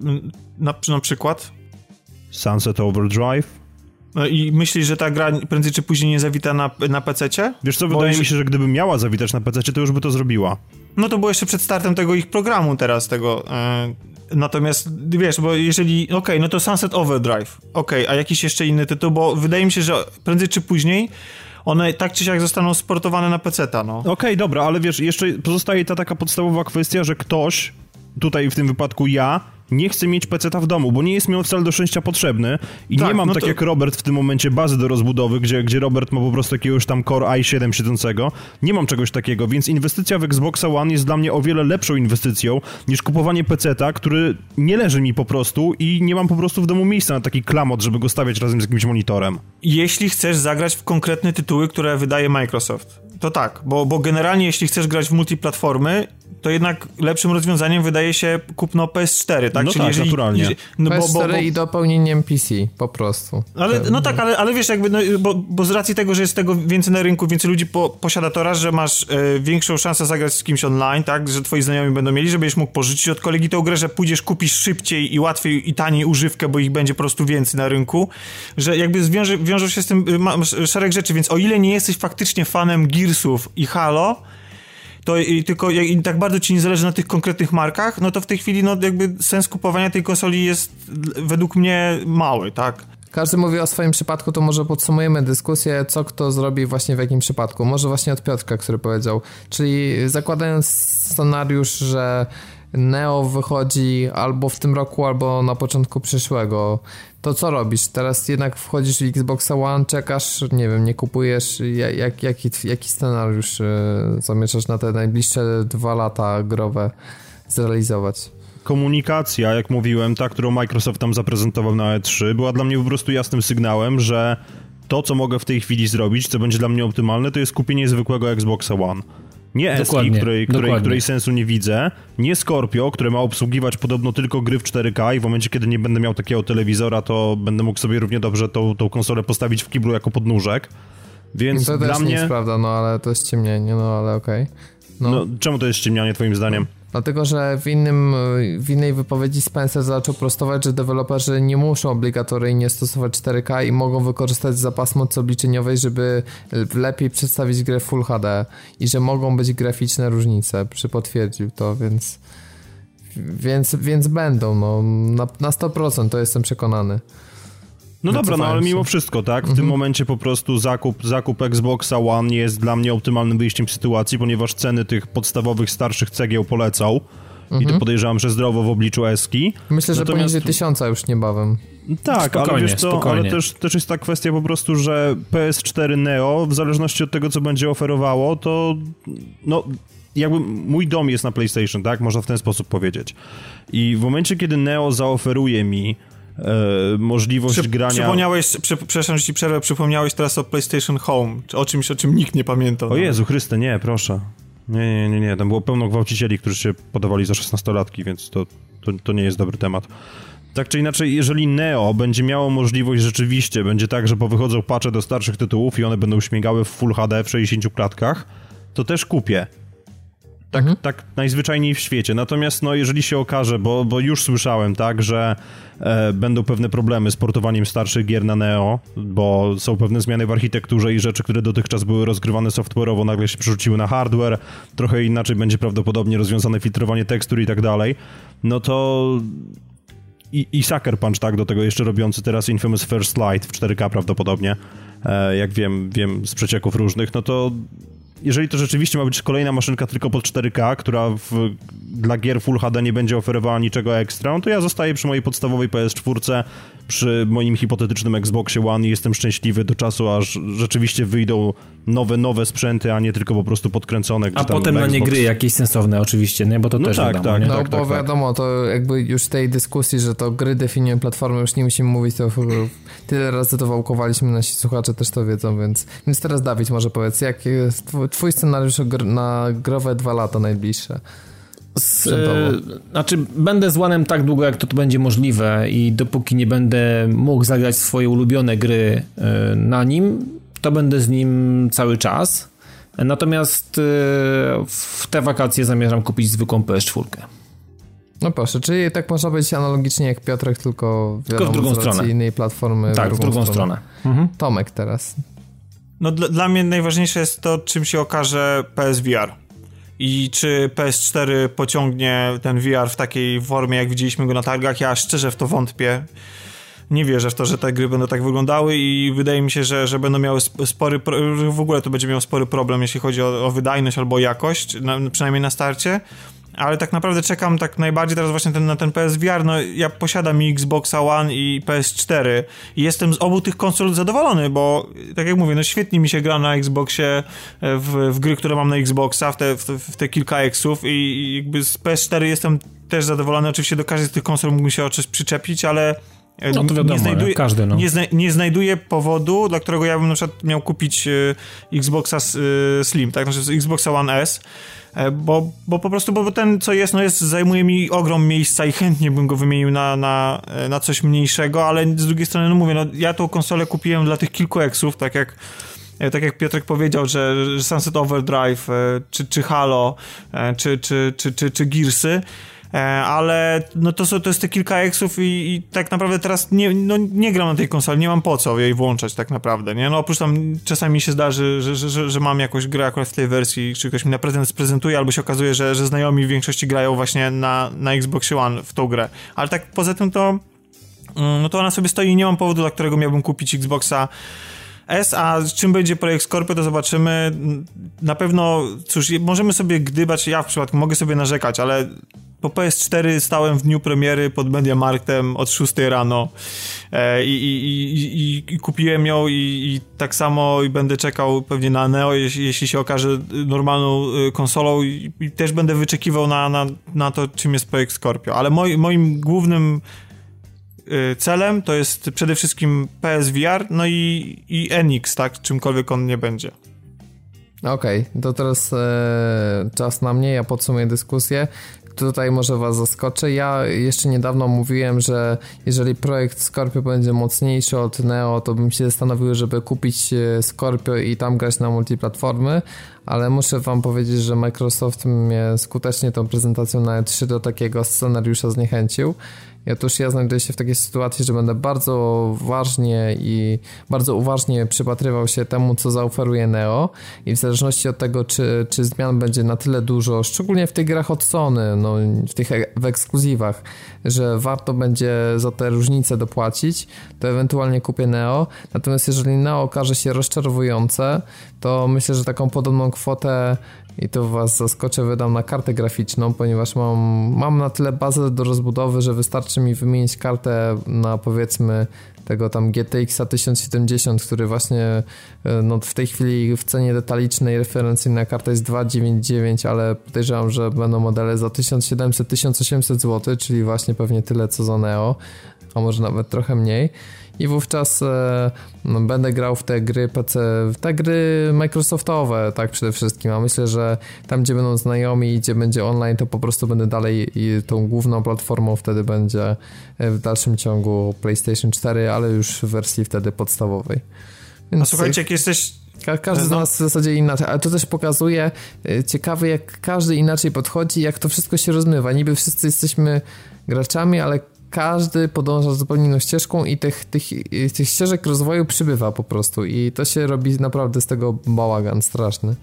Speaker 7: na, na przykład?
Speaker 5: Sunset Overdrive?
Speaker 7: No I myślisz, że ta gra prędzej czy później nie zawita na, na PC-cie?
Speaker 5: Wiesz co, wydaje mi się, że gdyby miała zawitać na PC, to już by to zrobiła.
Speaker 7: No to było jeszcze przed startem tego ich programu teraz, tego... Yy, natomiast, wiesz, bo jeżeli... Okej, okay, no to Sunset Overdrive. Okej, okay, a jakiś jeszcze inny tytuł, bo wydaje mi się, że prędzej czy później one tak czy siak zostaną sportowane na PC-ta, no.
Speaker 5: Okej, okay, dobra, ale wiesz, jeszcze pozostaje ta taka podstawowa kwestia, że ktoś, tutaj w tym wypadku ja, nie chcę mieć peceta w domu, bo nie jest mi on wcale do szczęścia potrzebny i tak, nie mam no tak to... jak Robert w tym momencie bazy do rozbudowy, gdzie, gdzie Robert ma po prostu jakiegoś tam Core i7 siedzącego. Nie mam czegoś takiego, więc inwestycja w Xboxa One jest dla mnie o wiele lepszą inwestycją niż kupowanie peceta, który nie leży mi po prostu i nie mam po prostu w domu miejsca na taki klamot, żeby go stawiać razem z jakimś monitorem.
Speaker 7: Jeśli chcesz zagrać w konkretne tytuły, które wydaje Microsoft, to tak, bo, bo generalnie jeśli chcesz grać w multiplatformy, to jednak lepszym rozwiązaniem wydaje się kupno PS4, tak?
Speaker 5: No Czyli tak, jeżeli, naturalnie.
Speaker 3: No PS4 bo, bo, bo... i dopełnieniem PC, po prostu.
Speaker 7: Ale, no tak, ale, ale wiesz, jakby, no, bo, bo z racji tego, że jest tego więcej na rynku, więcej ludzi po, posiada to raz, że masz e, większą szansę zagrać z kimś online, tak? Że twoi znajomi będą mieli, że będziesz mógł pożyczyć od kolegi tę grę, że pójdziesz, kupisz szybciej i łatwiej i taniej używkę, bo ich będzie po prostu więcej na rynku, że jakby zwiąże, wiążą się z tym y, szereg rzeczy, więc o ile nie jesteś faktycznie fanem Gearsów i Halo, to i, tylko i tak bardzo ci nie zależy na tych konkretnych markach, no to w tej chwili no jakby sens kupowania tej konsoli jest według mnie mały, tak?
Speaker 3: Każdy mówi o swoim przypadku, to może podsumujemy dyskusję, co kto zrobi właśnie w jakim przypadku. Może właśnie od Piotrka, który powiedział. Czyli zakładając scenariusz, że Neo wychodzi albo w tym roku, albo na początku przyszłego. To co robisz? Teraz jednak wchodzisz w Xbox One, czekasz, nie wiem, nie kupujesz. Jak, jaki, jaki scenariusz e, zamierzasz na te najbliższe dwa lata growe zrealizować?
Speaker 5: Komunikacja, jak mówiłem, ta, którą Microsoft tam zaprezentował na E3, była dla mnie po prostu jasnym sygnałem, że to, co mogę w tej chwili zrobić, co będzie dla mnie optymalne, to jest kupienie zwykłego Xboxa One. Nie Eski, której, której, której sensu nie widzę. Nie Scorpio, które ma obsługiwać podobno tylko gry w 4K i w momencie, kiedy nie będę miał takiego telewizora, to będę mógł sobie równie dobrze tą, tą konsolę postawić w kiblu jako podnóżek. Więc
Speaker 3: to
Speaker 5: dla
Speaker 3: też
Speaker 5: mnie...
Speaker 3: nie jest prawda, no ale to jest ciemnienie, no ale okej. Okay.
Speaker 5: No. no. czemu to jest ściemnianie twoim zdaniem?
Speaker 3: Dlatego, że w, innym, w innej wypowiedzi Spencer zaczął prostować, że deweloperzy nie muszą obligatoryjnie stosować 4K i mogą wykorzystać zapas mocy obliczeniowej, żeby lepiej przedstawić grę Full HD i że mogą być graficzne różnice. Przypotwierdził to, więc, więc, więc będą. No, na, na 100% to jestem przekonany.
Speaker 5: No dobra, no ale mimo wszystko, tak? W mhm. tym momencie po prostu zakup, zakup Xboxa One jest dla mnie optymalnym wyjściem z sytuacji, ponieważ ceny tych podstawowych, starszych cegieł polecał. Mhm. I to podejrzewam, że zdrowo w obliczu Eski.
Speaker 3: Myślę, że Natomiast... poniżej tysiąca już niebawem.
Speaker 5: Tak, ale wiesz co, ale też, też jest ta kwestia po prostu, że PS4 Neo, w zależności od tego, co będzie oferowało, to no jakby mój dom jest na PlayStation, tak? Można w ten sposób powiedzieć. I w momencie, kiedy Neo zaoferuje mi e, możliwość Przy, grania...
Speaker 7: Przypomniałeś, przy, przepraszam, że ci przerwę, przypomniałeś teraz o PlayStation Home, o czymś, o czym nikt nie pamięta.
Speaker 5: O Jezu Chryste, nie, proszę. Nie, nie, nie, nie, tam było pełno gwałcicieli, którzy się podawali za 16-latki, więc to, to, to nie jest dobry temat. Tak czy inaczej, jeżeli Neo będzie miało możliwość rzeczywiście, będzie tak, że powychodzą patche do starszych tytułów i one będą śmigały w Full HD w 60 klatkach, to też kupię. Tak, mhm. tak najzwyczajniej w świecie. Natomiast no, jeżeli się okaże, bo, bo już słyszałem, tak, że e, będą pewne problemy z portowaniem starszych gier na Neo, bo są pewne zmiany w architekturze i rzeczy, które dotychczas były rozgrywane software'owo, nagle się przerzuciły na hardware, trochę inaczej będzie prawdopodobnie rozwiązane filtrowanie tekstur i tak dalej, no to i, i Sucker Punch, tak, do tego jeszcze robiący teraz Infamous First Light w 4K prawdopodobnie, e, jak wiem, wiem z przecieków różnych, no to jeżeli to rzeczywiście ma być kolejna maszynka tylko pod 4K, która w, dla gier Full HD nie będzie oferowała niczego ekstra, no to ja zostaję przy mojej podstawowej PS4, przy moim hipotetycznym Xboxie One i jestem szczęśliwy do czasu, aż rzeczywiście wyjdą nowe, nowe sprzęty, a nie tylko po prostu podkręcone.
Speaker 2: A potem na nie gry jakieś sensowne oczywiście, nie? Bo to
Speaker 5: no
Speaker 2: też
Speaker 5: tak,
Speaker 2: wiadomo,
Speaker 5: tak,
Speaker 2: nie?
Speaker 3: No
Speaker 5: tak,
Speaker 3: bo
Speaker 5: tak, tak.
Speaker 3: wiadomo, to jakby już tej dyskusji, że to gry definiują platformę, już nie musimy mówić, to <laughs> tyle razy to wałkowaliśmy, nasi słuchacze też to wiedzą, więc, więc teraz Dawid może powiedz, jaki jest twój scenariusz na growe dwa lata najbliższe?
Speaker 2: Z, e, znaczy, będę z Łanem tak długo, jak to, to będzie możliwe i dopóki nie będę mógł zagrać swoje ulubione gry e, na nim, to będę z nim cały czas. Natomiast e, w te wakacje zamierzam kupić zwykłą PS4.
Speaker 3: No proszę, czyli tak można być analogicznie jak Piotrek, tylko,
Speaker 2: tylko w drugą stronę.
Speaker 3: innej platformy.
Speaker 2: Tak, w drugą, w drugą stronę. stronę.
Speaker 3: Mhm. Tomek teraz.
Speaker 7: No dla, dla mnie najważniejsze jest to, czym się okaże PSVR i czy PS4 pociągnie ten VR w takiej formie, jak widzieliśmy go na targach. Ja szczerze w to wątpię. Nie wierzę w to, że te gry będą tak wyglądały i wydaje mi się, że, że będą miały spory, w ogóle to będzie miał spory problem, jeśli chodzi o, o wydajność albo jakość, na, przynajmniej na starcie ale tak naprawdę czekam tak najbardziej teraz właśnie ten, na ten PSVR. No, ja posiadam i Xboxa One i PS4 i jestem z obu tych konsol zadowolony, bo tak jak mówię, no świetnie mi się gra na Xboxie e, w, w gry, które mam na Xboxa, w te, w, w te kilka Xów i, i jakby z PS4 jestem też zadowolony. Oczywiście do każdej z tych konsol mógłbym się o coś przyczepić, ale
Speaker 2: no to wiadomo, nie, znajduje, każdy, no.
Speaker 7: nie, zna, nie znajduję powodu, dla którego ja bym na przykład miał kupić y, Xboxa y, Slim, tak? Znaczy Xboxa One S E, bo, bo po prostu, bo ten co jest, no jest, zajmuje mi ogrom miejsca i chętnie bym go wymienił na, na, e, na coś mniejszego, ale z drugiej strony, no mówię, no ja tą konsolę kupiłem dla tych kilku eksów, tak jak e, tak jak Piotrek powiedział, że, że Sunset Overdrive, czy, czy Halo, czy, czy, czy, czy, czy Gearsy, E, ale no to, są, to jest te kilka eksów i, i, tak naprawdę teraz nie, no, nie gram na tej konsoli, nie mam po co jej włączać tak naprawdę, nie? No oprócz tam czasami się zdarzy, że, że, że, że mam jakąś grę akurat w tej wersji, czy ktoś mi na prezent sprezentuje, albo się okazuje, że, że znajomi w większości grają właśnie na, na Xbox One w tą grę. Ale tak poza tym to mm, no to ona sobie stoi i nie mam powodu, dla którego miałbym kupić Xboxa S, a czym będzie projekt Scorpio, to zobaczymy. Na pewno, cóż, możemy sobie gdybać, ja w przypadku mogę sobie narzekać, ale po PS4 stałem w dniu premiery pod Mediamarktem od 6 rano e, i, i, i, i, kupiłem ją i, tak samo będę czekał pewnie na Neo, jeśli, jeśli się okaże normalną e, konsolą i, też będę wyczekiwał na, na, na to, czym jest projekt Scorpio. Ale moi, moim głównym celem to jest przede wszystkim PSVR, no i, i NX, tak, czymkolwiek on nie będzie.
Speaker 3: Okej, okay, to teraz e, czas na mnie, ja podsumuję dyskusję tutaj może was zaskoczę. Ja jeszcze niedawno mówiłem, że jeżeli projekt Scorpio będzie mocniejszy od Neo, to bym się zastanowił, żeby kupić e, Scorpio i tam grać na multiplatformy, ale muszę wam powiedzieć, że Microsoft mnie skutecznie tą prezentacją na E3 do takiego scenariusza zniechęcił. I otóż ja znajduję się w takiej sytuacji, że będę bardzo ważnie i bardzo uważnie przypatrywał się temu, co zaoferuje Neo i w zależności od tego, czy, czy zmian będzie na tyle dużo, szczególnie w tych grach od Sony, no, w tych e- w ekskluzywach, że warto będzie za te różnice dopłacić, to ewentualnie kupię Neo. Natomiast jeżeli Neo okaże się rozczarowujące, to myślę, że taką podobną kwotę i to was zaskoczę, wydam na kartę graficzną, ponieważ mam, mam na tyle bazę do rozbudowy, że wystarczy mi wymienić kartę na powiedzmy tego tam GTX 1070, który właśnie e, no, w tej chwili w cenie detalicznej referencyjna karta jest 299, ale podejrzewam, że będą modele za 1700-1800 zł, czyli właśnie pewnie tyle co za Neo, a może nawet trochę mniej i wówczas e, no, będę grał w te gry PC, w te gry Microsoftowe, tak przede wszystkim, a myślę, że tam gdzie będą znajomi i gdzie będzie online, to po prostu będę dalej i tą główną platformą wtedy będzie e, w dalszym ciągu PlayStation 4, ale już w wersji wtedy podstawowej.
Speaker 7: Więc a słuchajcie, jak jesteś
Speaker 3: Ka każdy z no. nas w zasadzie inaczej, ale to też pokazuje e, ciekawe, jak każdy inaczej podchodzi, jak to wszystko się rozmywa. Niby wszyscy jesteśmy graczami, ale każdy podąża zupełnie inną ścieżką i tych, tych, tych ścieżek rozwoju przybywa po prostu i to się robi naprawdę z tego bałagan straszny.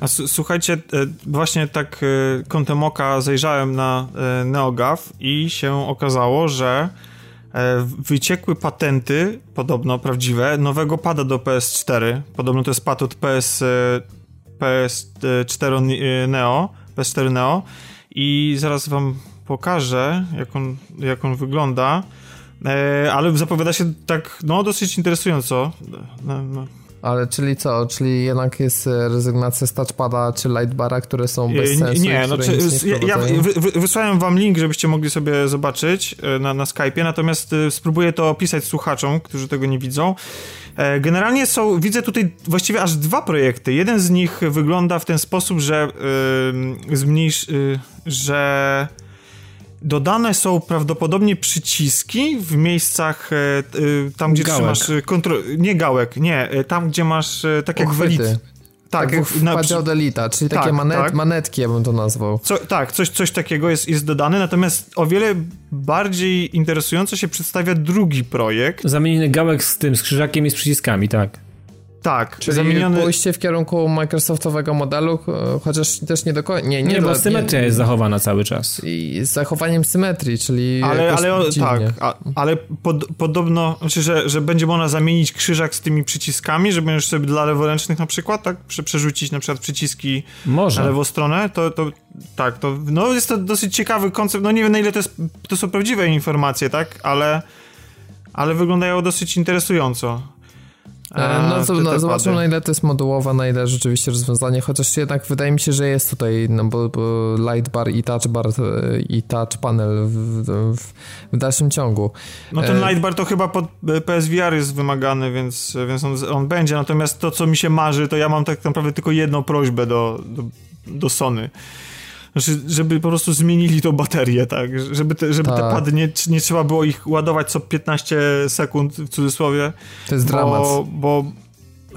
Speaker 7: A słuchajcie, e, właśnie tak e, kątem oka zajrzałem na e, NeoGAF i się okazało, że wyciekły patenty, podobno prawdziwe, nowego pada do PS4. Podobno to jest od PS, PS4 Neo, PS4 Neo i zaraz wam pokażę, jak on, jak on wygląda. E, ale zapowiada się tak, no, dosyć interesująco. No,
Speaker 3: no. Ale czyli co? Czyli jednak jest rezygnacja z touchpada czy lightbara, które są bez sensu?
Speaker 7: Nie, no, czy, nie ja, ja wysłałem wam link, żebyście mogli sobie zobaczyć e, na, na Skype'ie, natomiast e, spróbuję to opisać słuchaczom, którzy tego nie widzą. Generalnie są, widzę tutaj właściwie aż dwa projekty. Jeden z nich wygląda w ten sposób, że yy, zmniejsz, yy, że Dodane są prawdopodobnie przyciski w miejscach e, e, tam, gdzie gałek. trzymasz e, kontrol... Nie gałek, nie. Tam, gdzie masz tak jak w Elite.
Speaker 3: Tak, jak w na, od Elita, czyli tak, takie manet, tak. manetki, ja bym to nazwał.
Speaker 7: Co, tak, coś, coś takiego jest, jest dodane, natomiast o wiele bardziej interesująco się przedstawia drugi projekt.
Speaker 2: Zamieniony gałek z tym, z krzyżakiem i z przyciskami, tak.
Speaker 7: Tak,
Speaker 3: Czyli zamieniony... pójście w kierunku Microsoftowego modelu, chociaż też nie do końca. Nie, nie,
Speaker 2: nie, bo symetria nie, jest zachowana cały czas.
Speaker 3: I z zachowaniem symetrii, czyli.
Speaker 7: Ale, ale tak, a, ale pod, podobno, znaczy, że, że będzie można zamienić krzyżak z tymi przyciskami, że będziesz sobie dla leworęcznych na przykład, tak, przerzucić na przykład przyciski Może. na lewą stronę, to, to tak, to no jest to dosyć ciekawy koncept. No nie wiem na ile to, jest, to są prawdziwe informacje, tak, ale, ale wyglądają dosyć interesująco.
Speaker 3: E, no, to, no zobaczymy na ile to jest modułowe, na ile rzeczywiście rozwiązanie, chociaż jednak wydaje mi się, że jest tutaj, no bo, bo light bar i touch bar e, i touch panel w, w, w dalszym ciągu.
Speaker 7: No ten e, light bar to chyba pod PSVR jest wymagany, więc, więc on, on będzie, natomiast to co mi się marzy, to ja mam tak naprawdę tylko jedną prośbę do, do, do Sony znaczy, żeby po prostu zmienili tą baterię, tak, żeby te, żeby tak. te pady nie, nie trzeba było ich ładować co 15 sekund, w cudzysłowie.
Speaker 3: To jest bo, dramat.
Speaker 7: Bo,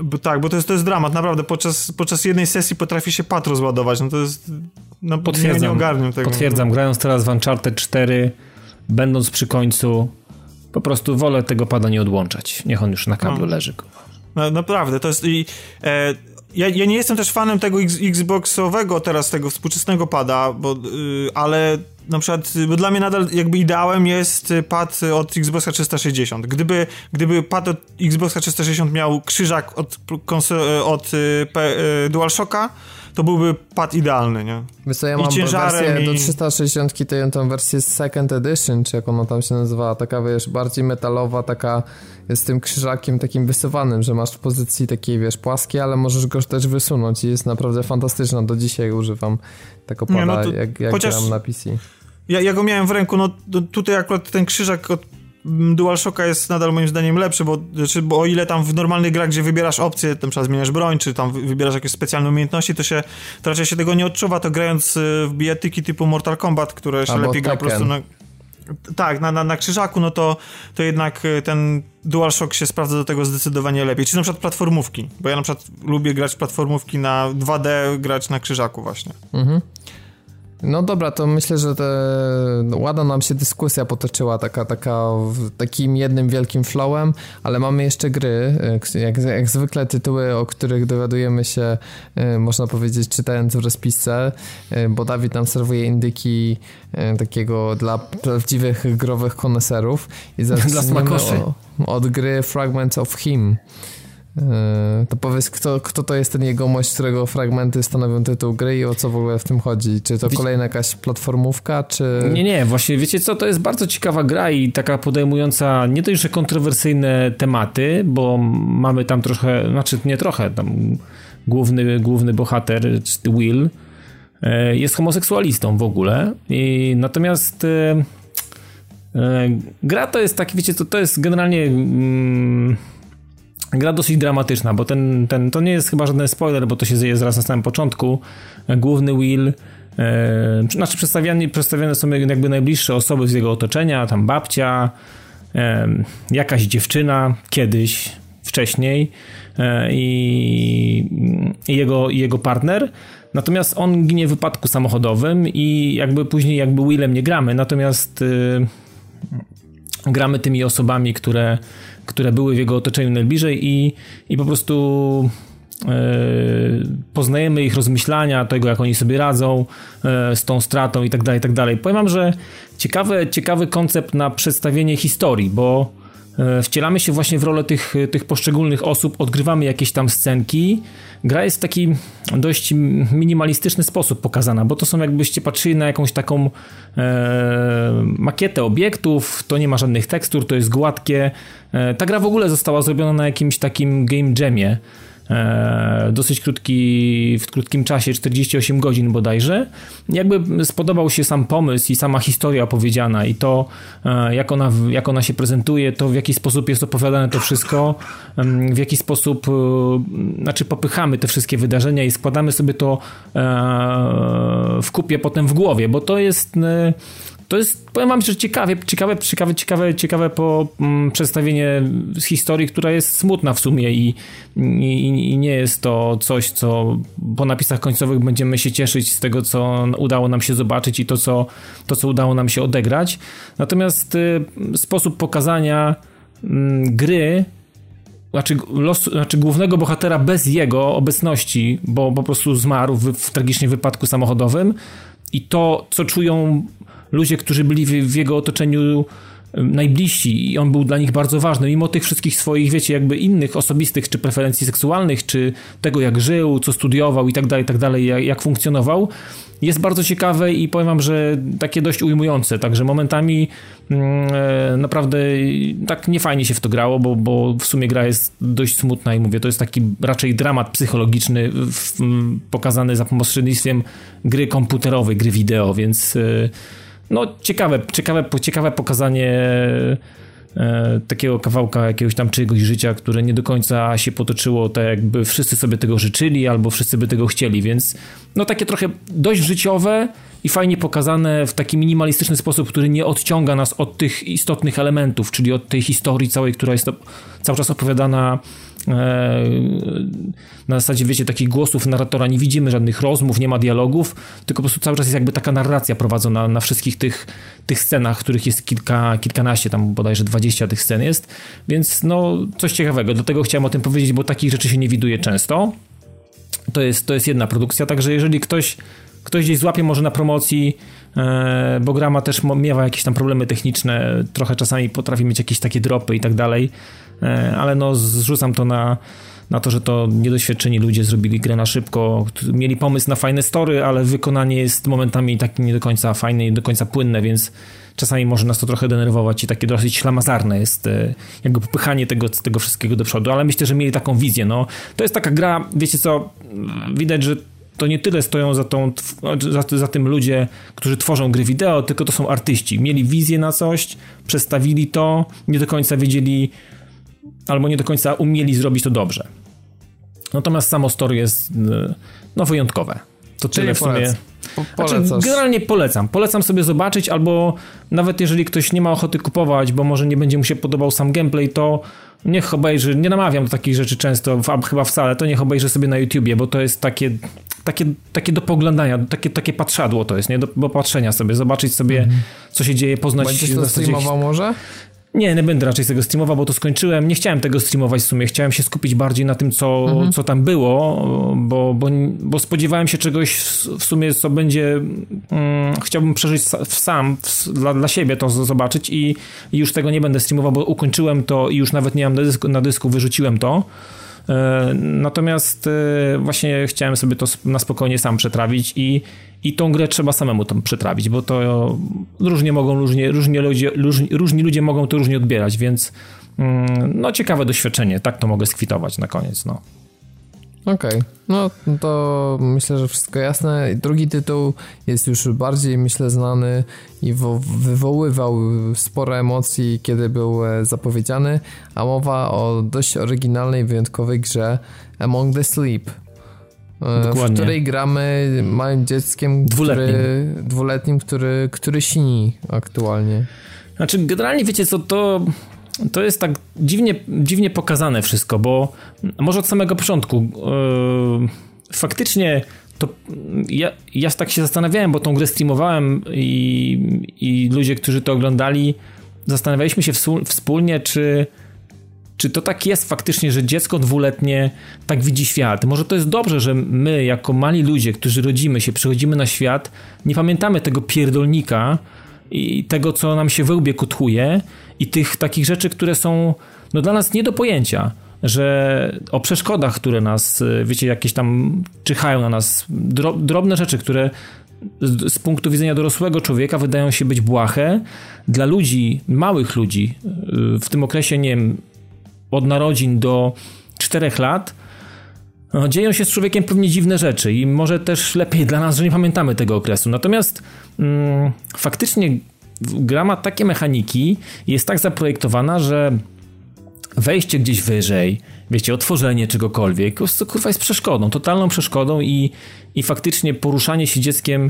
Speaker 7: bo, tak, bo to jest, to jest dramat, naprawdę, podczas, podczas jednej sesji potrafi się pad rozładować, no to jest, no
Speaker 2: potwierdzam, nie, nie ogarniam tego. Potwierdzam, grając teraz w Uncharted 4, będąc przy końcu, po prostu wolę tego pada nie odłączać, niech on już na kablu no. leży.
Speaker 7: No, naprawdę, to jest i e, ja, ja nie jestem też fanem tego Xboxowego teraz, tego współczesnego pada, bo, yy, ale na przykład, bo dla mnie nadal jakby ideałem jest pad od Xboxa 360. Gdyby, gdyby pad od Xboxa 360 miał krzyżak od, od y, y, DualShocka, to byłby pad idealny, nie?
Speaker 3: Wiesz co, ja mam wersję i... do 360 tę, tę wersję Second Edition, czy jak ona tam się nazywa, taka wiesz, bardziej metalowa, taka z tym krzyżakiem takim wysuwanym, że masz w pozycji takiej, wiesz, płaskiej, ale możesz go też wysunąć i jest naprawdę fantastyczna. Do dzisiaj używam tego pada, no jak, jak chociaż... gram na PC.
Speaker 7: Ja, ja go miałem w ręku, no tutaj akurat ten krzyżak od DualShocka jest nadal moim zdaniem lepszy, bo, znaczy, bo o ile tam w normalnych grach, gdzie wybierasz opcje, tam trzeba zmieniasz broń, czy tam wybierasz jakieś specjalne umiejętności, to się, to raczej się tego nie odczuwa, to grając w bijatyki typu Mortal Kombat, które się
Speaker 3: Albo
Speaker 7: lepiej gra po prostu na... tak, na, na, na krzyżaku, no to, to jednak ten DualShock się sprawdza do tego zdecydowanie lepiej. Czy na przykład platformówki, bo ja na przykład lubię grać platformówki na 2D, grać na krzyżaku właśnie. Mhm.
Speaker 3: No dobra, to myślę, że te, ładna nam się dyskusja potoczyła, taka, taka takim jednym wielkim flowem, ale mamy jeszcze gry, jak, jak zwykle tytuły, o których dowiadujemy się, e, można powiedzieć, czytając w rozpisce, e, bo Dawid nam serwuje indyki e, takiego dla prawdziwych growych koneserów.
Speaker 2: I <laughs> dla smakoszy.
Speaker 3: Od gry Fragments of Him. Yy, to powiedz, kto, kto to jest ten jegomość, którego fragmenty stanowią tytuł gry i o co w ogóle w tym chodzi? Czy to kolejna jakaś platformówka, czy...
Speaker 2: Nie, nie, właśnie wiecie co, to jest bardzo ciekawa gra i taka podejmująca nie że kontrowersyjne tematy, bo mamy tam trochę, znaczy nie trochę, tam główny, główny bohater, Will, yy, jest homoseksualistą w ogóle i natomiast yy, gra to jest taki, wiecie, to, to jest generalnie... Mm, gra dosyć dramatyczna, bo ten, ten, to nie jest chyba żaden spoiler, bo to się dzieje zaraz na samym początku. Główny Will, e, znaczy przedstawiane, przedstawione są jakby najbliższe osoby z jego otoczenia, tam babcia, e, jakaś dziewczyna kiedyś, wcześniej e, i, i, jego, jego partner. Natomiast on ginie w wypadku samochodowym i jakby później jakby Willem nie gramy, natomiast gramy tymi osobami, które które były w jego otoczeniu najbliżej i, i po prostu e, poznajemy ich rozmyślania, tego jak oni sobie radzą e, z tą stratą i tak dalej, i tak dalej. Powiem wam, że ciekawy, ciekawy koncept na przedstawienie historii, bo wcielamy się właśnie w rolę tych, tych poszczególnych osób, odgrywamy jakieś tam scenki. Gra jest w taki dość minimalistyczny sposób pokazana, bo to są jakbyście patrzyli na jakąś taką e, makietę obiektów, to nie ma żadnych tekstur, to jest gładkie. E, ta gra w ogóle została zrobiona na jakimś takim game jamie. E, dosyć krótki, w krótkim czasie, 48 godzin bodajże. Jakby spodobał się sam pomysł i sama historia opowiedziana i to, e, jak ona, jak ona się prezentuje, to w jaki sposób jest opowiadane to wszystko, w jaki sposób, znaczy popychamy te wszystkie wydarzenia i składamy sobie to w kupie potem w głowie, bo to jest to jest, powiem wam, że ciekawe, ciekawe, ciekawe, ciekawe, ciekawe po mm, przedstawienie z historii, która jest smutna w sumie i, i, i, nie jest to coś, co po napisach końcowych będziemy się cieszyć z tego, co udało nam się zobaczyć i to, co, to, co udało nam się odegrać. Natomiast y, sposób pokazania y, gry znaczy, los, znaczy głównego bohatera bez jego obecności, bo po prostu zmarł w, w tragicznym wypadku samochodowym i to, co czują ludzie, którzy byli w, w jego otoczeniu najbliżsi i on był dla nich bardzo ważny, mimo tych wszystkich swoich, wiecie, jakby innych osobistych, czy preferencji seksualnych, czy tego jak żył, co studiował i tak dalej, tak dalej, jak, funkcjonował, jest bardzo ciekawe i powiem wam, że takie dość ujmujące, także momentami mm, e, naprawdę tak niefajnie się w to grało, bo, bo w sumie gra jest dość smutna i mówię, to jest taki raczej dramat psychologiczny w, pokazany za pośrednictwem gry komputerowej, gry wideo, więc e, no ciekawe, ciekawe, ciekawe pokazanie e, takiego kawałka jakiegoś tam czyjegoś życia, które nie do końca się potoczyło tak jakby wszyscy sobie tego życzyli albo wszyscy by tego chcieli, więc no takie trochę dość życiowe i fajnie pokazane w taki minimalistyczny sposób, który nie odciąga nas od tych istotnych elementów, czyli od tej historii całej, która jest cały czas opowiadana na zasadzie, wiecie, takich głosów narratora nie widzimy, żadnych rozmów, nie ma dialogów, tylko po prostu cały czas jest jakby taka narracja prowadzona na wszystkich tych, tych scenach, których jest kilka, kilkanaście, tam bodajże dwadzieścia tych scen jest, więc no coś ciekawego, dlatego chciałem o tym powiedzieć, bo takich rzeczy się nie widuje często. To jest, to jest jedna produkcja, także jeżeli ktoś, ktoś gdzieś złapie może na promocji, e, bo gra ma też miewa jakieś tam problemy techniczne, trochę czasami potrafi mieć jakieś takie dropy i tak dalej, E, ale no zrzucam to na, na to, że to niedoświadczeni ludzie zrobili grę na szybko, mieli pomysł na fajne story, ale wykonanie jest momentami tak nie do końca fajne, nie do końca płynne, więc czasami może nas to trochę denerwować i takie dosyć ślamazarne jest e, jakby popychanie tego, tego wszystkiego do przodu, ale myślę, że mieli taką wizję, no. To jest taka gra, wiecie co, widać, że to nie tyle stoją za, tą, za, za, tym ludzie, którzy tworzą gry wideo, tylko to są artyści. Mieli wizję na coś, przedstawili to, nie do końca wiedzieli, albo nie do końca umieli zrobić to dobrze. Natomiast samo story jest y, no, wyjątkowe. To tyle w sumie.
Speaker 3: po,
Speaker 2: znaczy, generalnie polecam. Polecam sobie zobaczyć, albo nawet jeżeli ktoś nie ma ochoty kupować, bo może nie będzie mu się podobał sam gameplay, to niech obejrzy, nie namawiam do takich rzeczy często, chyba wcale, to niech obejrzy sobie na YouTubie, bo to jest takie, takie, takie do poglądania, takie, takie patrzadło to jest, nie? Do, do patrzenia sobie, zobaczyć sobie, mm. co się dzieje, poznać...
Speaker 3: Będziesz to streamował może?
Speaker 2: Nie, nie będę raczej tego streamował, bo to skończyłem. Nie chciałem tego streamować w sumie. Chciałem się skupić bardziej na tym, co, mhm. co tam było, bo, bo, bo spodziewałem się czegoś w sumie, co będzie. Mm, chciałbym przeżyć sam, dla, dla siebie to zobaczyć i, i już tego nie będę streamował, bo ukończyłem to i już nawet nie mam na dysku, na dysku wyrzuciłem to. E, natomiast e, właśnie chciałem sobie to na spokojnie sam przetrawić i, i tą grę trzeba samemu tam przetrawić, bo to różnie mogą, różnie, różnie ludzie, różni, różni ludzie mogą to różnie odbierać, więc mm, no ciekawe doświadczenie, tak to mogę skwitować na koniec, no.
Speaker 3: Okej, okay. no to myślę, że wszystko jasne. Drugi tytuł jest już bardziej, myślę, znany i wywoływał sporo emocji, kiedy był e, zapowiedziany, a mowa o dość oryginalnej, wyjątkowej grze Among the Sleep. E, Dokładnie. W której gramy małym dzieckiem, dwuletnim, który, dwuletnim który, który sini aktualnie.
Speaker 2: Znaczy, generalnie wiecie co, to to jest tak dziwnie, dziwnie pokazane wszystko, bo może od samego początku yy, faktycznie to ja, ja tak się zastanawiałem, bo tą grę streamowałem i, i ludzie, którzy to oglądali, zastanawialiśmy się wspólnie, czy, czy to tak jest faktycznie, że dziecko dwuletnie tak widzi świat. Może to jest dobrze, że my, jako mali ludzie, którzy rodzimy się, przychodzimy na świat, nie pamiętamy tego pierdolnika, i tego, co nam się we łbie i tych takich rzeczy, które są no, dla nas nie do pojęcia że o przeszkodach, które nas, wiecie, jakieś tam czyhają na nas, drobne rzeczy, które z, punktu widzenia dorosłego człowieka wydają się być błahe, dla ludzi, małych ludzi, w tym okresie, nie wiem, od narodzin do czterech lat, no, dzieją się z człowiekiem pewnie dziwne rzeczy i może też lepiej dla nas, że nie pamiętamy tego okresu. Natomiast mm, faktycznie gra ma takie mechaniki jest tak zaprojektowana, że wejście gdzieś wyżej, wiecie, otworzenie czegokolwiek, to kurwa jest przeszkodą, totalną przeszkodą i, i faktycznie poruszanie się dzieckiem e,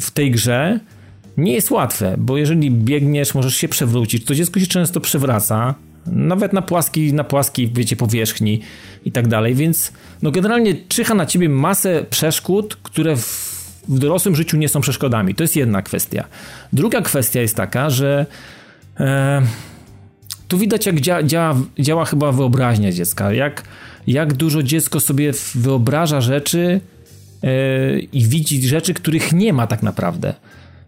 Speaker 2: w tej grze nie jest łatwe, bo jeżeli biegniesz, możesz się przewrócić, to dziecko się często przewraca, nawet na płaskiej, na płaskiej, wiecie, powierzchni i tak dalej, więc no generalnie czyha na ciebie masę przeszkód, które w, w dorosłym życiu nie są przeszkodami. To jest jedna kwestia. Druga kwestia jest taka, że e, tu widać, jak dzia, działa, działa chyba wyobraźnia dziecka, jak, jak dużo dziecko sobie wyobraża rzeczy e, i widzi rzeczy, których nie ma tak naprawdę.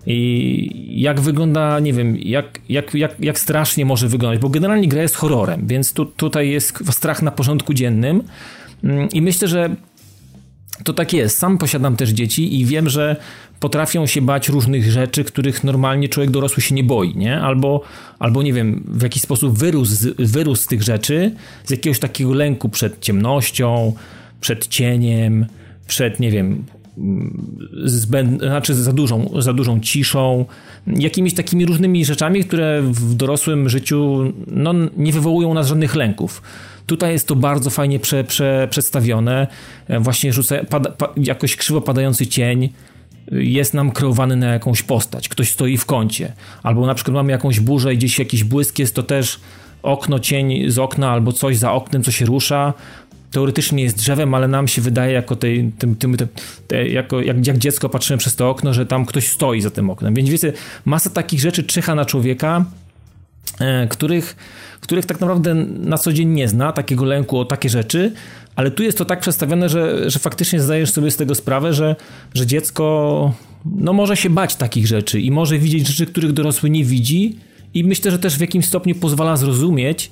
Speaker 2: I jak wygląda, nie wiem, jak, jak, jak, jak strasznie może wyglądać, bo generalnie gra jest horrorem, więc tu, tutaj jest strach na porządku dziennym mm, i myślę, że to tak jest. Sam posiadam też dzieci i wiem, że potrafią się bać różnych rzeczy, których normalnie człowiek dorosły się nie boi, nie? Albo, albo nie wiem, w jakiś sposób wyrósł, wyrósł z tych rzeczy, z jakiegoś takiego lęku przed ciemnością, przed cieniem, przed, nie wiem, zbęd, znaczy za dużą, za dużą ciszą, jakimiś takimi różnymi rzeczami, które w dorosłym życiu no, nie wywołują nas żadnych lęków. Tutaj jest to bardzo fajnie prze, prze, przedstawione. Właśnie rzuca pada, pa, jakoś krzywo padający cień jest nam kreowany na jakąś postać. Ktoś stoi w kącie. Albo na przykład mamy jakąś burzę i gdzieś jakiś błysk jest, to też okno, cień z okna albo coś za oknem, co się rusza teoretycznie jest drzewem, ale nam się wydaje jako, tej, tym, tym, tym te, jako jak, jak dziecko patrzymy przez to okno, że tam ktoś stoi za tym oknem. Więc wiecie, masa takich rzeczy czyha na człowieka, e, których, których tak naprawdę na co dzień nie zna, takiego lęku o takie rzeczy, ale tu jest to tak przedstawione, że, że faktycznie zdajesz sobie z tego sprawę, że, że dziecko no, może się bać takich rzeczy i może widzieć rzeczy, których dorosły nie widzi i myślę, że też w jakimś stopniu pozwala zrozumieć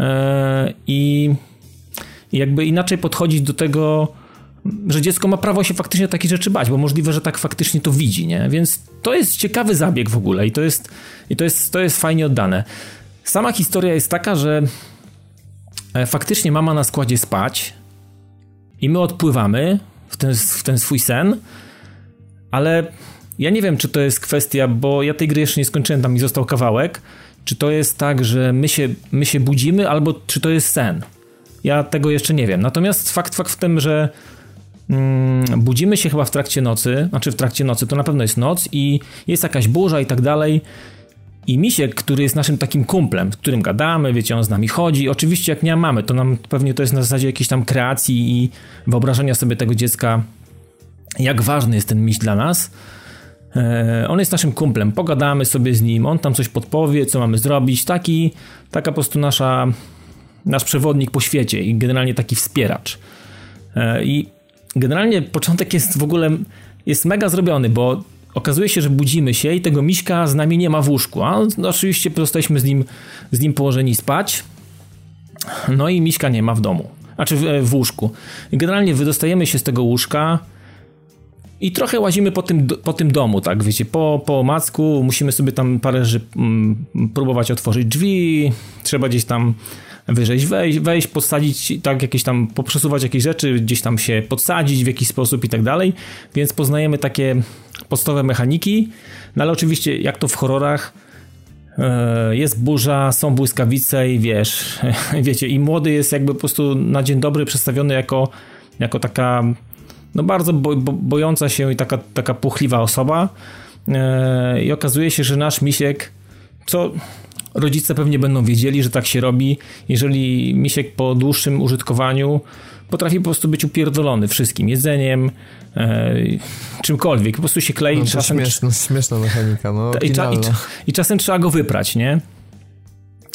Speaker 2: e, i jakby inaczej podchodzić do tego, że dziecko ma prawo się faktycznie takich rzeczy bać, bo możliwe, że tak faktycznie to widzi, nie? Więc to jest ciekawy zabieg w ogóle i to jest, i to jest, to jest fajnie oddane. Sama historia jest taka, że e, faktycznie mama na składzie spać i my odpływamy w ten, w ten swój sen, ale ja nie wiem, czy to jest kwestia, bo ja tej gry jeszcze nie skończyłem, tam mi został kawałek, czy to jest tak, że my się, my się budzimy, albo czy to jest sen. Ja tego jeszcze nie wiem. Natomiast fakt fakt w tym, że mm, budzimy się chyba w trakcie nocy, znaczy w trakcie nocy, to na pewno jest noc i jest jakaś burza i tak dalej. I Misiek, który jest naszym takim kumplem, z którym gadamy, wiecie, on z nami chodzi. Oczywiście jak nie mamy, to nam pewnie to jest na zasadzie jakiejś tam kreacji i wyobrażenia sobie tego dziecka, jak ważny jest ten miś dla nas. E, on jest naszym kumplem, pogadamy sobie z nim, on tam coś podpowie, co mamy zrobić. Taki, taka po prostu nasza, nasz przewodnik po świecie i generalnie taki wspieracz. E, I generalnie początek jest w ogóle jest mega zrobiony, bo okazuje się, że budzimy się i tego miśka z nami nie ma w łóżku, a no, oczywiście zostaliśmy z nim, z nim położeni spać, no i miśka nie ma w domu, znaczy w, w łóżku. Generalnie wydostajemy się z tego łóżka i trochę łazimy po tym, po tym domu, tak, wiecie, po, po macku, musimy sobie tam parę rzeczy mm, próbować otworzyć drzwi, trzeba gdzieś tam wyżej wejść, wejść, podsadzić, tak jakieś tam, poprzesuwać jakieś rzeczy, gdzieś tam się podsadzić w jakiś sposób i tak dalej, więc poznajemy takie podstawowe mechaniki, no ale oczywiście jak to w horrorach, e, jest burza, są błyskawice i wiesz, <laughs> wiecie, i młody jest jakby po prostu na dzień dobry przedstawiony jako, jako taka no bardzo bo, bo, bojąca się i taka, taka puchliwa osoba. E, i okazuje się, że nasz misiek, co rodzice pewnie będą wiedzieli, że tak się robi, jeżeli misiek po dłuższym użytkowaniu potrafi po prostu być upierdolony wszystkim, jedzeniem, e, czymkolwiek, po prostu się klei.
Speaker 3: No, to
Speaker 2: czasem,
Speaker 3: śmieszna, śmieszna mechanika, no,
Speaker 2: i, cza, i, i, czasem trzeba go wyprać, nie?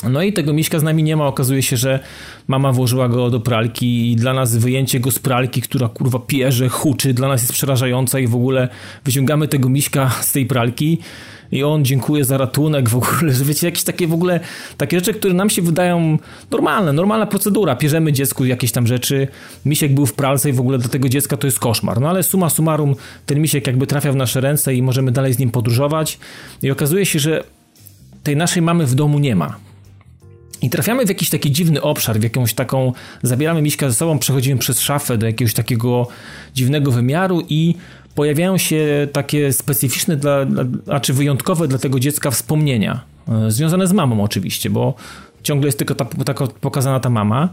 Speaker 2: No i tego miśka z nami nie ma. Okazuje się, że mama włożyła go do pralki i dla nas wyjęcie go z pralki, która kurwa pierze, huczy, dla nas jest przerażająca i w ogóle wyciągamy tego miśka z tej pralki i on dziękuję za ratunek w ogóle, że wiecie, jakieś takie w ogóle, takie rzeczy, które nam się wydają normalne, normalna procedura. Pierzemy dziecku jakieś tam rzeczy, misiek był w pralce i w ogóle dla tego dziecka to jest koszmar. No ale suma summarum, ten misiek jakby trafia w nasze ręce i możemy dalej z nim podróżować i okazuje się, że tej naszej mamy w domu nie ma. I trafiamy w jakiś taki dziwny obszar, w jakąś taką, zabieramy miśka ze sobą, przechodzimy przez szafę do jakiegoś takiego dziwnego wymiaru i pojawiają się takie specyficzne, dla, a czy wyjątkowe dla tego dziecka wspomnienia. E, związane z mamą oczywiście, bo ciągle jest tylko ta, ta, pokazana ta mama.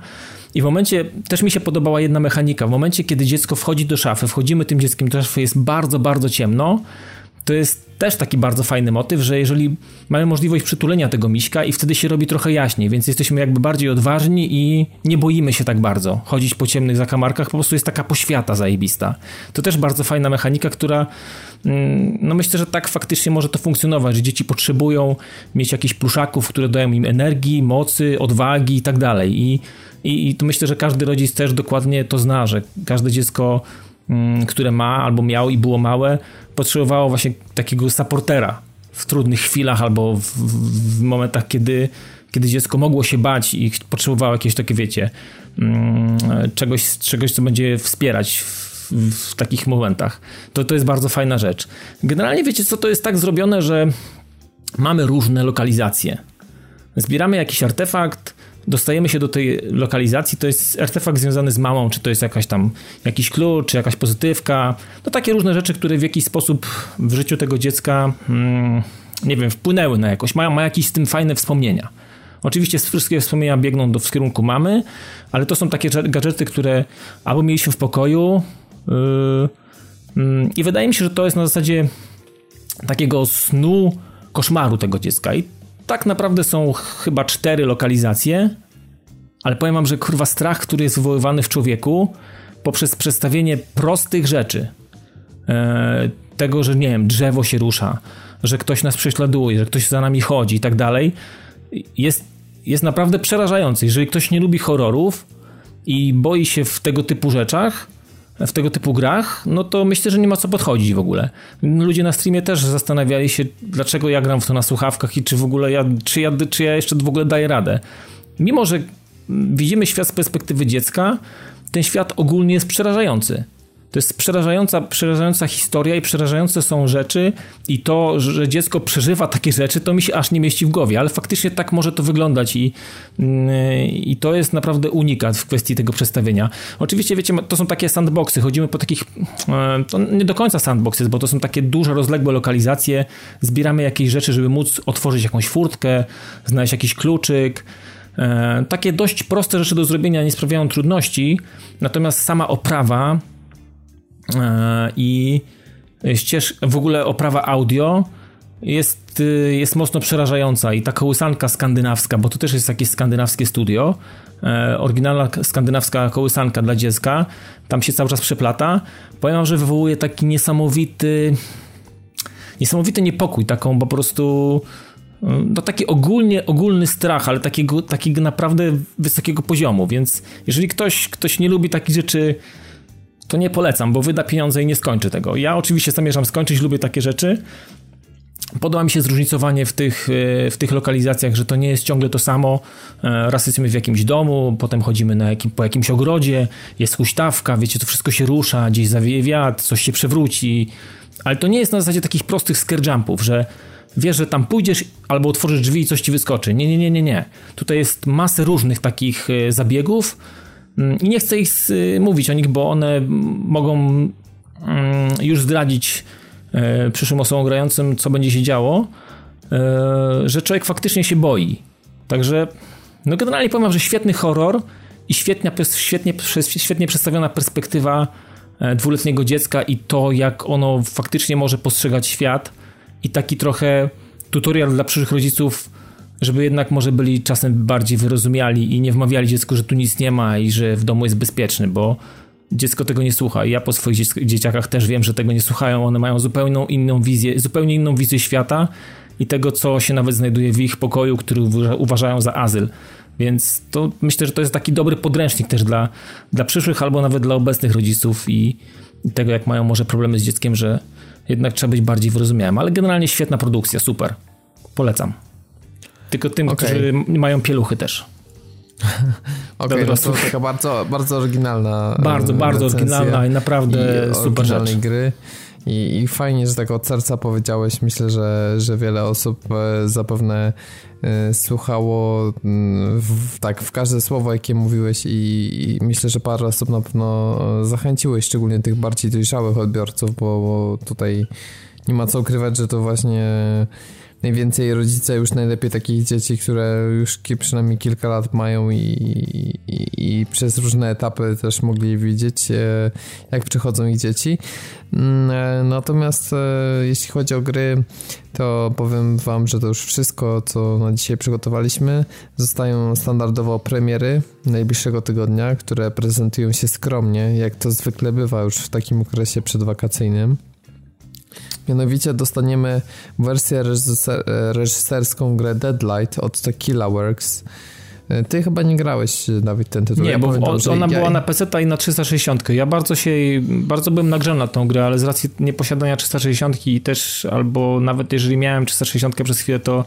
Speaker 2: I w momencie, też mi się podobała jedna mechanika, w momencie, kiedy dziecko wchodzi do szafy, wchodzimy tym dzieckiem do szafy, jest bardzo, bardzo ciemno, to jest też taki bardzo fajny motyw, że jeżeli mamy możliwość przytulenia tego miśka i wtedy się robi trochę jaśniej, więc jesteśmy jakby bardziej odważni i nie boimy się tak bardzo chodzić po ciemnych zakamarkach, po prostu jest taka poświata zajebista. To też bardzo fajna mechanika, która mm, no myślę, że tak faktycznie może to funkcjonować, że dzieci potrzebują mieć jakichś pluszaków, które dają im energii, mocy, odwagi i tak dalej. I, i, i to myślę, że każdy rodzic też dokładnie to zna, że każde dziecko które ma albo miał i było małe, potrzebowało właśnie takiego supportera w trudnych chwilach albo w, w momentach, kiedy, kiedy dziecko mogło się bać i potrzebowało jakieś takie, wiecie, mm, czegoś, czegoś co będzie wspierać w, w takich momentach. To, to jest bardzo fajna rzecz. Generalnie wiecie co, to jest tak zrobione, że mamy różne lokalizacje. Zbieramy jakiś artefakt, dostajemy się do tej lokalizacji, to jest artefakt związany z mamą, czy to jest jakaś tam jakiś klucz, czy jakaś pozytywka, no takie różne rzeczy, które w jakiś sposób w życiu tego dziecka, hmm, nie wiem, wpłynęły na jakoś, ma, ma jakieś z tym fajne wspomnienia. Oczywiście wszystkie wspomnienia biegną do, w kierunku mamy, ale to są takie gadżety, które albo mieliśmy w pokoju yy, yy, i wydaje mi się, że to jest na zasadzie takiego snu, koszmaru tego dziecka. I tak naprawdę są chyba cztery lokalizacje, ale powiem wam, że kurwa strach, który jest wywoływany w człowieku poprzez przedstawienie prostych rzeczy, e, tego, że nie wiem, drzewo się rusza, że ktoś nas prześladuje, że ktoś za nami chodzi i tak dalej, jest, jest naprawdę przerażający. Jeżeli ktoś nie lubi horrorów i boi się w tego typu rzeczach, w tego typu grach, no to myślę, że nie ma co podchodzić w ogóle. Ludzie na streamie też zastanawiali się, dlaczego ja gram w to na słuchawkach i czy w ogóle ja, czy ja, czy ja jeszcze w ogóle daję radę. Mimo, że widzimy świat z perspektywy dziecka, ten świat ogólnie jest przerażający. To jest przerażająca, przerażająca historia i przerażające są rzeczy i to, że dziecko przeżywa takie rzeczy, to mi się aż nie mieści w głowie, ale faktycznie tak może to wyglądać i, mm, i to jest naprawdę unikat w kwestii tego przedstawienia. Oczywiście, wiecie, to są takie sandboxy, chodzimy po takich, e, to nie do końca sandboxy, bo to są takie duże, rozległe lokalizacje, zbieramy jakieś rzeczy, żeby móc otworzyć jakąś furtkę, znaleźć jakiś kluczyk, e, takie dość proste rzeczy do zrobienia nie sprawiają trudności, natomiast sama oprawa i ścież, w ogóle oprawa audio jest, y, jest mocno przerażająca i ta kołysanka skandynawska, bo to też jest jakieś skandynawskie studio, e, oryginalna skandynawska kołysanka dla dziecka, tam się cały czas przeplata. Powiem wam, że wywołuje taki niesamowity niesamowity niepokój, taką po prostu no taki ogólnie, ogólny strach, ale takiego, takiego naprawdę wysokiego poziomu, więc jeżeli ktoś, ktoś nie lubi takich rzeczy, to nie polecam, bo wyda pieniądze i nie skończy tego. Ja oczywiście zamierzam skończyć, lubię takie rzeczy. Podoba mi się zróżnicowanie w tych, w tych lokalizacjach, że to nie jest ciągle to samo. E, raz jesteśmy w jakimś domu, potem chodzimy na jakim, po jakimś ogrodzie, jest huśtawka, wiecie, to wszystko się rusza, gdzieś zawieje wiatr, coś się przewróci, ale to nie jest na zasadzie takich prostych scare jumpów, że wiesz, że tam pójdziesz albo otworzysz drzwi i coś ci wyskoczy. Nie, nie, nie, nie, nie. Tutaj jest masę różnych takich e, zabiegów i nie chcę ich mówić o nich, bo one mogą mm, już zdradzić e, przyszłym osobom grającym, co będzie się działo, e, że człowiek faktycznie się boi. Także, no generalnie powiem, że świetny horror i świetnie, świetnie, świetnie przedstawiona perspektywa dwuletniego dziecka i to, jak ono faktycznie może postrzegać świat i taki trochę tutorial dla przyszłych rodziców, żeby jednak może byli czasem bardziej wyrozumiali i nie wmawiali dziecku, że tu nic nie ma i że w domu jest bezpieczny, bo dziecko tego nie słucha. Ja po swoich dzieciakach też wiem, że tego nie słuchają. One mają zupełnie inną wizję, zupełnie inną wizję świata i tego, co się nawet znajduje w ich pokoju, który uważają za azyl. Więc to myślę, że to jest taki dobry podręcznik też dla, dla przyszłych albo nawet dla obecnych rodziców i, i tego, jak mają może problemy z dzieckiem, że jednak trzeba być bardziej wyrozumiałym. Ale generalnie świetna produkcja, super. Polecam. Tylko tym, okay. którzy mają pieluchy też. <laughs>
Speaker 3: Okej, okay, no to taka bardzo, bardzo oryginalna
Speaker 2: Bardzo, bardzo oryginalna i naprawdę i super rzecz.
Speaker 3: gry. I, I, fajnie, że tak od serca powiedziałeś. Myślę, że, że wiele osób e, zapewne e, słuchało w, tak w każde słowo, jakie mówiłeś i, i, myślę, że parę osób na pewno e, zachęciłeś, szczególnie tych bardziej dojrzałych odbiorców, bo, bo tutaj nie ma co ukrywać, że to właśnie najwięcej rodzice już najlepiej takich dzieci, które już przynajmniej kilka lat mają i, i, i, przez różne etapy też mogli widzieć, e, jak przychodzą ich dzieci. Mm, e, natomiast e, jeśli chodzi o gry, to powiem wam, że to już wszystko, co na dzisiaj przygotowaliśmy. Zostają standardowo premiery najbliższego tygodnia, które prezentują się skromnie, jak to zwykle bywa już w takim okresie przedwakacyjnym. Mianowicie dostaniemy wersję reżyser reżyserską grę Deadlight od Tequila Works. Ty chyba nie grałeś, Dawid, ten tytuł.
Speaker 2: Nie, ja bo pamiętam, ona ja... była na PC i na 360. Ja bardzo się, bardzo byłem nagrzany na tą grę, ale z racji nieposiadania 360 i też, albo nawet jeżeli miałem 360 przez chwilę, to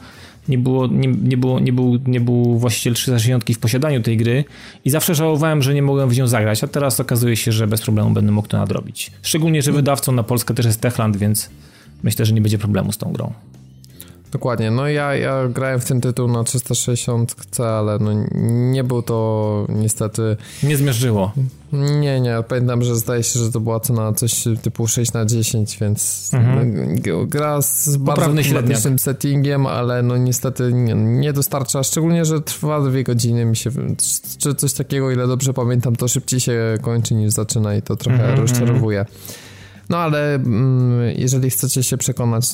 Speaker 2: nie było, nie, nie, było, nie, był, nie był właściciel 360 w posiadaniu tej gry i zawsze żałowałem, że nie mogłem w nią zagrać, a teraz okazuje się, że bez problemu będę mógł to nadrobić. Szczególnie, że wydawcą na Polskę też jest Techland, więc myślę, że nie będzie problemu z tą grą.
Speaker 3: Dokładnie, no ja, ja grałem w ten tytuł na 360, ale no nie był to niestety...
Speaker 2: Nie zmierzyło.
Speaker 3: Nie, nie, pamiętam, że zdaje się, że to była cena coś typu 6 na 10, więc mhm. gra z bardzo klimatycznym settingiem, ale no niestety nie, nie, dostarcza, szczególnie, że trwa dwie godziny, mi się, czy coś takiego, ile dobrze pamiętam, to szybciej się kończy niż zaczyna i to trochę mhm, rozczarowuje. No ale mm, jeżeli chcecie się przekonać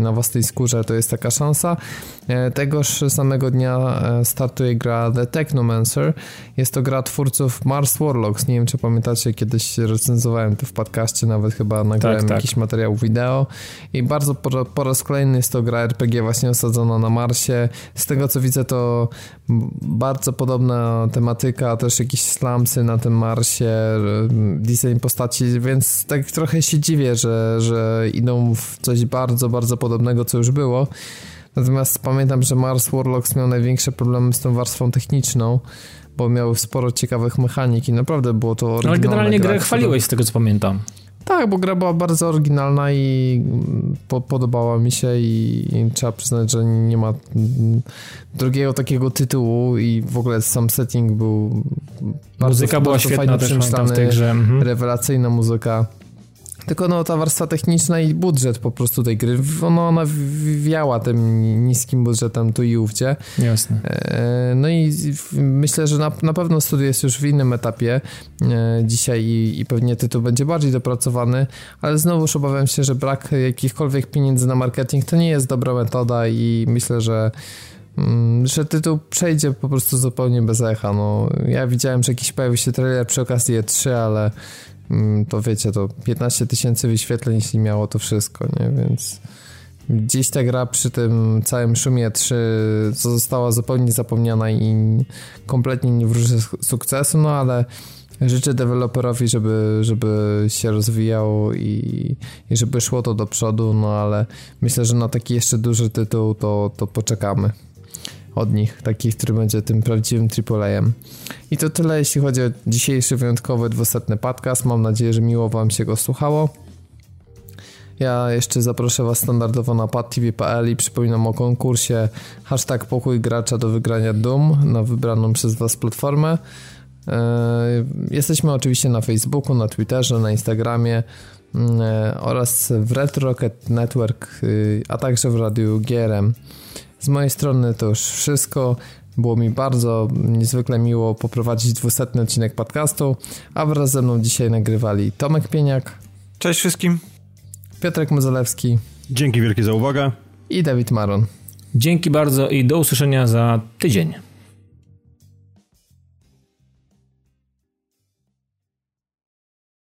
Speaker 3: na własnej skórze, to jest taka szansa. E, tegoż samego dnia e, startuje gra The Technomancer. Jest to gra twórców Mars Warlocks. Nie wiem, czy pamiętacie, kiedyś recenzowałem to w podcaście, nawet chyba nagrałem tak, tak. jakiś materiał wideo. I bardzo po, po raz kolejny jest to gra RPG właśnie osadzona na Marsie. Z tego co widzę, to bardzo podobna tematyka, też jakieś slamsy na tym Marsie, design postaci, więc tak trochę się dziwię, że, że idą w coś bardzo, bardzo podobnego, co już było. Natomiast pamiętam, że Mars Warlocks miał największe problemy z tą warstwą techniczną, bo miał sporo ciekawych mechanik i naprawdę było to
Speaker 2: Ale generalnie grę chwaliłeś z tego, co pamiętam.
Speaker 3: Tak, bo gra była bardzo oryginalna i po, podobała mi się i, i, trzeba przyznać, że nie ma drugiego takiego tytułu i w ogóle sam setting był
Speaker 2: bardzo, muzyka była
Speaker 3: bardzo
Speaker 2: świetna też w tej grze. Mhm.
Speaker 3: Rewelacyjna muzyka. Tylko no ta warstwa techniczna i budżet po prostu tej gry, no, ona wiała tym niskim budżetem tu i ówdzie.
Speaker 2: Jasne.
Speaker 3: E, no i myślę, że na, na pewno studio jest już w innym etapie e, dzisiaj i, i pewnie tytuł będzie bardziej dopracowany, ale znowuż obawiam się, że brak jakichkolwiek pieniędzy na marketing to nie jest dobra metoda i myślę, że mm, że tytuł przejdzie po prostu zupełnie bez echa. No, ja widziałem, że jakiś pojawił się trailer przy okazji E3, ale to wiecie, to 15 tysięcy wyświetleń, jeśli miało to wszystko, nie? Więc gdzieś ta gra przy tym całym szumie 3 została zupełnie zapomniana i kompletnie nie wróży sukcesu, no ale życzę deweloperowi, żeby, żeby się rozwijał i, i żeby szło to do przodu, no ale myślę, że na taki jeszcze duży tytuł to, to poczekamy od nich, taki, który będzie tym prawdziwym AAA-em. I to tyle, jeśli chodzi o dzisiejszy wyjątkowy dwusetny podcast. Mam nadzieję, że miło Wam się go słuchało. Ja jeszcze zaproszę Was standardowo na padtv.pl i przypominam o konkursie hashtag pokój gracza do wygrania Doom na wybraną przez Was platformę. E, jesteśmy oczywiście na Facebooku, na Twitterze, na Instagramie mm, e, oraz w Red Rocket Network, y, a także w Radiu GRM. Z mojej strony to już wszystko. Było mi bardzo niezwykle miło poprowadzić dwusetny odcinek podcastu, a wraz ze mną dzisiaj nagrywali Tomek Pieniak.
Speaker 7: Cześć wszystkim.
Speaker 3: Piotrek Mozalewski.
Speaker 5: Dzięki wielkie za uwagę.
Speaker 3: I Dawid Maron.
Speaker 2: Dzięki bardzo i do usłyszenia za tydzień.